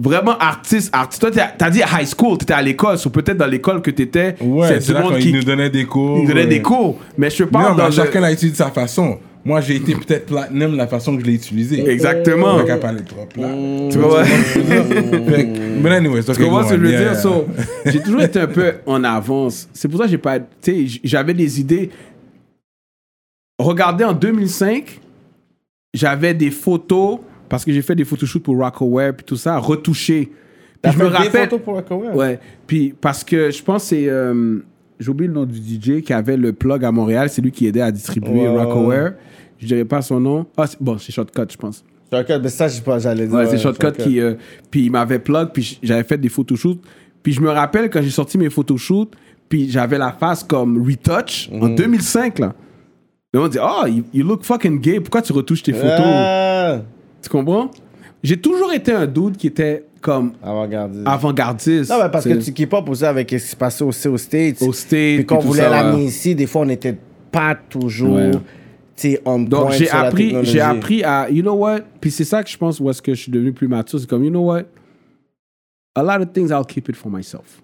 Vraiment artiste, artiste. Toi, t'as dit high school, t'étais à l'école, ou peut-être dans l'école que t'étais. Ouais, c'est là monde quand qui il nous donnait des cours. il donnait euh, des cours. Mais je te Non, parle mais dans chacun le... l'a utilisé de sa façon. Moi, j'ai été peut-être platinum la façon que je l'ai utilisé. Exactement. Fait parler trop plat. Tu vois? Mais anyway, c'est Tu comprends ce que je veux dire? So, j'ai toujours été un peu en avance. C'est pour ça que j'ai pas. Tu sais, j'avais des idées. Regardez en 2005, j'avais des photos, parce que j'ai fait des photoshoots pour Rockaware puis tout ça, retouchées. Puis je me fait des rappelle. photos pour Rockaware? Ouais. Puis parce que je pense que c'est. euh, J'ai oublié le nom du DJ qui avait le plug à Montréal. C'est lui qui aidait à distribuer ouais, Rockaware. Je dirais pas son nom. Ah, bon, c'est Shortcut, je pense. Shortcut, mais ça, je sais pas, j'allais dire. Ouais, c'est Shortcut qui. euh, puis il m'avait plug, puis j'avais fait des photoshoots. Puis je me rappelle quand j'ai sorti mes photoshoots, puis j'avais la face comme retouch Mm. en 2005, là. Le monde dit, oh, you, you look fucking gay, pourquoi tu retouches tes photos? Ah, Tu comprends? J'ai toujours été un dude qui était comme avant-gardiste. avant-gardiste. Non, mais parce que tu keep up aussi avec ce qui se passait aussi aux States. Au States, Puis quand on voulait l'amener ici, des fois, on n'était pas toujours. Ouais. On Donc j'ai appris, j'ai appris à, you know what, puis c'est ça que je pense où est-ce que je suis devenu plus mature, c'est comme, you know what, a lot of things I'll keep it for myself.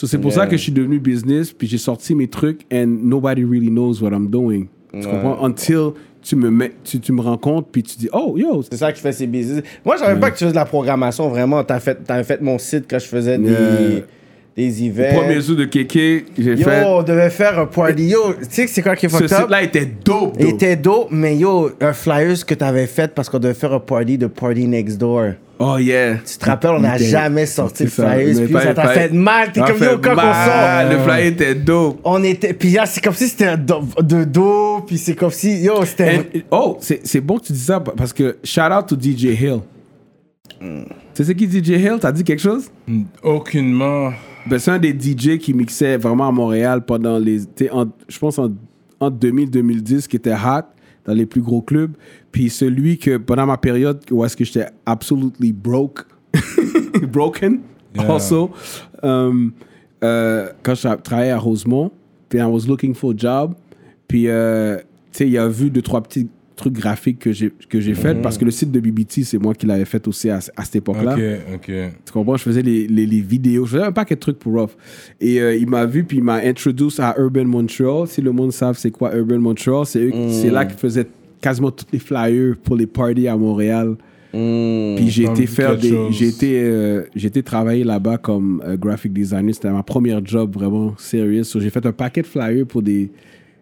So c'est pour Yeah. ça que je suis devenu business, puis j'ai sorti mes trucs and nobody really knows what I'm doing. Tu comprends? Until tu me mets, tu, tu me rends compte, puis tu dis, oh yo, C'est ça qui fait ses business. Moi, je savais pas que tu faisais de la programmation, vraiment. T'as fait, t'avais fait mon site quand je faisais des, Des events. premier jour de Kéké, j'ai Yo, fait. on devait faire un party. Yo, tu sais que c'est quoi qui est Ce fucked up? site-là était dope. Il dope. était dope, mais yo, un flyers que t'avais fait parce qu'on devait faire un party de Party Next Door. Oh yeah. Tu te rappelles, on n'a Il jamais sorti le flyers, puis ça t'a fait mal. T'es comme yo, quand on sort. Le flyer était dope. On était. Puis là, c'est comme si c'était de dos, puis c'est comme si. Yo, c'était. Oh, c'est c'est bon que tu dis ça parce que shout out to DJ Hill. Hmm. Tu sais qui DJ Hill? T'as dit quelque chose? Aucunement. Ben, c'est un des DJ qui mixait vraiment à Montréal pendant les. Je pense en, en 2000-2010, qui était hot dans les plus gros clubs. Puis celui que pendant ma période où est-ce que j'étais absolutely broke, broken, Yeah. also, um, euh, quand je tra- travaillais à Rosemont, puis I was looking for a job, puis euh, tu sais, il a vu deux, trois petits trucs graphiques que j'ai que j'ai fait parce que le site de BBT, c'est moi qui l'avais fait aussi à, à cette époque-là. Ok, ok. Tu comprends? Je faisais les, les, les vidéos. Je faisais un paquet de trucs pour Ruff. Et euh, il m'a vu, puis il m'a introduit à Urban Montreal. Si le monde savent c'est quoi Urban Montreal, c'est c'est là qu'ils faisaient quasiment tous les flyers pour les parties à Montréal. Puis j'ai été faire des, j'ai été, euh, j'ai été travailler là-bas comme euh, graphic designer. C'était ma première job vraiment sérieux. So, j'ai fait un paquet de flyers pour des,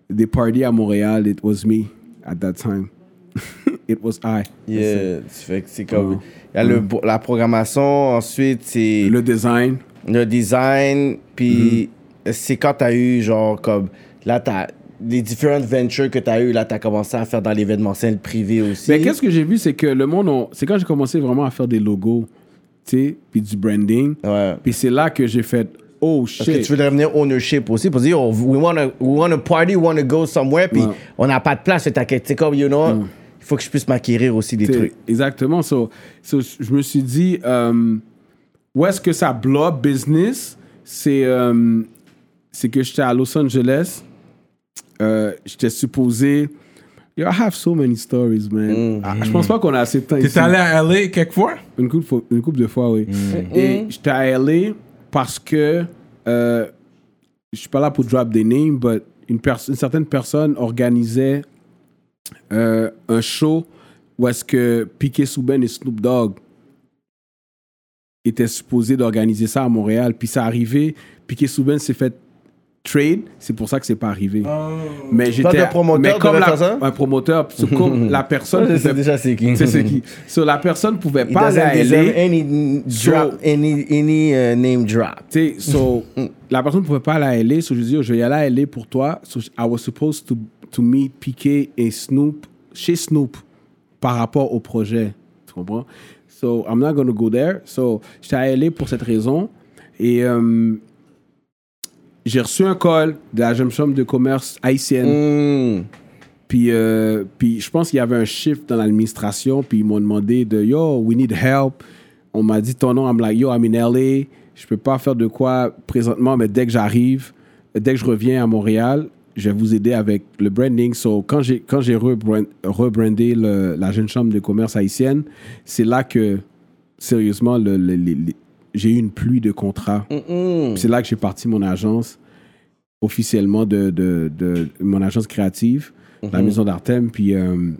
des parties à Montréal. It was me at that time. It was I. Yeah, tu c'est comme. Il y a le, la programmation, ensuite, c'est Le design. le design, puis c'est quand t'as eu, genre, comme. Là, t'as. Les différentes ventures que t'as eu, là, t'as commencé à faire dans l'événementiel privé aussi. Mais qu'est-ce que j'ai vu, c'est que le monde, on- c'est quand j'ai commencé vraiment à faire des logos, tu sais, puis du branding. Ouais. Puis c'est là que j'ai fait, oh shit. Parce que tu veux devenir ownership aussi pour dire, oh, we wanna, we wanna party, we wanna go somewhere, puis Ouais. on n'a pas de place, c'est comme, you know, il faut que je puisse m'acquérir aussi des trucs. Exactement. So, so, je me suis dit, euh, où est-ce que ça blow up business? C'est c'est que j'étais à Los Angeles. Euh, j'étais supposé. Yo, I have so many stories, man. Ah, je pense pas qu'on a assez de temps T'es allé à LA quelquefois? Une couple, fois- une couple de fois, oui. Et j'étais à LA parce que euh, je suis pas là pour drop des names, but une, certaine personne organisait euh, un show où est-ce que Piqué Souben et Snoop Dogg étaient supposés d'organiser ça à Montréal. Puis ça arrivé, Piqué Souben s'est fait trade, c'est pour ça que c'est pas arrivé. Mais Pas j'étais promoteur mais comme la- faire ça? un promoteur, c'est comme la personne Je sais pouvait- déjà c'est qui? c'est c'est qui? So, la personne pouvait He pas aller any So- drop, any, any uh, name drop. Tu sais, so, la personne ne pouvait pas aller à LA, so je dis, oh, je vais aller à LA pour toi. So, I was supposed to, to meet Piqué et Snoop chez Snoop par rapport au projet. Tu comprends? So, I'm not gonna go there. So, j'étais à LA pour cette raison. Et euh, j'ai reçu un call de la jeune chambre de commerce haïtienne. Mm. Puis, euh, puis je pense qu'il y avait un shift dans l'administration. Puis ils m'ont demandé de Yo, we need help. On m'a dit ton nom. I'm like, Yo, I'm in LA. Je peux pas faire de quoi présentement, mais dès que j'arrive, dès que je reviens à Montréal, je vais vous aider avec le branding. So, quand j'ai, quand j'ai rebrand- rebrandé la jeune chambre de commerce haïtienne, c'est là que, sérieusement, le- le- j'ai eu une pluie de contrats. C'est là que j'ai parti mon agence officiellement de, de, de mon agence créative, la maison d'Artem. Puis euh,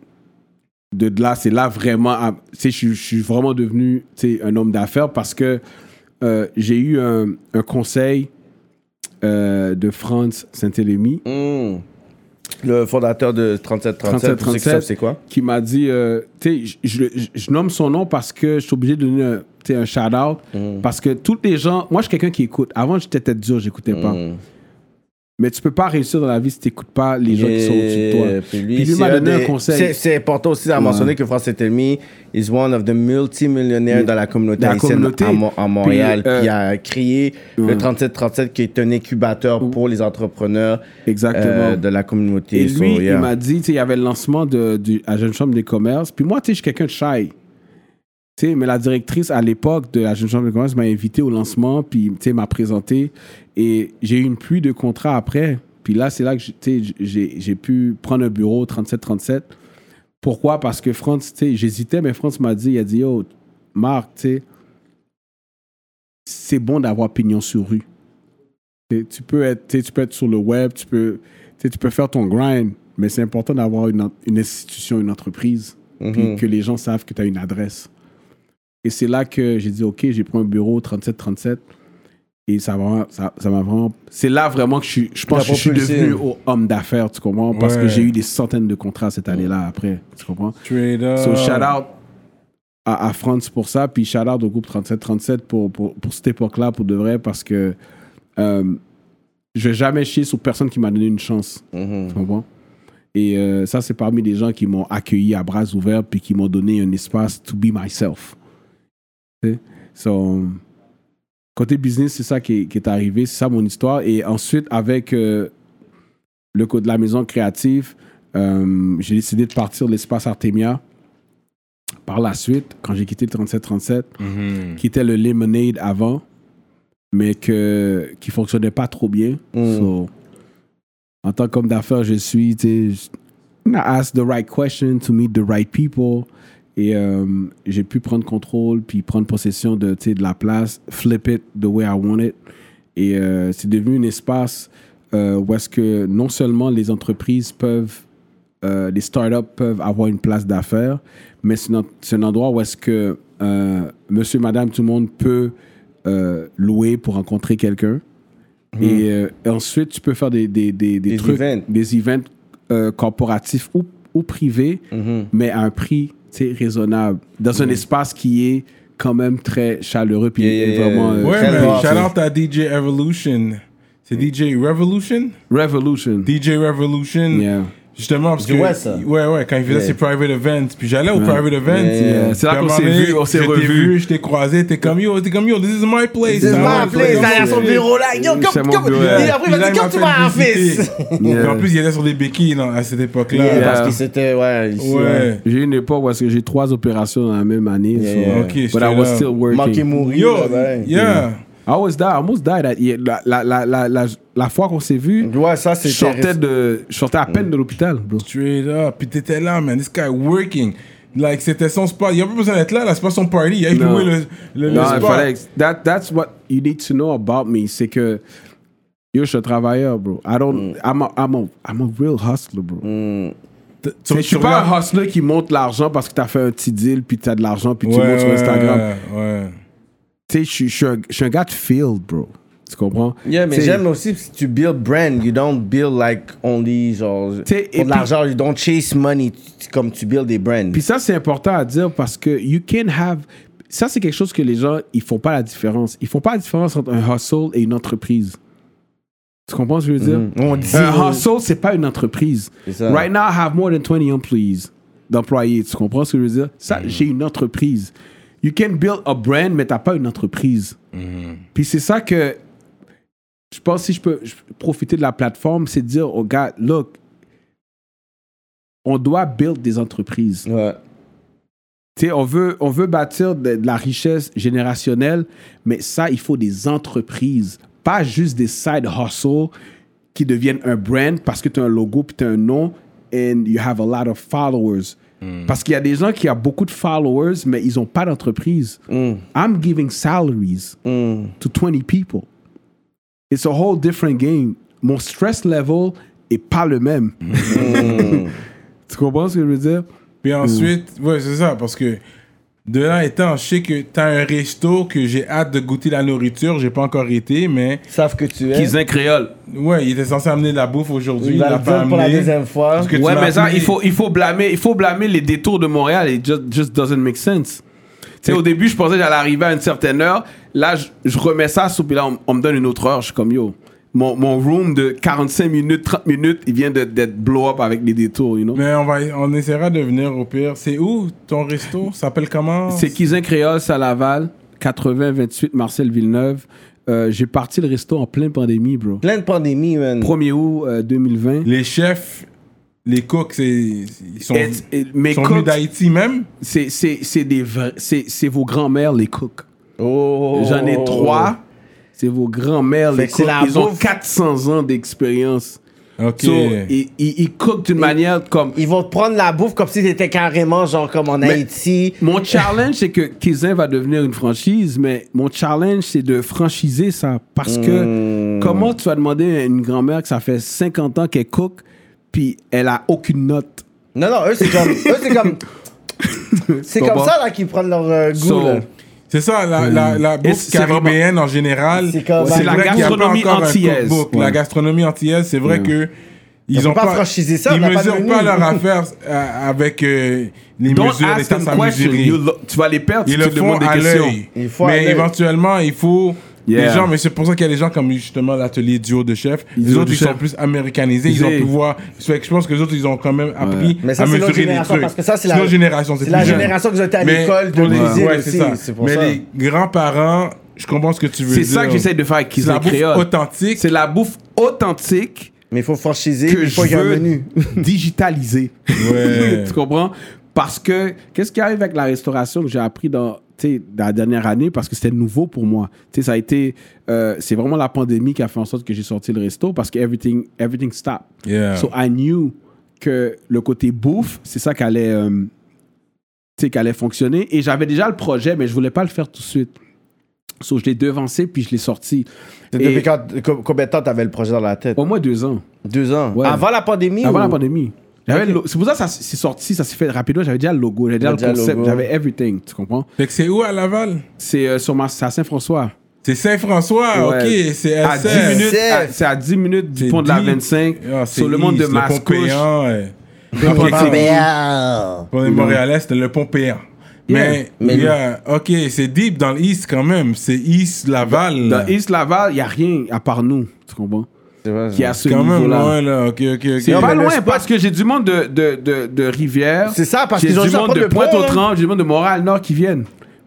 de là, c'est là vraiment, ah, tu sais, je, suis- je suis vraiment devenu un homme d'affaires parce que euh, j'ai eu un, un conseil euh, de Franz Saint-Élémy Mm. Le fondateur de 3737, pour ceux qui 37, savent c'est quoi? qui m'a dit, euh, tu sais, je, je- je nomme son nom parce que je suis obligé de donner un, sais, un shout-out. Parce que tous les gens, moi, je suis quelqu'un qui écoute. Avant, j'étais tête dure, j'écoutais pas. Mm. Mais tu peux pas réussir dans la vie si tu n'écoutes pas les gens qui sont au-dessus de toi. Yeah, Puis lui, Puis lui m'a donné un conseil. C'est, important aussi à mentionner que France Saint-Elmy is one of the multimillionnaires dans la communauté la communauté. à, Mo- à Montréal. Puis, euh, il a créé le ouais. 3737 qui est un incubateur pour les entrepreneurs Exactement. euh, de la communauté. Et So, lui, yeah. il m'a dit, il y avait le lancement de, du, à Jeune Chambre des Commerces. Puis moi, tu sais, je suis quelqu'un de shy. Tu sais, mais la directrice à l'époque de la Jeune Chambre des Commerces m'a invité au lancement, puis m'a présenté. Et j'ai eu une pluie de contrats après. Puis là, c'est là que j'ai- pu prendre un bureau 3737. Pourquoi? Parce que France, j'hésitais, mais France m'a dit, il a dit, yo, Marc, c'est bon d'avoir pignon sur rue. Tu peux, être, tu peux être sur le web, tu peux, tu peux faire ton grind, mais c'est important d'avoir une, institution, une entreprise, puis que les gens savent que tu as une adresse. Et c'est là que j'ai dit, OK, j'ai pris un bureau 3737. Et ça m'a ça, ça vraiment. C'est là vraiment que je, je pense que je suis devenu homme d'affaires, tu comprends? Parce que j'ai eu des centaines de contrats cette année-là après, tu comprends? Up. So, shout out à, à France pour ça, puis shout out au groupe 3737 pour, pour, pour cette époque-là, pour de vrai, parce que euh, je vais jamais chier sur personne qui m'a donné une chance. Tu comprends? Et euh, ça, c'est parmi les gens qui m'ont accueilli à bras ouverts, puis qui m'ont donné un espace to be myself. So, côté business, c'est ça qui est, qui est arrivé, c'est ça mon histoire. Et ensuite, avec euh, le code de la maison créative, euh, j'ai décidé de partir de l'espace Artemia. Par la suite, quand j'ai quitté le 3737, Mhm. qui était le Lemonade avant, mais que, qui fonctionnait pas trop bien. So, en tant qu'homme d'affaires, je suis, tu sais, je- I ask the right question to meet the right people. Et euh, j'ai pu prendre contrôle, puis prendre possession de, de la place, flip it the way I want it. Et euh, c'est devenu un espace euh, où est-ce que non seulement les entreprises peuvent, les startups peuvent avoir une place d'affaires, mais c'est un, endroit où est-ce que monsieur, madame, tout le monde peut louer pour rencontrer quelqu'un. Et euh, ensuite, tu peux faire des, des, des, des trucs, events. des events corporatifs ou, ou privés, mais à un prix raisonnable, dans un espace qui est quand même très chaleureux, puis Yeah, yeah, yeah. vraiment euh, Ouais, mais shout out à DJ Evolution. C'est DJ Revolution? Revolution. DJ Revolution? Justement, parce Du que. West, ça. Ouais, ouais, quand il faisait Yeah. ses private events. Puis j'allais au private event. Yeah, yeah. Puis C'est là qu'on s'est vu, on s'est je t'ai revus. vu, je t'ai croisé, t'es comme yo, t'es comme yo, this is my place. C'est Ah, ma ouais, place, derrière son bureau là. Yo, comme, et après, il Puis là, m'a dit, il comme tu vas en fils. visiter. Yeah. Puis En plus, il était sur des béquilles non, à cette époque-là. Yeah, Yeah. Parce que c'était, ouais, ici. Ouais. Ouais. J'ai eu une époque où est-ce que j'ai trois opérations dans la même année. Ok, But I was still working. Manqué mourir. Yo, ben. yeah. I almost died. I almost died. La, la, la, fois qu'on s'est vu, Ouais, ça, je sortais, de, je sortais à peine de l'hôpital, bro. Straight up. Puis t'étais là, man. This guy working. Like, c'était son spot. Il a pas besoin d'être là, là. C'est pas son party. Il a loué le, le, le Non, il spot. fallait. That, that's what you need to know about me. C'est que yo, je suis un travailleur, bro. I don't. I'm, a, I'm, a, I'm a real hustler, bro. T- Tu Je suis sur pas un hustler qui monte l'argent parce que t'as fait un petit deal, puis t'as de l'argent, puis tu Ouais, montes sur ouais, Instagram. Ouais. Tu sais, je suis- un- un gars de field, bro. Tu comprends? Yeah, mais j'aime aussi si tu build brand, you don't build like only genre pour de l'argent, you don't chase money comme tu build des brands. Puis ça, c'est important à dire parce que you can have. Ça, c'est quelque chose que les gens, ils font pas la différence. Ils font pas la différence entre un hustle et une entreprise. Tu comprends ce que je veux dire? Mhm. On dit- Un hustle, c'est pas une entreprise. Right now, I have more than 20 employees, d'employés. Tu comprends ce que je veux dire? Ça, j'ai une entreprise. You can build a brand, mais t'as pas une entreprise. Puis c'est ça que je pense si je peux profiter de la plateforme, c'est de dire aux gars, look, on doit build des entreprises. Ouais. On veut, on veut bâtir de, de la richesse générationnelle, mais ça, il faut des entreprises, pas juste des side hustles qui deviennent un brand parce que tu as un logo puis tu as un nom and you have a lot of followers. Parce qu'il y a des gens qui ont beaucoup de followers, mais ils n'ont pas d'entreprise. I'm giving salaries to 20 people. It's a whole different game. Mon stress level est pas le même. tu comprends ce que je veux dire? Puis ensuite, ouais, c'est ça, parce que de là étant, je sais que t'as un resto que j'ai hâte de goûter la nourriture, j'ai pas encore été, mais Ils savent que tu es. Kisin créole. ouais, il était censé amener de la bouffe aujourd'hui, Il l'a pas dire pour la amené. deuxième fois. Ouais, mais ça, il faut, il, faut blâmer, il faut blâmer les détours de Montréal. It just, just doesn't make sense. Tu sais, au début, je pensais que j'allais arriver à une certaine heure. Là, je, je remets ça, sous, puis là, on, on me donne une autre heure. Je suis comme, yo, mon, mon room de 45 minutes, 30 minutes, il vient de- d'être blow up avec les détours, you know? Mais on, va, on essaiera de venir au pire. C'est où ton resto? S'appelle comment? C'est Kisin Créole, à Laval, 80-28 Marcel Villeneuve. Euh, J'ai parti le resto en pleine pandémie, bro. Plein de pandémies, man. 1er août euh, 2020. Les chefs, les cooks, c'est, ils sont, Et- et- mes ils sont venus cooks, d'Haïti même? c'est- c'est c'est des vrais- c'est c'est vos grands-mères, les cooks. Oh. J'en ai trois. C'est vos grands-mères, les cooks. Ils ont bouffe. 400 ans d'expérience. Ok. So, ils, ils, ils cookent d'une manière comme. Ils vont te prendre la bouffe comme si t'étais carrément genre comme en Haïti. Mon challenge, c'est que Kizin va devenir une franchise, mais mon challenge, c'est de franchiser ça. Parce que Hmm. comment tu vas demander à une grand-mère que ça fait 50 ans qu'elle cook, puis elle a aucune note. Non, non, eux, c'est comme. eux, c'est comme. C'est comme ça, là, qu'ils prennent leur euh, goût, So, là. C'est ça, la, la, la Et bouffe c'est caribéenne en général. C'est comme- c'est c'est la vrai qu'il y a pas gastronomie encore un antillaise. cookbook. Ouais. La gastronomie antillaise, c'est vrai Ouais. que. Ils peut ont pas franchiser ça, on Ils n'a pas de mesurent menu. pas leur affaire euh, avec euh, les Don't mesures, les ask them tasses à questions. mesurer. You lo- Tu vas les perdre si Ils tu le te font demandes des à questions. l'œil. Il faut à Mais l'œil. éventuellement, il faut. Yeah. Les gens, mais c'est pour ça qu'il y a des gens comme justement l'atelier duo de chef. Les autres, ils sont plus américanisés. Ils ont C'est- pu voir. Que je pense que les autres, ils ont quand même appris Mais ça, à c'est mesurer les trucs. parce que ça, c'est la- génération. c'est la génération qui ont été à l'école pour les- ouais, c'est ça. c'est Mais ça. les grands-parents, je comprends ce que tu veux C'est dire. ça que j'essaie de faire avec C'est Kizin la bouffe Créole. authentique. C'est la bouffe authentique Mais il faut franchiser, que il faut je qu'il y ait un veux menu. digitaliser. Ouais. tu comprends? Parce que, qu'est-ce qui arrive avec la restauration que j'ai appris dans, dans la dernière année, parce que c'était nouveau pour moi. Tu sais, ça a été, euh, c'est vraiment la pandémie qui a fait en sorte que j'ai sorti le resto parce que everything, everything stopped. Yeah. So I knew que le côté bouffe, c'est ça qui allait, euh, tu sais, qui allait fonctionner. Et j'avais déjà le projet, mais je voulais pas le faire tout de suite. So je l'ai devancé, puis je l'ai sorti. Depuis quand, co- combien de temps t'avais le projet dans la tête? Au moins deux ans. Deux ans. Ouais. Avant la pandémie Avant ou- la pandémie. J'avais le C'est pour ça que ça s- c'est sorti, ça s'est fait rapidement. J'avais déjà le logo, j'avais déjà le Déjà le concept, logo. j'avais everything, tu comprends? Fait que c'est où à Laval? C'est euh, sur ma, c'est à Saint-François. C'est Saint-François, Ouais. ok. C'est À 10 SF. minutes, à- c'est à 10 minutes du C'est pont de la dit. 25, Ah, c'est sur le monde de East, le pont Mascouche. Péant, ouais. Ok, c'est- Pour les Montréalais, c'était le pont Péant. Mais, Mais- yeah, ok, c'est deep dans l'East quand même. C'est East Laval. Dans East Laval, il n'y a rien à part nous, tu comprends? Qui a ce quand même niveau-là. loin là. Ok, ok, ok. C'est pas loin parce que j'ai du monde de, de, de, de Rivière. C'est ça, parce J'ai qu'ils ont du monde de. Pointe-aux-Trembles, j'ai du monde de Montréal-Nord qui viennent.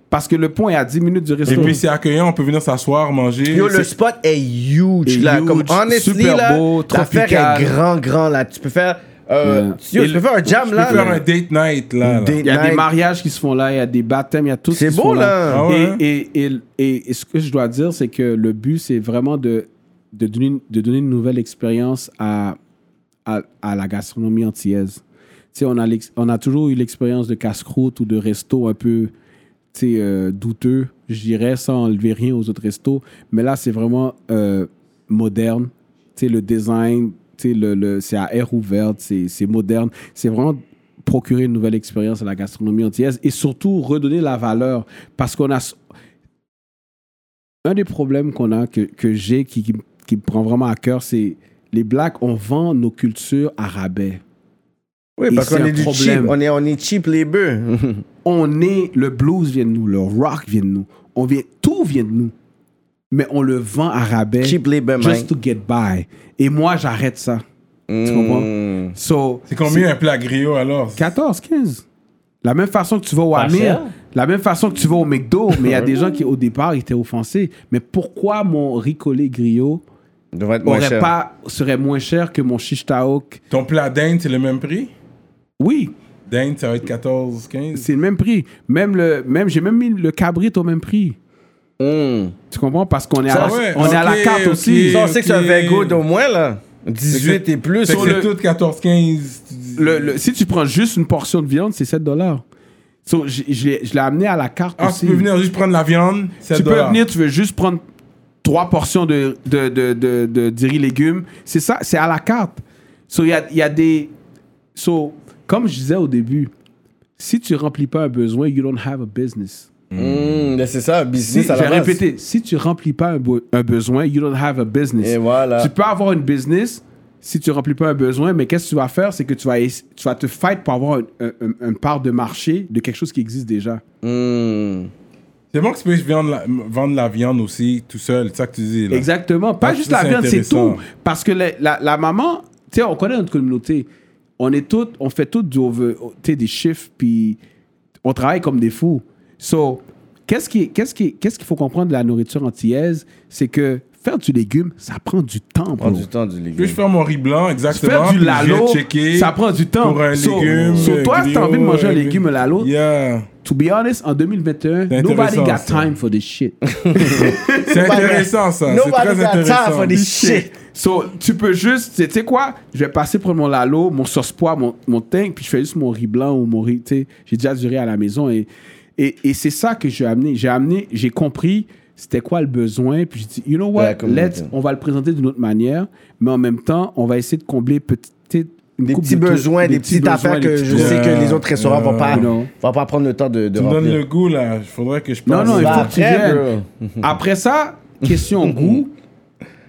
Parce que le pont est à 10 minutes du Et resto. puis c'est accueillant, on peut venir s'asseoir, manger. Yo, le C'est- spot est huge, Est là. huge, Comme, honestly, super là, beau, l'affaire tropical. est grand, grand, là. Tu peux faire, euh, Ouais. yo, Et tu le- peux faire un jam, Tu peux là. faire là. un date night là. là. Date Il y a des mariages qui se font là, il y a des baptêmes, il y a tout ce C'est qui se beau, font là. Ah ouais, hein? Et, et, et, et- et ce que je dois dire, c'est que le but, c'est vraiment de, de, donner, de donner une nouvelle expérience à, à, la gastronomie antillaise. Tu sais, on a, on a toujours eu l'expérience de casse-croûte ou de resto un peu euh, douteux, je dirais, sans enlever rien aux autres restos. Mais là, c'est vraiment euh, moderne. Tu sais, le design, le, le, c'est à air ouverte, c'est, moderne. C'est vraiment procurer une nouvelle expérience à la gastronomie antillaise et surtout redonner la valeur. Parce qu'on a... Un des problèmes qu'on a, que, que j'ai, qui, qui me prend vraiment à cœur, c'est les Blacks, on vend nos cultures à rabais. Oui, Et parce qu'on est du cheap. On est, on est cheap labor. on est, le blues vient de nous, le rock vient de nous, on vient, tout vient de nous. Mais on le vend à rabais cheap labor, man. just to get by. Et moi, j'arrête ça. Tu comprends? Mm. So, C'est combien un plat griot alors? 14, 15. La même façon que tu vas au Amir, la même façon que tu vas au McDo, mais il y a des gens qui, au départ, étaient offensés. Mais pourquoi mon ricolé griot Devrait être moins aurait cher. pas, serait moins cher que mon shish taouk? Ton plat d'Inde, c'est le même prix? Oui, D'Inde, ça va être 14, 15. c'est le même prix. Même le, même, j'ai même mis le cabrit au même prix. Mm. Tu comprends? Parce qu'on est, à, la, ouais, on est à la ok, carte aussi. Ça, on sait que c'est un ok. Vego d'au moins, là. 18 et plus. Fait que Sur c'est le- tout 14, 15. tu dis- Le- le- si tu prends juste une portion de viande, c'est 7 dollars. So, je je l'ai je l'ai amené à la carte Ah, aussi. tu peux venir juste prendre la viande, 7 Tu peux venir, tu veux juste prendre trois portions de, de, de, de, de, de riz légumes. C'est ça, c'est à la carte. So, il y a, y a des. So, comme je disais au début, si tu remplis pas un besoin, you don't have a business. Mm, mais c'est ça, un Si, business à la base. répété, si tu remplis pas un, un besoin, you don't have a business. Et voilà. Tu peux avoir une business si tu remplis pas un besoin, mais qu'est-ce que tu vas faire, c'est que tu vas, tu vas te fight pour avoir un- un- une part de marché de quelque chose qui existe déjà. Mm. C'est bon que tu puisses vendre la, vendre la viande aussi tout seul, c'est ça que tu dis. Là. Exactement. Pas Ah, juste la viande, c'est tout. Parce que la, la, la maman, tu sais, on connaît notre communauté. On est toutes, on fait toutes du over- sais, des chiffres, puis on travaille comme des fous. So, qu'est-ce qui, qu'est-ce qui, qu'est-ce qu'il faut comprendre de la nourriture antillaise, c'est que faire du légume, ça prend du temps, bro. du temps du Puis je légume. faire mon riz blanc, exactement. Faire du lalo, ça prend du temps. Pour un So- légume. so toi, si t'as envie de manger un légume, lalo, Yeah. to be honest, en 2021, C'est nobody got ça. time for this shit. C'est intéressant ça. Nobody très got time intéressant. for this shit. So, tu peux juste, tu sais quoi, je vais passer pour mon lalo, mon sauce pois, mon, mon tank, puis je fais juste mon riz blanc ou mon riz, tu sais, j'ai déjà du riz à la maison. Et, et, et c'est ça que j'ai amené. J'ai amené, j'ai compris c'était quoi le besoin, puis j'ai dit, you know what, let's, on va le présenter d'une autre manière, mais en même temps, on va essayer de combler petit, Des petits de besoins, des, petites besoins, affaires des que petits je sais que les autres restaurants vont pas, You know. vont pas prendre le temps de, de Tu me donnes le goût, là. Il faudrait que je Non, passe. non, il faut que tu après, viennes. bro. Après ça, question goût.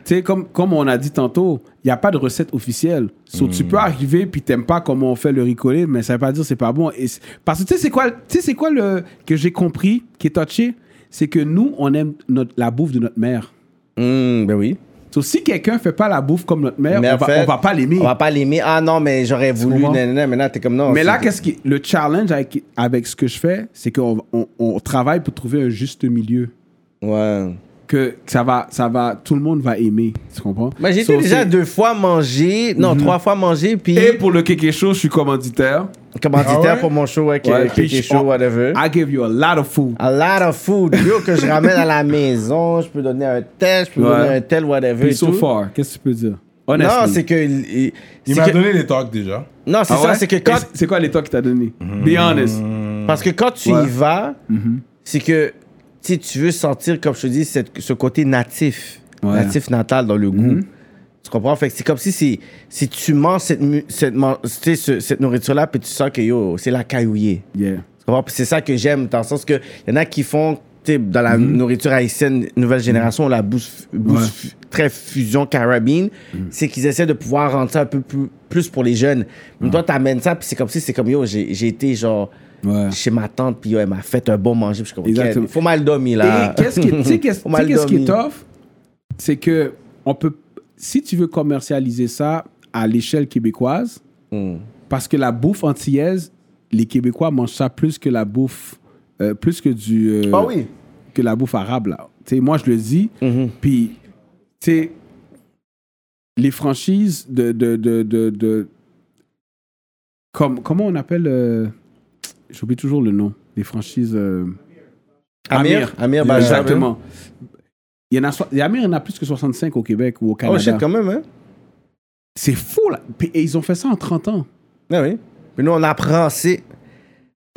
Tu sais, comme, comme on a dit tantôt, il n'y a pas de recette officielle. So, Tu peux arriver puis t'aimes pas comment on fait le ricolé, mais ça veut pas dire que c'est pas bon. Et parce que tu sais, c'est quoi, tu sais, c'est quoi le, que j'ai compris, qui est touché? C'est que nous, on aime notre, la bouffe de notre mère. Hum, ben oui. So, si quelqu'un fait pas la bouffe comme notre mère, on, va, fait, on va pas l'aimer. On va pas l'aimer. Ah non, mais j'aurais voulu. Maintenant, t'es comme non. Mais là, qu'est-ce qui, le challenge avec, avec ce que je fais, c'est qu'on on, on travaille pour trouver un juste milieu. Ouais. Que ça va, ça va, tout le monde va aimer. Tu comprends? Moi, j'ai So, déjà deux fois manger. Non, trois fois manger. Puis Et pour le Kéké Show, je suis commanditaire. commanditaire Ah ouais? pour mon show, qui Ouais, chaud, on- whatever. I give you a lot of food. A lot of food, yo, que je ramène à la maison. Je peux donner un tel, je peux Ouais. donner un tel, whatever. Puis et so tout. far, qu'est-ce que tu peux dire? Honnêtement. Non, c'est que. il- il- m'a que- donné les talks déjà. Non, c'est Ah ça, ouais? c'est que quand. c'est- quoi l'état qu'il t'a donné? Be honest. Parce que quand tu Ouais. Y vas, c'est que sais, tu veux sentir, comme je te dis, cette- ce côté natif, Ouais. Natif natal dans le goût. Tu comprends? Fait que c'est comme si, c'est- si tu manges cette, cette, man- tu sais, ce- cette nourriture-là, puis tu sens que yo, c'est la caillouillée. Yeah. Tu comprends? C'est ça que j'aime, dans le sens que y en a qui font, tu dans la nourriture haïtienne, nouvelle génération, la Ouais. fu- très fusion carabine, c'est qu'ils essaient de pouvoir rendre ça un peu plus, plus pour les jeunes. Mais toi, t'amènes ça, puis c'est comme si, c'est comme yo, j'ai été genre Ouais. chez ma tante, puis elle m'a fait un bon manger, puis je faut mal dormir là. Et qu'est-ce qui, tu sais qu'est-ce- qui est tough? C'est que on peut, si tu veux commercialiser ça à l'échelle québécoise, Hmm. parce que la bouffe antillaise, les Québécois mangent ça plus que la bouffe, euh, plus que du, euh, Ah oui. que la bouffe arabe là. Tu sais, moi je le dis. Mhm. Puis, tu sais, les franchises de, de, de, de, de- comme, comment on appelle, euh, j'oublie toujours le nom, les franchises. euh, Amir, Amir Bajra. Exactement. Il y en a, so- Amir, il y en a plus que 65 au Québec ou au Oh Canada. shit, quand même, hein? C'est fou là. Et ils ont fait ça en 30 ans. Ah oui. Puis nous, on apprend, c'est.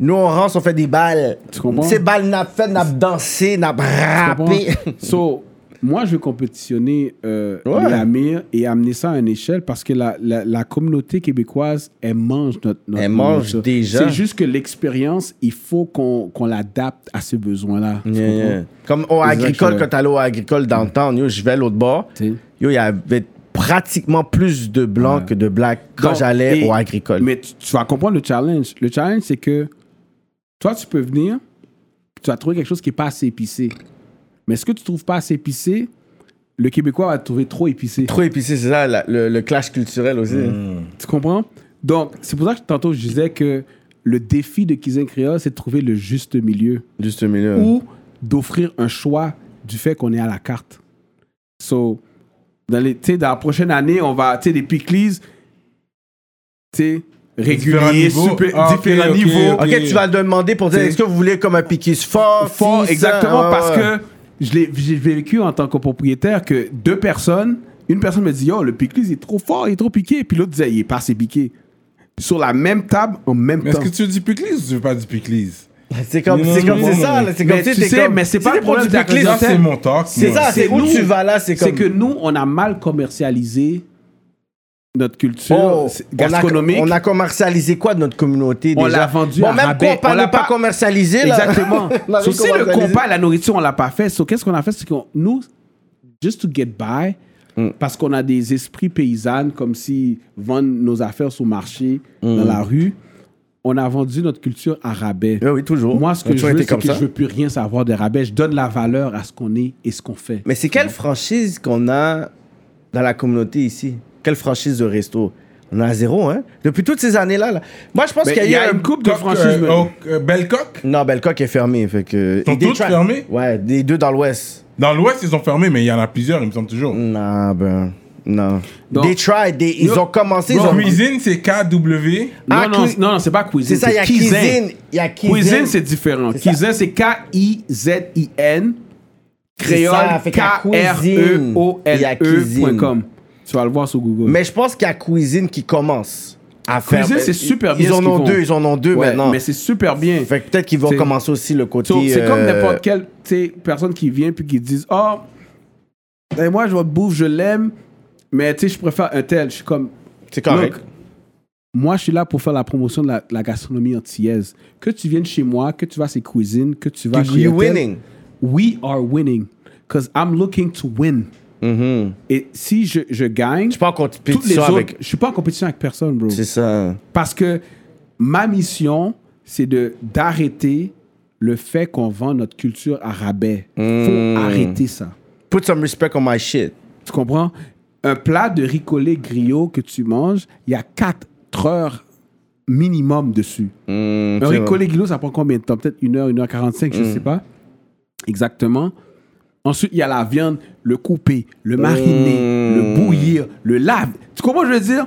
Nous, on rentre, on fait des balles. Tu comprends? Ces balles, n'a fait, n'a dansé, n'a rappé. So, moi, je veux compétitionner euh, Ouais. les Amir et amener ça à une échelle parce que la, la, la communauté québécoise, elle mange notre. notre Elle mange déjà. C'est juste que l'expérience, il faut qu'on qu'on l'adapte à ces besoins-là. Yeah, yeah. Comme au agricole, quand t'allais au agricole downtown, yo, je vais à l'autre bord. Yo, il y avait pratiquement plus de blancs que de blacks quand j'allais au agricole. Mais tu, tu vas comprendre le challenge. Le challenge, c'est que toi, tu peux venir, tu vas trouver quelque chose qui n'est pas assez épicé. Mais ce que tu trouves pas assez épicé, le Québécois va te trouver trop épicé. Trop épicé, c'est ça, la- le, le clash culturel aussi. Tu comprends? Donc, c'est pour ça que tantôt, je disais que le défi de Cuisine Créole, c'est de trouver le juste milieu Juste au milieu. ou d'offrir un choix du fait qu'on est à la carte. So, dans, les, tu sais, dans la prochaine année, on va, tu sais, des pickles, tu sais, Différents réguliers, niveaux. super, Ah, ok, différents ok, niveaux. ok. Ok, tu vas le demander pour dire C'est- est-ce que vous voulez comme un piquis fort Fort, si, exactement, ça? parce que j'ai vécu en tant que propriétaire que deux personnes, une personne me dit Yo, le pickles il est trop fort, il est trop piqué. Puis l'autre disait Il est pas assez piqué. Sur la même table, en même Mais est-ce que tu veux du pickles ou tu veux pas du pickles C'est comme, c'est comme, ça, c'est Mais comme, tu sais, mais c'est pas le problème de la clientèle. c'est mon talk. C'est ça, c'est où tu vas là, c'est que nous, on a mal commercialisé notre culture Oh, on a- gastronomique. On a, commercialisé quoi de notre communauté On déjà? l'a vendu bon, à même rabais. On l'a pas pas- commercialisé, là. Exactement. On So, si le compas la nourriture, on l'a pas fait, so, qu'est-ce qu'on a fait? C'est que nous, just to get by, Mm. parce qu'on a des esprits paysannes, comme si vendre nos affaires sur le marché, Mm. dans la rue, on a vendu notre culture à rabais. Oui, oui, toujours. Moi, ce On que je veux, c'est que ça. je veux plus rien savoir des rabais. Je donne la valeur à ce qu'on est et ce qu'on fait. Mais c'est quelle franchise qu'on a dans la communauté ici? Quelle franchise de resto? On a zéro, hein? Depuis toutes ces années-là. Là. Moi, je pense qu'il il y a un- une coupe de Coq, franchises. euh, euh, Non, Bellecoq est fermé. Fait que... Sont toutes fermées? Ouais, des deux dans l'ouest. Dans l'Ouest, ils ont fermé, mais il y en a plusieurs, il me semble toujours. Non, ben... Non. Donc- They tried. they- ils ont commencé... Ils ont... Cuisine, c'est KW. Non, Ah, non, non, non, c'est pas cuisine. C'est ça, il y a cuisine. Y a cuisine. Cuisine, c'est différent. Cuisine, c'est K-I-Z-I-N. Créole, y y. K-R-E-O-L-E.com. Tu vas le voir sur Google. Mais je pense qu'il y a Cuisine qui commence à faire. Cuisine, c'est super bien Ils en ont deux, ils en ont deux Ouais, maintenant. Mais c'est super bien. Fait peut-être qu'ils vont commencer aussi le côté. C'est comme euh, n'importe quelle personne qui vient puis qui disent Oh, ben moi, je votre bouffe, je l'aime, mais tu sais, je préfère un tel. Je suis comme C'est correct. Look, moi, je suis là pour faire la promotion de la, la gastronomie antillaise. Que tu viennes chez moi, que tu vas à ces cuisines, que tu vas You- chez you winning. We are winning. Because I'm looking to win. Mhm. Et si je, je gagne, Je suis pas en toutes les compétition autres, avec. je suis pas en compétition avec personne, bro. C'est ça. Parce que ma mission, c'est de d'arrêter le fait qu'on vend notre culture à rabais. Faut Mm. arrêter ça. Put some respect on my shit. Tu comprends? Un plat de ricolé griot que tu manges, il y a 4 heures minimum dessus. Mm, Un ricolé griot, ça prend combien de temps? Peut-être 1 heure, 1 heure 45, je Mm. sais pas. Exactement. Ensuite, il y a la viande, le couper, le mariner, Mm. le bouillir, le lave. Tu comprends ce que je veux dire?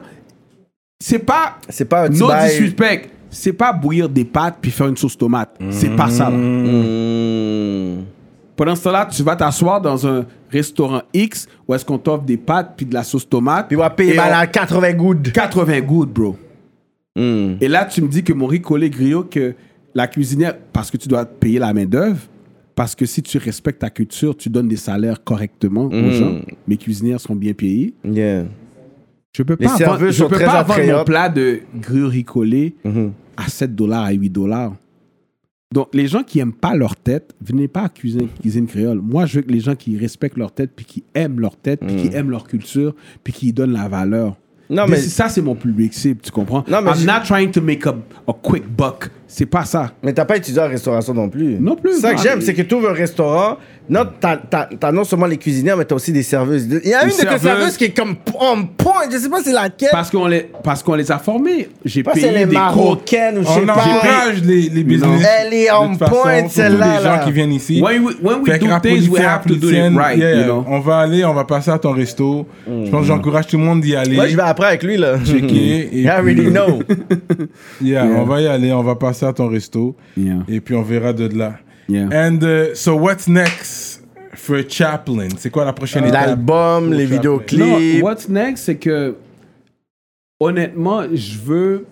C'est pas C'est pas un petit no bail- disrespect. C'est pas bouillir des pâtes puis faire une sauce tomate. C'est pas ça. là. Mm. Pendant ce temps-là, tu vas t'asseoir dans un restaurant X où est-ce qu'on t'offre des pâtes puis de la sauce tomate. Puis on va payer mal à 80 gouttes. 80 gouttes, bro. Mm. Et là, tu me dis que mon riz collé griot, que la cuisinière, parce que tu dois payer la main-d'œuvre, parce que si tu respectes ta culture, tu donnes des salaires correctement Mm. aux gens. Mes cuisinières sont bien payées. Yeah. Je peux Les pas vendre, serveuses je sont peux très pas vendre mon attrayantes. plat de griot riz collé Mhm. à 7 dollars, à 8 dollars. Donc, les gens qui aiment pas leur tête, venez pas à cuisine, cuisine créole. Moi, je veux que les gens qui respectent leur tête, puis qui aiment leur tête, puis qui aiment leur culture, puis qui y donnent la valeur. Non, Mais ça, c'est mon public cible, tu comprends? Non, mais I'm je- not trying to make a, a quick buck. C'est pas ça. Mais t'as pas étudié en restauration non plus. Non plus, ça que j'aime, c'est que tu ouvres un restaurant. Non, t'as, t'as- t'as non seulement les cuisinières, mais t'as aussi des serveuses. Il y a Une une de tes serveuse. serveuses qui est comme on point. Je sais pas c'est laquelle. Parce qu'on les, parce qu'on les a formés. J'ai pas si payé elle est des marocaine ou je sais On pas. encourage les, les business. Elle est on façon, point, celle-là, les là. gens qui viennent ici. When we, when we do things, we have to do it right, yeah, you know? On va aller, on va passer à ton resto. Je pense que j'encourage tout le monde d'y aller. Moi, je vais après avec lui, là. Checker. Et I already puis- know. Yeah, on va y aller, on va passer à ton resto. Yeah. Et puis on verra de là. Yeah. And uh, so what's next for Chaplin? C'est quoi la prochaine étape? L'album, les Chaplin. vidéoclips. Non, what's next, c'est que honnêtement, je veux.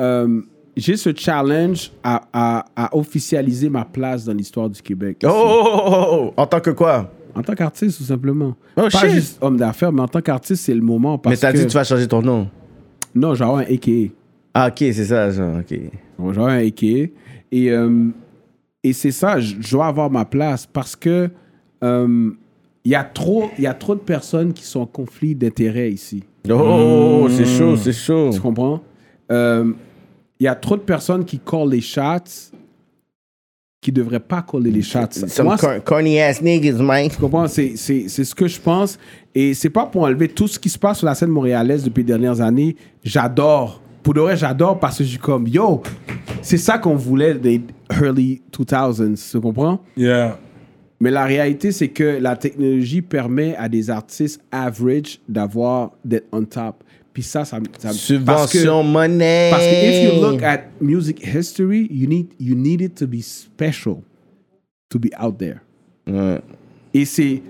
euh, j'ai ce challenge à, à- à officialiser ma place dans l'histoire du Québec. Oh, oh, oh, oh. En tant que quoi? En tant qu'artiste, tout simplement. Oh, Pas shit. juste homme d'affaires, mais en tant qu'artiste, c'est le moment. Parce Mais t'as que... dit que tu vas changer ton nom. Non, j'ai un AKA. Ah, ok, c'est ça, genre, ok. Bon, J'ai un AKA. Et, euh, et c'est ça, je dois avoir ma place parce que euh, il y, a trop- il y a trop de personnes qui sont en conflit d'intérêts ici. Oh, c'est chaud, c'est chaud. Tu comprends? Euh, Il y a trop de personnes qui callent les shots qui ne devraient pas coller les shots. Some Moi, cor- corny ass niggas, man. tu comprends? C'est, c'est, c'est ce que je pense. Et c'est pas pour enlever tout ce qui se passe sur la scène montréalaise depuis les dernières années. J'adore. Pour de vrai, j'adore parce que je suis comme, yo, c'est ça qu'on voulait des early 2000s. Tu comprends? Yeah. Mais la réalité, c'est que la technologie permet à des artistes average d'avoir, d'être on top. Puis ça, ça, me- ça Subvention money. Parce que if you look at music history, you need you need it to be special to be out there. Ouais. Et c'est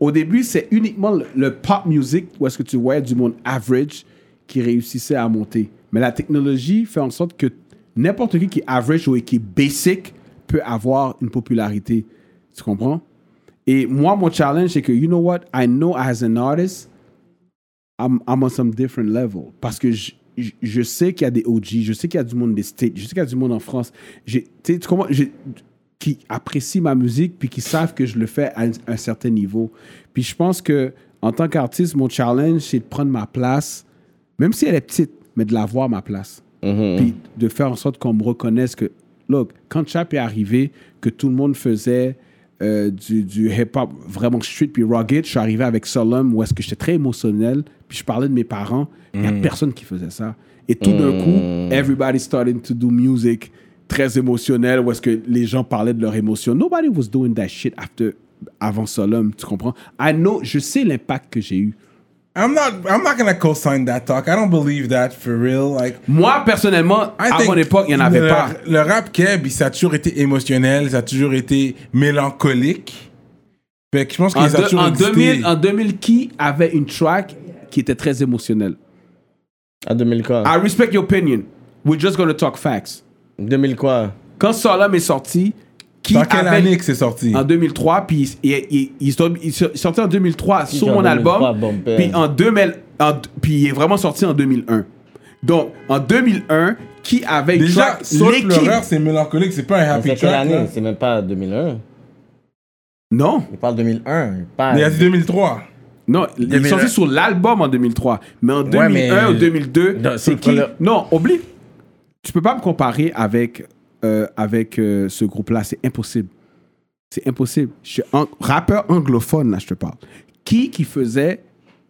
au début, c'est uniquement le, le pop music où est-ce que tu voyais du monde average qui réussissait à monter. Mais la technologie fait en sorte que n'importe qui qui est average ou qui est basic peut avoir une popularité. Tu comprends? Et moi, mon challenge, c'est que, you know what? I know as an artist, I'm, I'm on some different level. Parce que je, je, sais qu'il y a des OG, je sais qu'il y a du monde des States, je sais qu'il y a du monde en France. Tu comprends? Qui apprécient ma musique puis qui savent que je le fais à un, un certain niveau. Puis je pense que en tant qu'artiste, mon challenge, c'est de prendre ma place, même si elle est petite, mais de l'avoir ma place. Puis de faire en sorte qu'on me reconnaisse que, look, quand Chap est arrivé, que tout le monde faisait euh, du, du hip-hop vraiment street puis rugged, je suis arrivé avec Solemn où est-ce que j'étais très émotionnel, puis je parlais de mes parents, il n'y a personne qui faisait ça. Et tout d'un coup, everybody starting to do music très émotionnel où est-ce que les gens parlaient de leurs émotions. Nobody was doing that shit after, avant Solemn, tu comprends? I know, je sais l'impact que j'ai eu. I'm not. I'm not gonna co-sign that talk. I don't believe that for real. Like. Moi, personnellement, I à think mon époque, il n'y en avait le, pas. Le rap keb, ça a toujours été émotionnel, ça a toujours été mélancolique. Fait que je pense qu'ils ont toujours en existé. 2000, en 2000, qui avait une track qui était très émotionnel. En 2000 quoi? I respect your opinion. We're just gonna talk facts. 2000 quoi? Quand Solemn est sorti, qui Dans quelle avait- année que c'est sorti En 2003, puis il, il, il, il est- il est sorti en 2003 sur mon 2003, album, bon puis en 2000, en- puis il est vraiment sorti en 2001. Donc, en 2001, qui avait une Déjà, track, l'équipe... l'horreur, c'est mélancolique, c'est pas un happy C'est quelle track. année. C'est même pas 2001. Non, Il parle 2001. Il parle... Mais il a dit 2003. non, il est 2001. sorti sur l'album en 2003. Mais en 2001 mais- ou 2002, Non, c'est c'est qui Non, oublie. Tu peux pas me comparer avec, euh, avec euh, ce groupe-là, c'est impossible. C'est impossible. Je suis un rappeur anglophone, là, je te parle. Qui qui faisait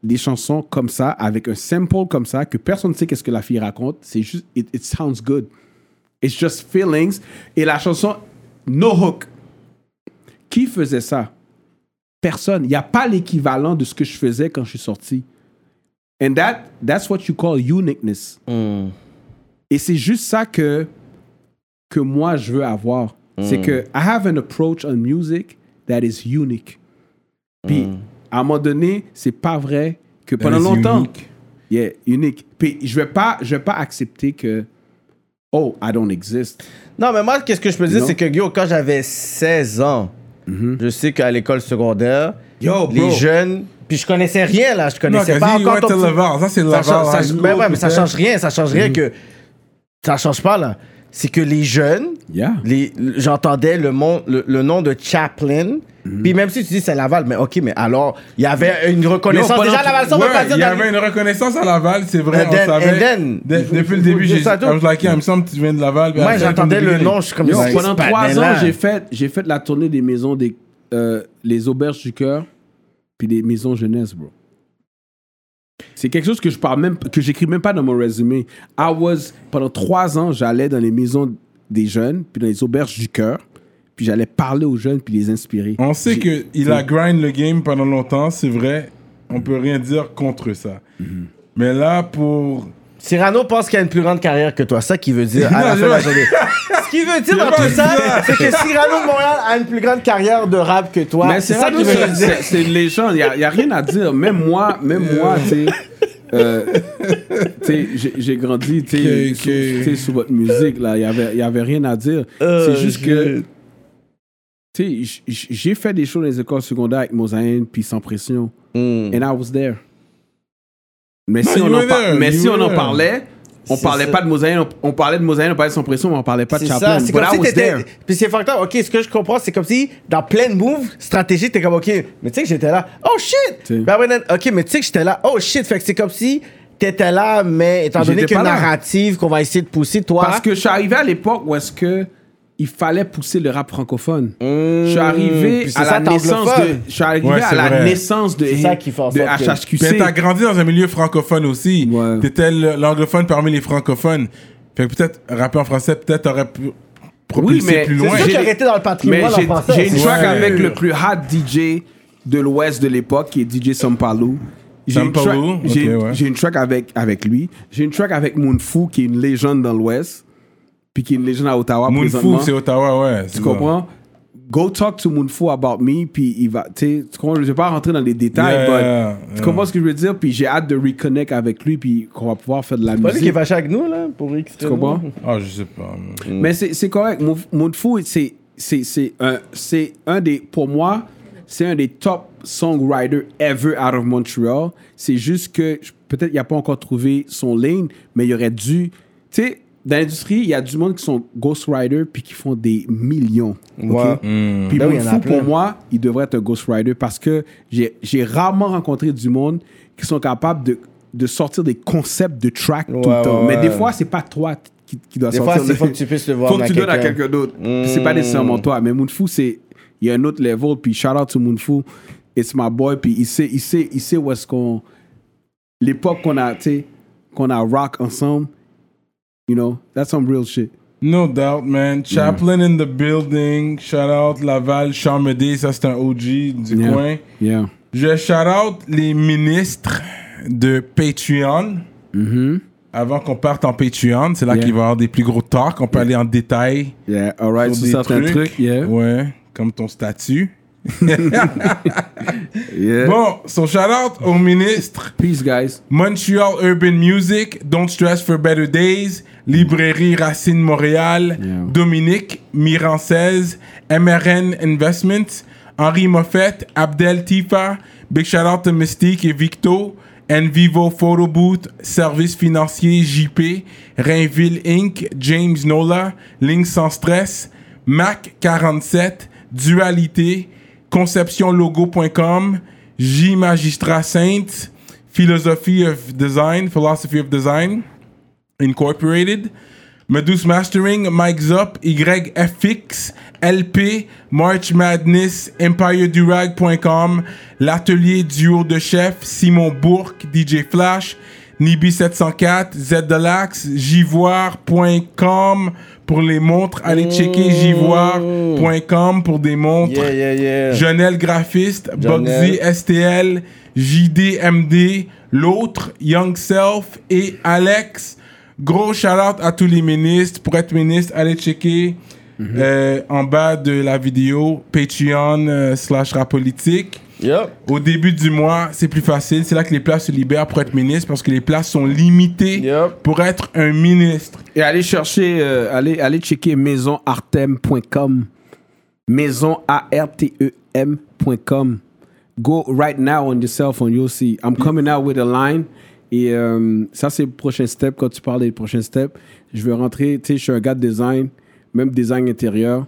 des chansons comme ça, avec un sample comme ça, que personne ne sait qu'est-ce que la fille raconte? C'est juste, it, it sounds good. It's just feelings. Et la chanson, no hook. Qui faisait ça? Personne. Il n'y a pas l'équivalent de ce que je faisais quand je suis sorti. And that, that's what you call uniqueness. Hmm. Et c'est juste ça que, que moi, je veux avoir. C'est Hmm. que I have an approach on music that is unique. Puis, Hmm. à un moment donné, c'est pas vrai que pendant longtemps... unique. Yeah, unique. Puis, je vais pas, je vais pas accepter que... Oh, I don't exist. Non, mais moi, qu'est-ce que je peux dire, Non. c'est que, yo, quand j'avais 16 ans, je sais qu'à l'école secondaire, Yo, les bro. jeunes. Puis je connaissais rien, là. Je Non, connaissais quasi, pas encore ouais, ton. Ça, c'est Ça, ça- School, ben ouais, mais ça change rien. Ça change rien que. Ça change pas, là. C'est que les jeunes, Yeah. les, j'entendais le, mon- le, le nom de Chaplin. Mhm. Puis même si tu dis c'est Laval, mais ok, mais alors, il y avait une reconnaissance. Yo, Déjà, Laval, ça, Ouais, va pas dire il y avait une reconnaissance à Laval, c'est vrai, And on then- savait. then- De- depuis le début, j'ai dit, like, il me semble que tu viens de Laval. Moi, j'entendais le nom, je suis comme Yo, ça. pendant trois ans, j'ai fait, j'ai fait la tournée des maisons des euh, les auberges du cœur, puis des maisons jeunesse, bro. C'est quelque chose que je parle même, que j'écris même pas dans mon résumé. I was pendant trois ans, j'allais dans les maisons des jeunes, puis dans les auberges du cœur, puis j'allais parler aux jeunes puis les inspirer. On sait qu'il a grind le game pendant longtemps, c'est vrai. On peut rien dire contre ça. Mhm. Mais là, pour. Cyrano pense qu'il a une plus grande carrière que toi. Ça qui veut dire à la Non, fin de la je- journée. Ce qui veut dire dans tout ça, c'est que Cyrano de Montréal a une plus grande carrière de rap que toi. Mais c'est ça qui veut dire. c'est une légende. Il n'y a, y a rien à dire. Même moi, même moi, tu sais, euh, tu sais, j'ai- grandi, tu sais, Ok, sous- votre musique, là. Il n'y avait, y avait rien à dire. Euh, c'est juste que, j'ai fait des shows dans les écoles secondaires avec Mosaïne, puis sans pression. Hmm. And I was there. Mais si, you on en, par- mais si on parlait, on C'est parlait ça. pas de Mosaïne, on, on parlait de Mosaïne, on parlait de son pression, mais on parlait pas de C'est Chaplin. ça, c'est comme si t'étais. Puis c'est facteur, ok, ce que je comprends, c'est comme si dans plein de moves stratégiques, t'es comme, ok, mais tu sais que j'étais là, oh shit! Après, ok, mais tu sais que j'étais là, oh shit! Fait que c'est comme si t'étais là, mais étant donné qu'il y a une pas là. narrative qu'on va essayer de pousser, toi. Parce que je suis arrivé à l'époque où est-ce que il fallait pousser le rap francophone. Hmm, Je suis arrivé à ça, la naissance de, je suis arrivé Ouais, à la vrai. naissance de, C'est ça qui fait en de sorte que- HHQC. Mais t'as grandi dans un milieu francophone aussi. Ouais. T'étais l'anglophone parmi les francophones. Fait que peut-être, rapper en français, peut-être t'aurais pu propulser mais plus loin. C'est sûr J'ai- qu'il dans le patrimoine j'ai français. j'ai une track Ouais. avec le plus hot DJ de l'Ouest de l'époque, qui est DJ Sampalou. J'ai une, track- une track avec, avec lui. J'ai une track avec Moonfou, qui est une légende dans l'Ouest, puis qui est une légende à Ottawa. Moonfou, c'est Ottawa, ouais. Tu comprends? Go talk to Moonfou about me, puis il va, tu comprends? Je vais pas rentrer dans les détails, Yeah, yeah. tu comprends ce que je veux dire? Puis j'ai hâte de reconnect avec lui, puis qu'on va pouvoir faire de la pas lui qui est musique. fâché avec nous, là, pour X. Tu comprends? Ah, je sais pas. mais- Mais c'est c'est correct. Moon- Moonfou, c'est c'est- c'est un, c'est un des, pour moi, c'est un des top songwriters ever out of Montreal. C'est juste que peut-être il n'a pas encore trouvé son lane, mais il aurait dû. Tu sais, dans l'industrie, il y a du monde qui sont ghostwriters puis qui font des millions. ok? Ouais. Puis Ben oui, il y en a Moonfou, plein. pour moi, il devrait être un ghostwriter parce que j'ai rarement rencontré du monde qui sont capables de, de sortir des concepts de track tout le temps. ouais, Mais des fois, c'est pas toi qui, qui doit Des sortir. fois, c'est faut que tu puisses le voir Faut que tu donnes à quelqu'un. d'autre. Puis C'est pas nécessairement toi. Mais Moonfou, c'est. Il y a un autre level. Puis shout out to Moonfou. It's my boy. Puis il sait, il sait, il sait où est-ce qu'on. L'époque qu'on a, qu'on a rock ensemble. You know, that's some real shit. No doubt, man. Chaplin in the building. Shout out Laval, Charmedé, ça c'est un OG du Yeah. coin. Yeah. Je shout out les ministres de Patreon. Avant qu'on parte en Patreon, c'est là. Yeah. qu'il va y avoir des plus gros talks. On peut aller en détail Yeah. All right. sur certains trucs. Yeah. Ouais, comme ton statut. Yeah. Bon, son shout-out au ministre. Peace, guys. Montreal Urban Music, Don't Stress for Better Days, Librairie Racine Montréal, Yeah. Dominique, Miran 16, MRN Investments, Henri Moffett, Abdel Tifa, Big shout out to Mystique et Victo, Envivo Photo Booth, Service Financier JP, Rainville Inc., James Nola, Ligne Sans Stress, Mac 47, Dualité, conceptionlogo.com, J Magistrat Saints, Philosophy of Design, Philosophy of Design, Incorporated, Medus Mastering, Mike Zop, YFX, LP, March Madness, EmpireDurag.com, L'Atelier Duo de Chef, Simon Bourque, DJ Flash, Nibi704, Z Delax, Jivoire.com pour les montres. Allez checker Jivoire.com pour des montres. Yeah, yeah, yeah. Jonel Graphiste. Bugsy STL, JDMD, l'autre, Young Self et Alex. Gros shout out à tous les ministres. Pour être ministre, allez checker euh, en bas de la vidéo Patreon euh, slash rap politique. Yup. Au début du mois, c'est plus facile. C'est là que les places se libèrent pour être ministre parce que les places sont limitées pour être un ministre. Et allez chercher, euh, allez, allez checker maisonartem.com. Maison A-R-T-E-M.com. Go right now on your cell phone, you'll see. I'm coming out with a line. Et euh, ça, c'est le prochain step. Quand tu parles des prochains steps, je vais rentrer. Tu sais, je suis un gars de design, même design intérieur.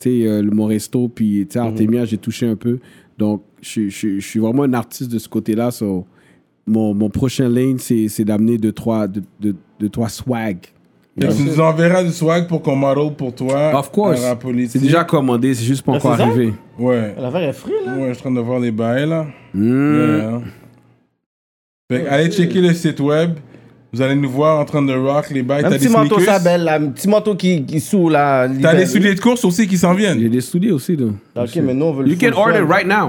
Tu sais, euh, le mon resto, puis tu sais, Artemia, j'ai touché un peu. Donc, je, je- je suis vraiment un artiste de ce côté-là. So, mon, mon prochain lane, c'est c'est d'amener deux, trois, deux, deux- deux, trois swag. Et tu nous enverras du swag pour qu'on model pour toi. Of course. C'est déjà commandé, c'est juste pas Ah, encore arrivé. Ouais. L'affaire est free, là. Ouais, je suis en train de voir les bails là. Mm. Yeah. Fait que allez checker le site web. Vous allez nous voir en train de rock les bails. Un T'as petit des manteau ça belle, là. Un petit manteau qui, qui sous, là. T'as des souliers de course aussi qui s'en viennent. J'ai des studios aussi, là. Ok, mais nous, on veut le You can order swag. right now.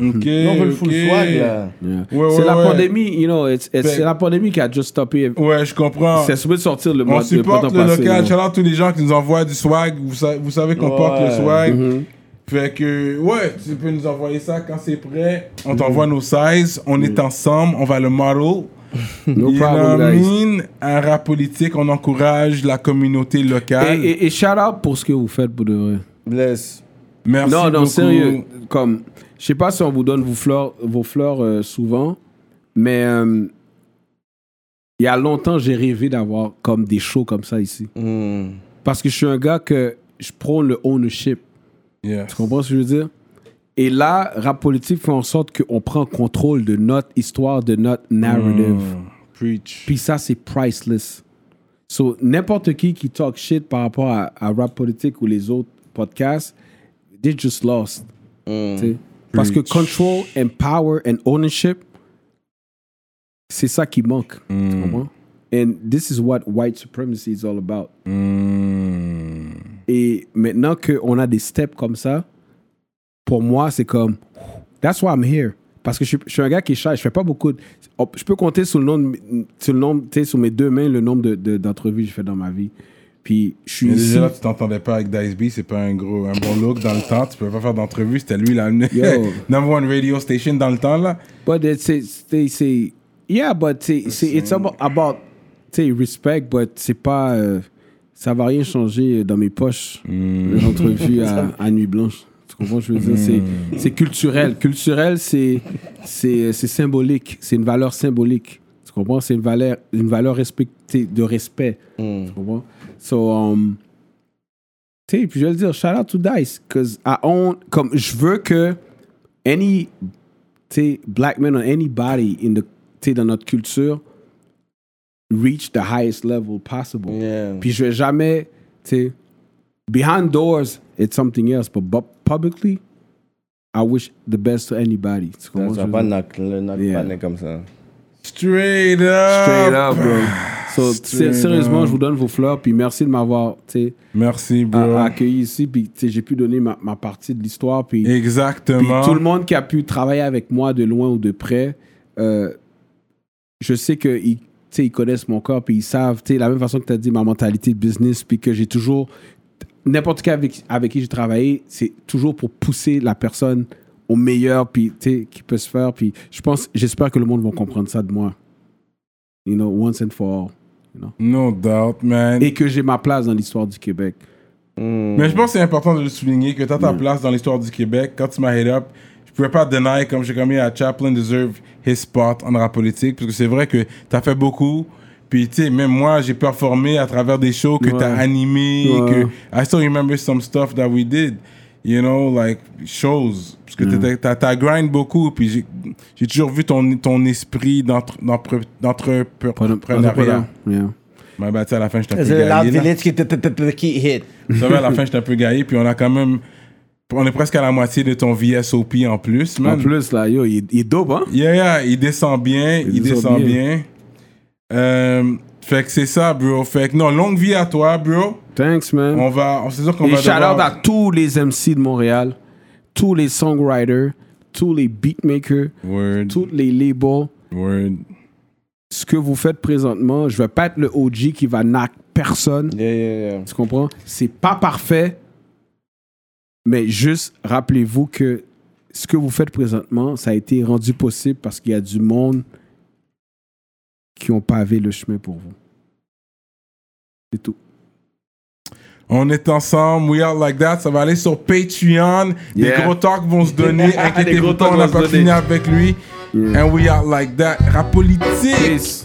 Ok. Nous, on veut le full swag, là. Yeah. Ouais, c'est ouais, la ouais. pandémie, you know, c'est la pandémie qui a just stoppé. Ouais, je comprends. C'est supposé sortir le On mois le supporte le passé, local. Shout out tous les gens qui nous envoient du swag. Vous, sa- vous savez qu'on porte le swag. Mhm. Fait que, ouais, tu peux nous envoyer ça quand c'est prêt. On t'envoie nos sizes. On est ensemble. On va le model. No You know problem? Un rap politique, on encourage la communauté locale. Et, et, et shout out pour ce que vous faites pour de vrai. Bless. Merci non, non, beaucoup. sérieux. Comme, je sais pas si on vous donne vos fleurs, vos fleurs euh, souvent, mais euh, il y a longtemps, j'ai rêvé d'avoir comme des shows comme ça ici. Hmm. Parce que je suis un gars que je prends le ownership. Tu comprends ce que je veux dire? Et là, rap politique fait en sorte qu'on prend contrôle de notre histoire, de notre narrative. Mm, preach. Puis ça, c'est priceless. So, n'importe qui qui talk shit par rapport à, à rap politique ou les autres podcasts, they just lost. sais? Parce que control and power and ownership, c'est ça qui manque. Tu comprends? And this is what white supremacy is all about. Mm. Et maintenant qu'on a des steps comme ça, pour moi, c'est comme, that's why I'm here. Parce que je, suis- je suis un gars qui shy, je fais pas beaucoup de, oh, je peux compter sur le nombre, sur le nombre, sur mes deux mains, le nombre de- de- d'entrevues que j'ai fait dans ma vie. Puis, je suis Mais ici. déjà là, tu t'entendais pas avec Dice B, c'est pas un gros, un bon look dans le temps. Tu peux pas faire d'entrevue. C'était lui la number one radio station dans le temps là. But it's, it's, they say, yeah, but c'est, c'est, it's about, about tu sais, respect, but c'est pas, euh, ça va rien changer dans mes poches, entrevues à, à Nuit Blanche. Tu comprends ce que je veux dire? C'est, c'est culturel. Culturel, c'est, symbolique. C'est une valeur symbolique. Tu comprends? C'est une valeur, une valeur respectée, de respect. Tu comprends? So, um, tu sais, puis je vais le dire, shout out to Dice, because I own, comme, je veux que any tu black men or anybody in the, dans notre culture reach the highest level possible. Yeah. Puis je vais jamais, tu sais, behind doors, it's something else, but bu- publicly, I wish the best to anybody. Tu Ça comprends que pas knock le knock Yeah. comme ça. Straight up. Straight up, bro. So, Straight sérieusement, up. je vous donne vos fleurs, puis merci de m'avoir, tu sais, Merci, bro. accueilli ici, puis tu sais, j'ai pu donner ma, ma partie de l'histoire, puis Puis Exactement. tout le monde qui a pu travailler avec moi de loin ou de près, euh, je sais qu'ils ils connaissent mon corps, puis ils savent, tu sais, la même façon que tu as dit ma mentalité de business, puis que j'ai toujours n'importe qui avec, avec qui j'ai travaillé, c'est toujours pour pousser la personne au meilleur, puis, tu sais, qui peut se faire. Puis, je pense, j'espère que le monde va comprendre ça de moi. You know, once and for all. You know? No doubt, man. Et que j'ai ma place dans l'histoire du Québec. Mais je pense que c'est important de le souligner que tu as ta place dans l'histoire du Québec. Quand tu m'as hit up, je pouvais pas deny, comme j'ai commis à Chaplin deserve his spot en rap politique, parce que c'est vrai que tu as fait beaucoup. Puis, tu sais, même moi, j'ai performé à travers des shows que Ouais. tu as animé, Ouais. que I still remember some stuff that we did, you know, like shows. Parce que t'étais- t'as t'as grind beaucoup, puis j'ai- toujours vu ton, ton esprit d'entrepreneuriat. Yeah. Mais bah, tu sais, à la fin, j'étais un peu C'est le gaillé. Village qui, qui hit. Ça va, à la fin, j'étais un peu gaillé, puis on a quand même. On est presque à la moitié de ton VSOP en plus, En man. plus, là, yo, il, est- il est dope, hein? Yeah, yeah, il descend bien, il, Il descend bien. bien. Euh, fait que c'est ça, bro. Fait que non, longue vie à toi, bro. Thanks, man. On va, on c'est sûr qu'on va shout out à tous les MC de Montréal, tous les songwriters, tous les beatmakers, Word, tous les labels. word. Ce que vous faites présentement, je vais pas être le OG qui va knock personne. Yeah, yeah, yeah. Tu comprends? C'est pas parfait, mais juste rappelez-vous que ce que vous faites présentement, ça a été rendu possible parce qu'il y a du monde qui ont pavé le chemin pour vous. C'est tout. On est ensemble, we are like that. Ça va aller sur Patreon. Des Yeah. gros talks vont se donner. Des Inquiétez-vous pas, on n'a pas fini avec lui. Yeah. And we are like that. Rap politique. Peace.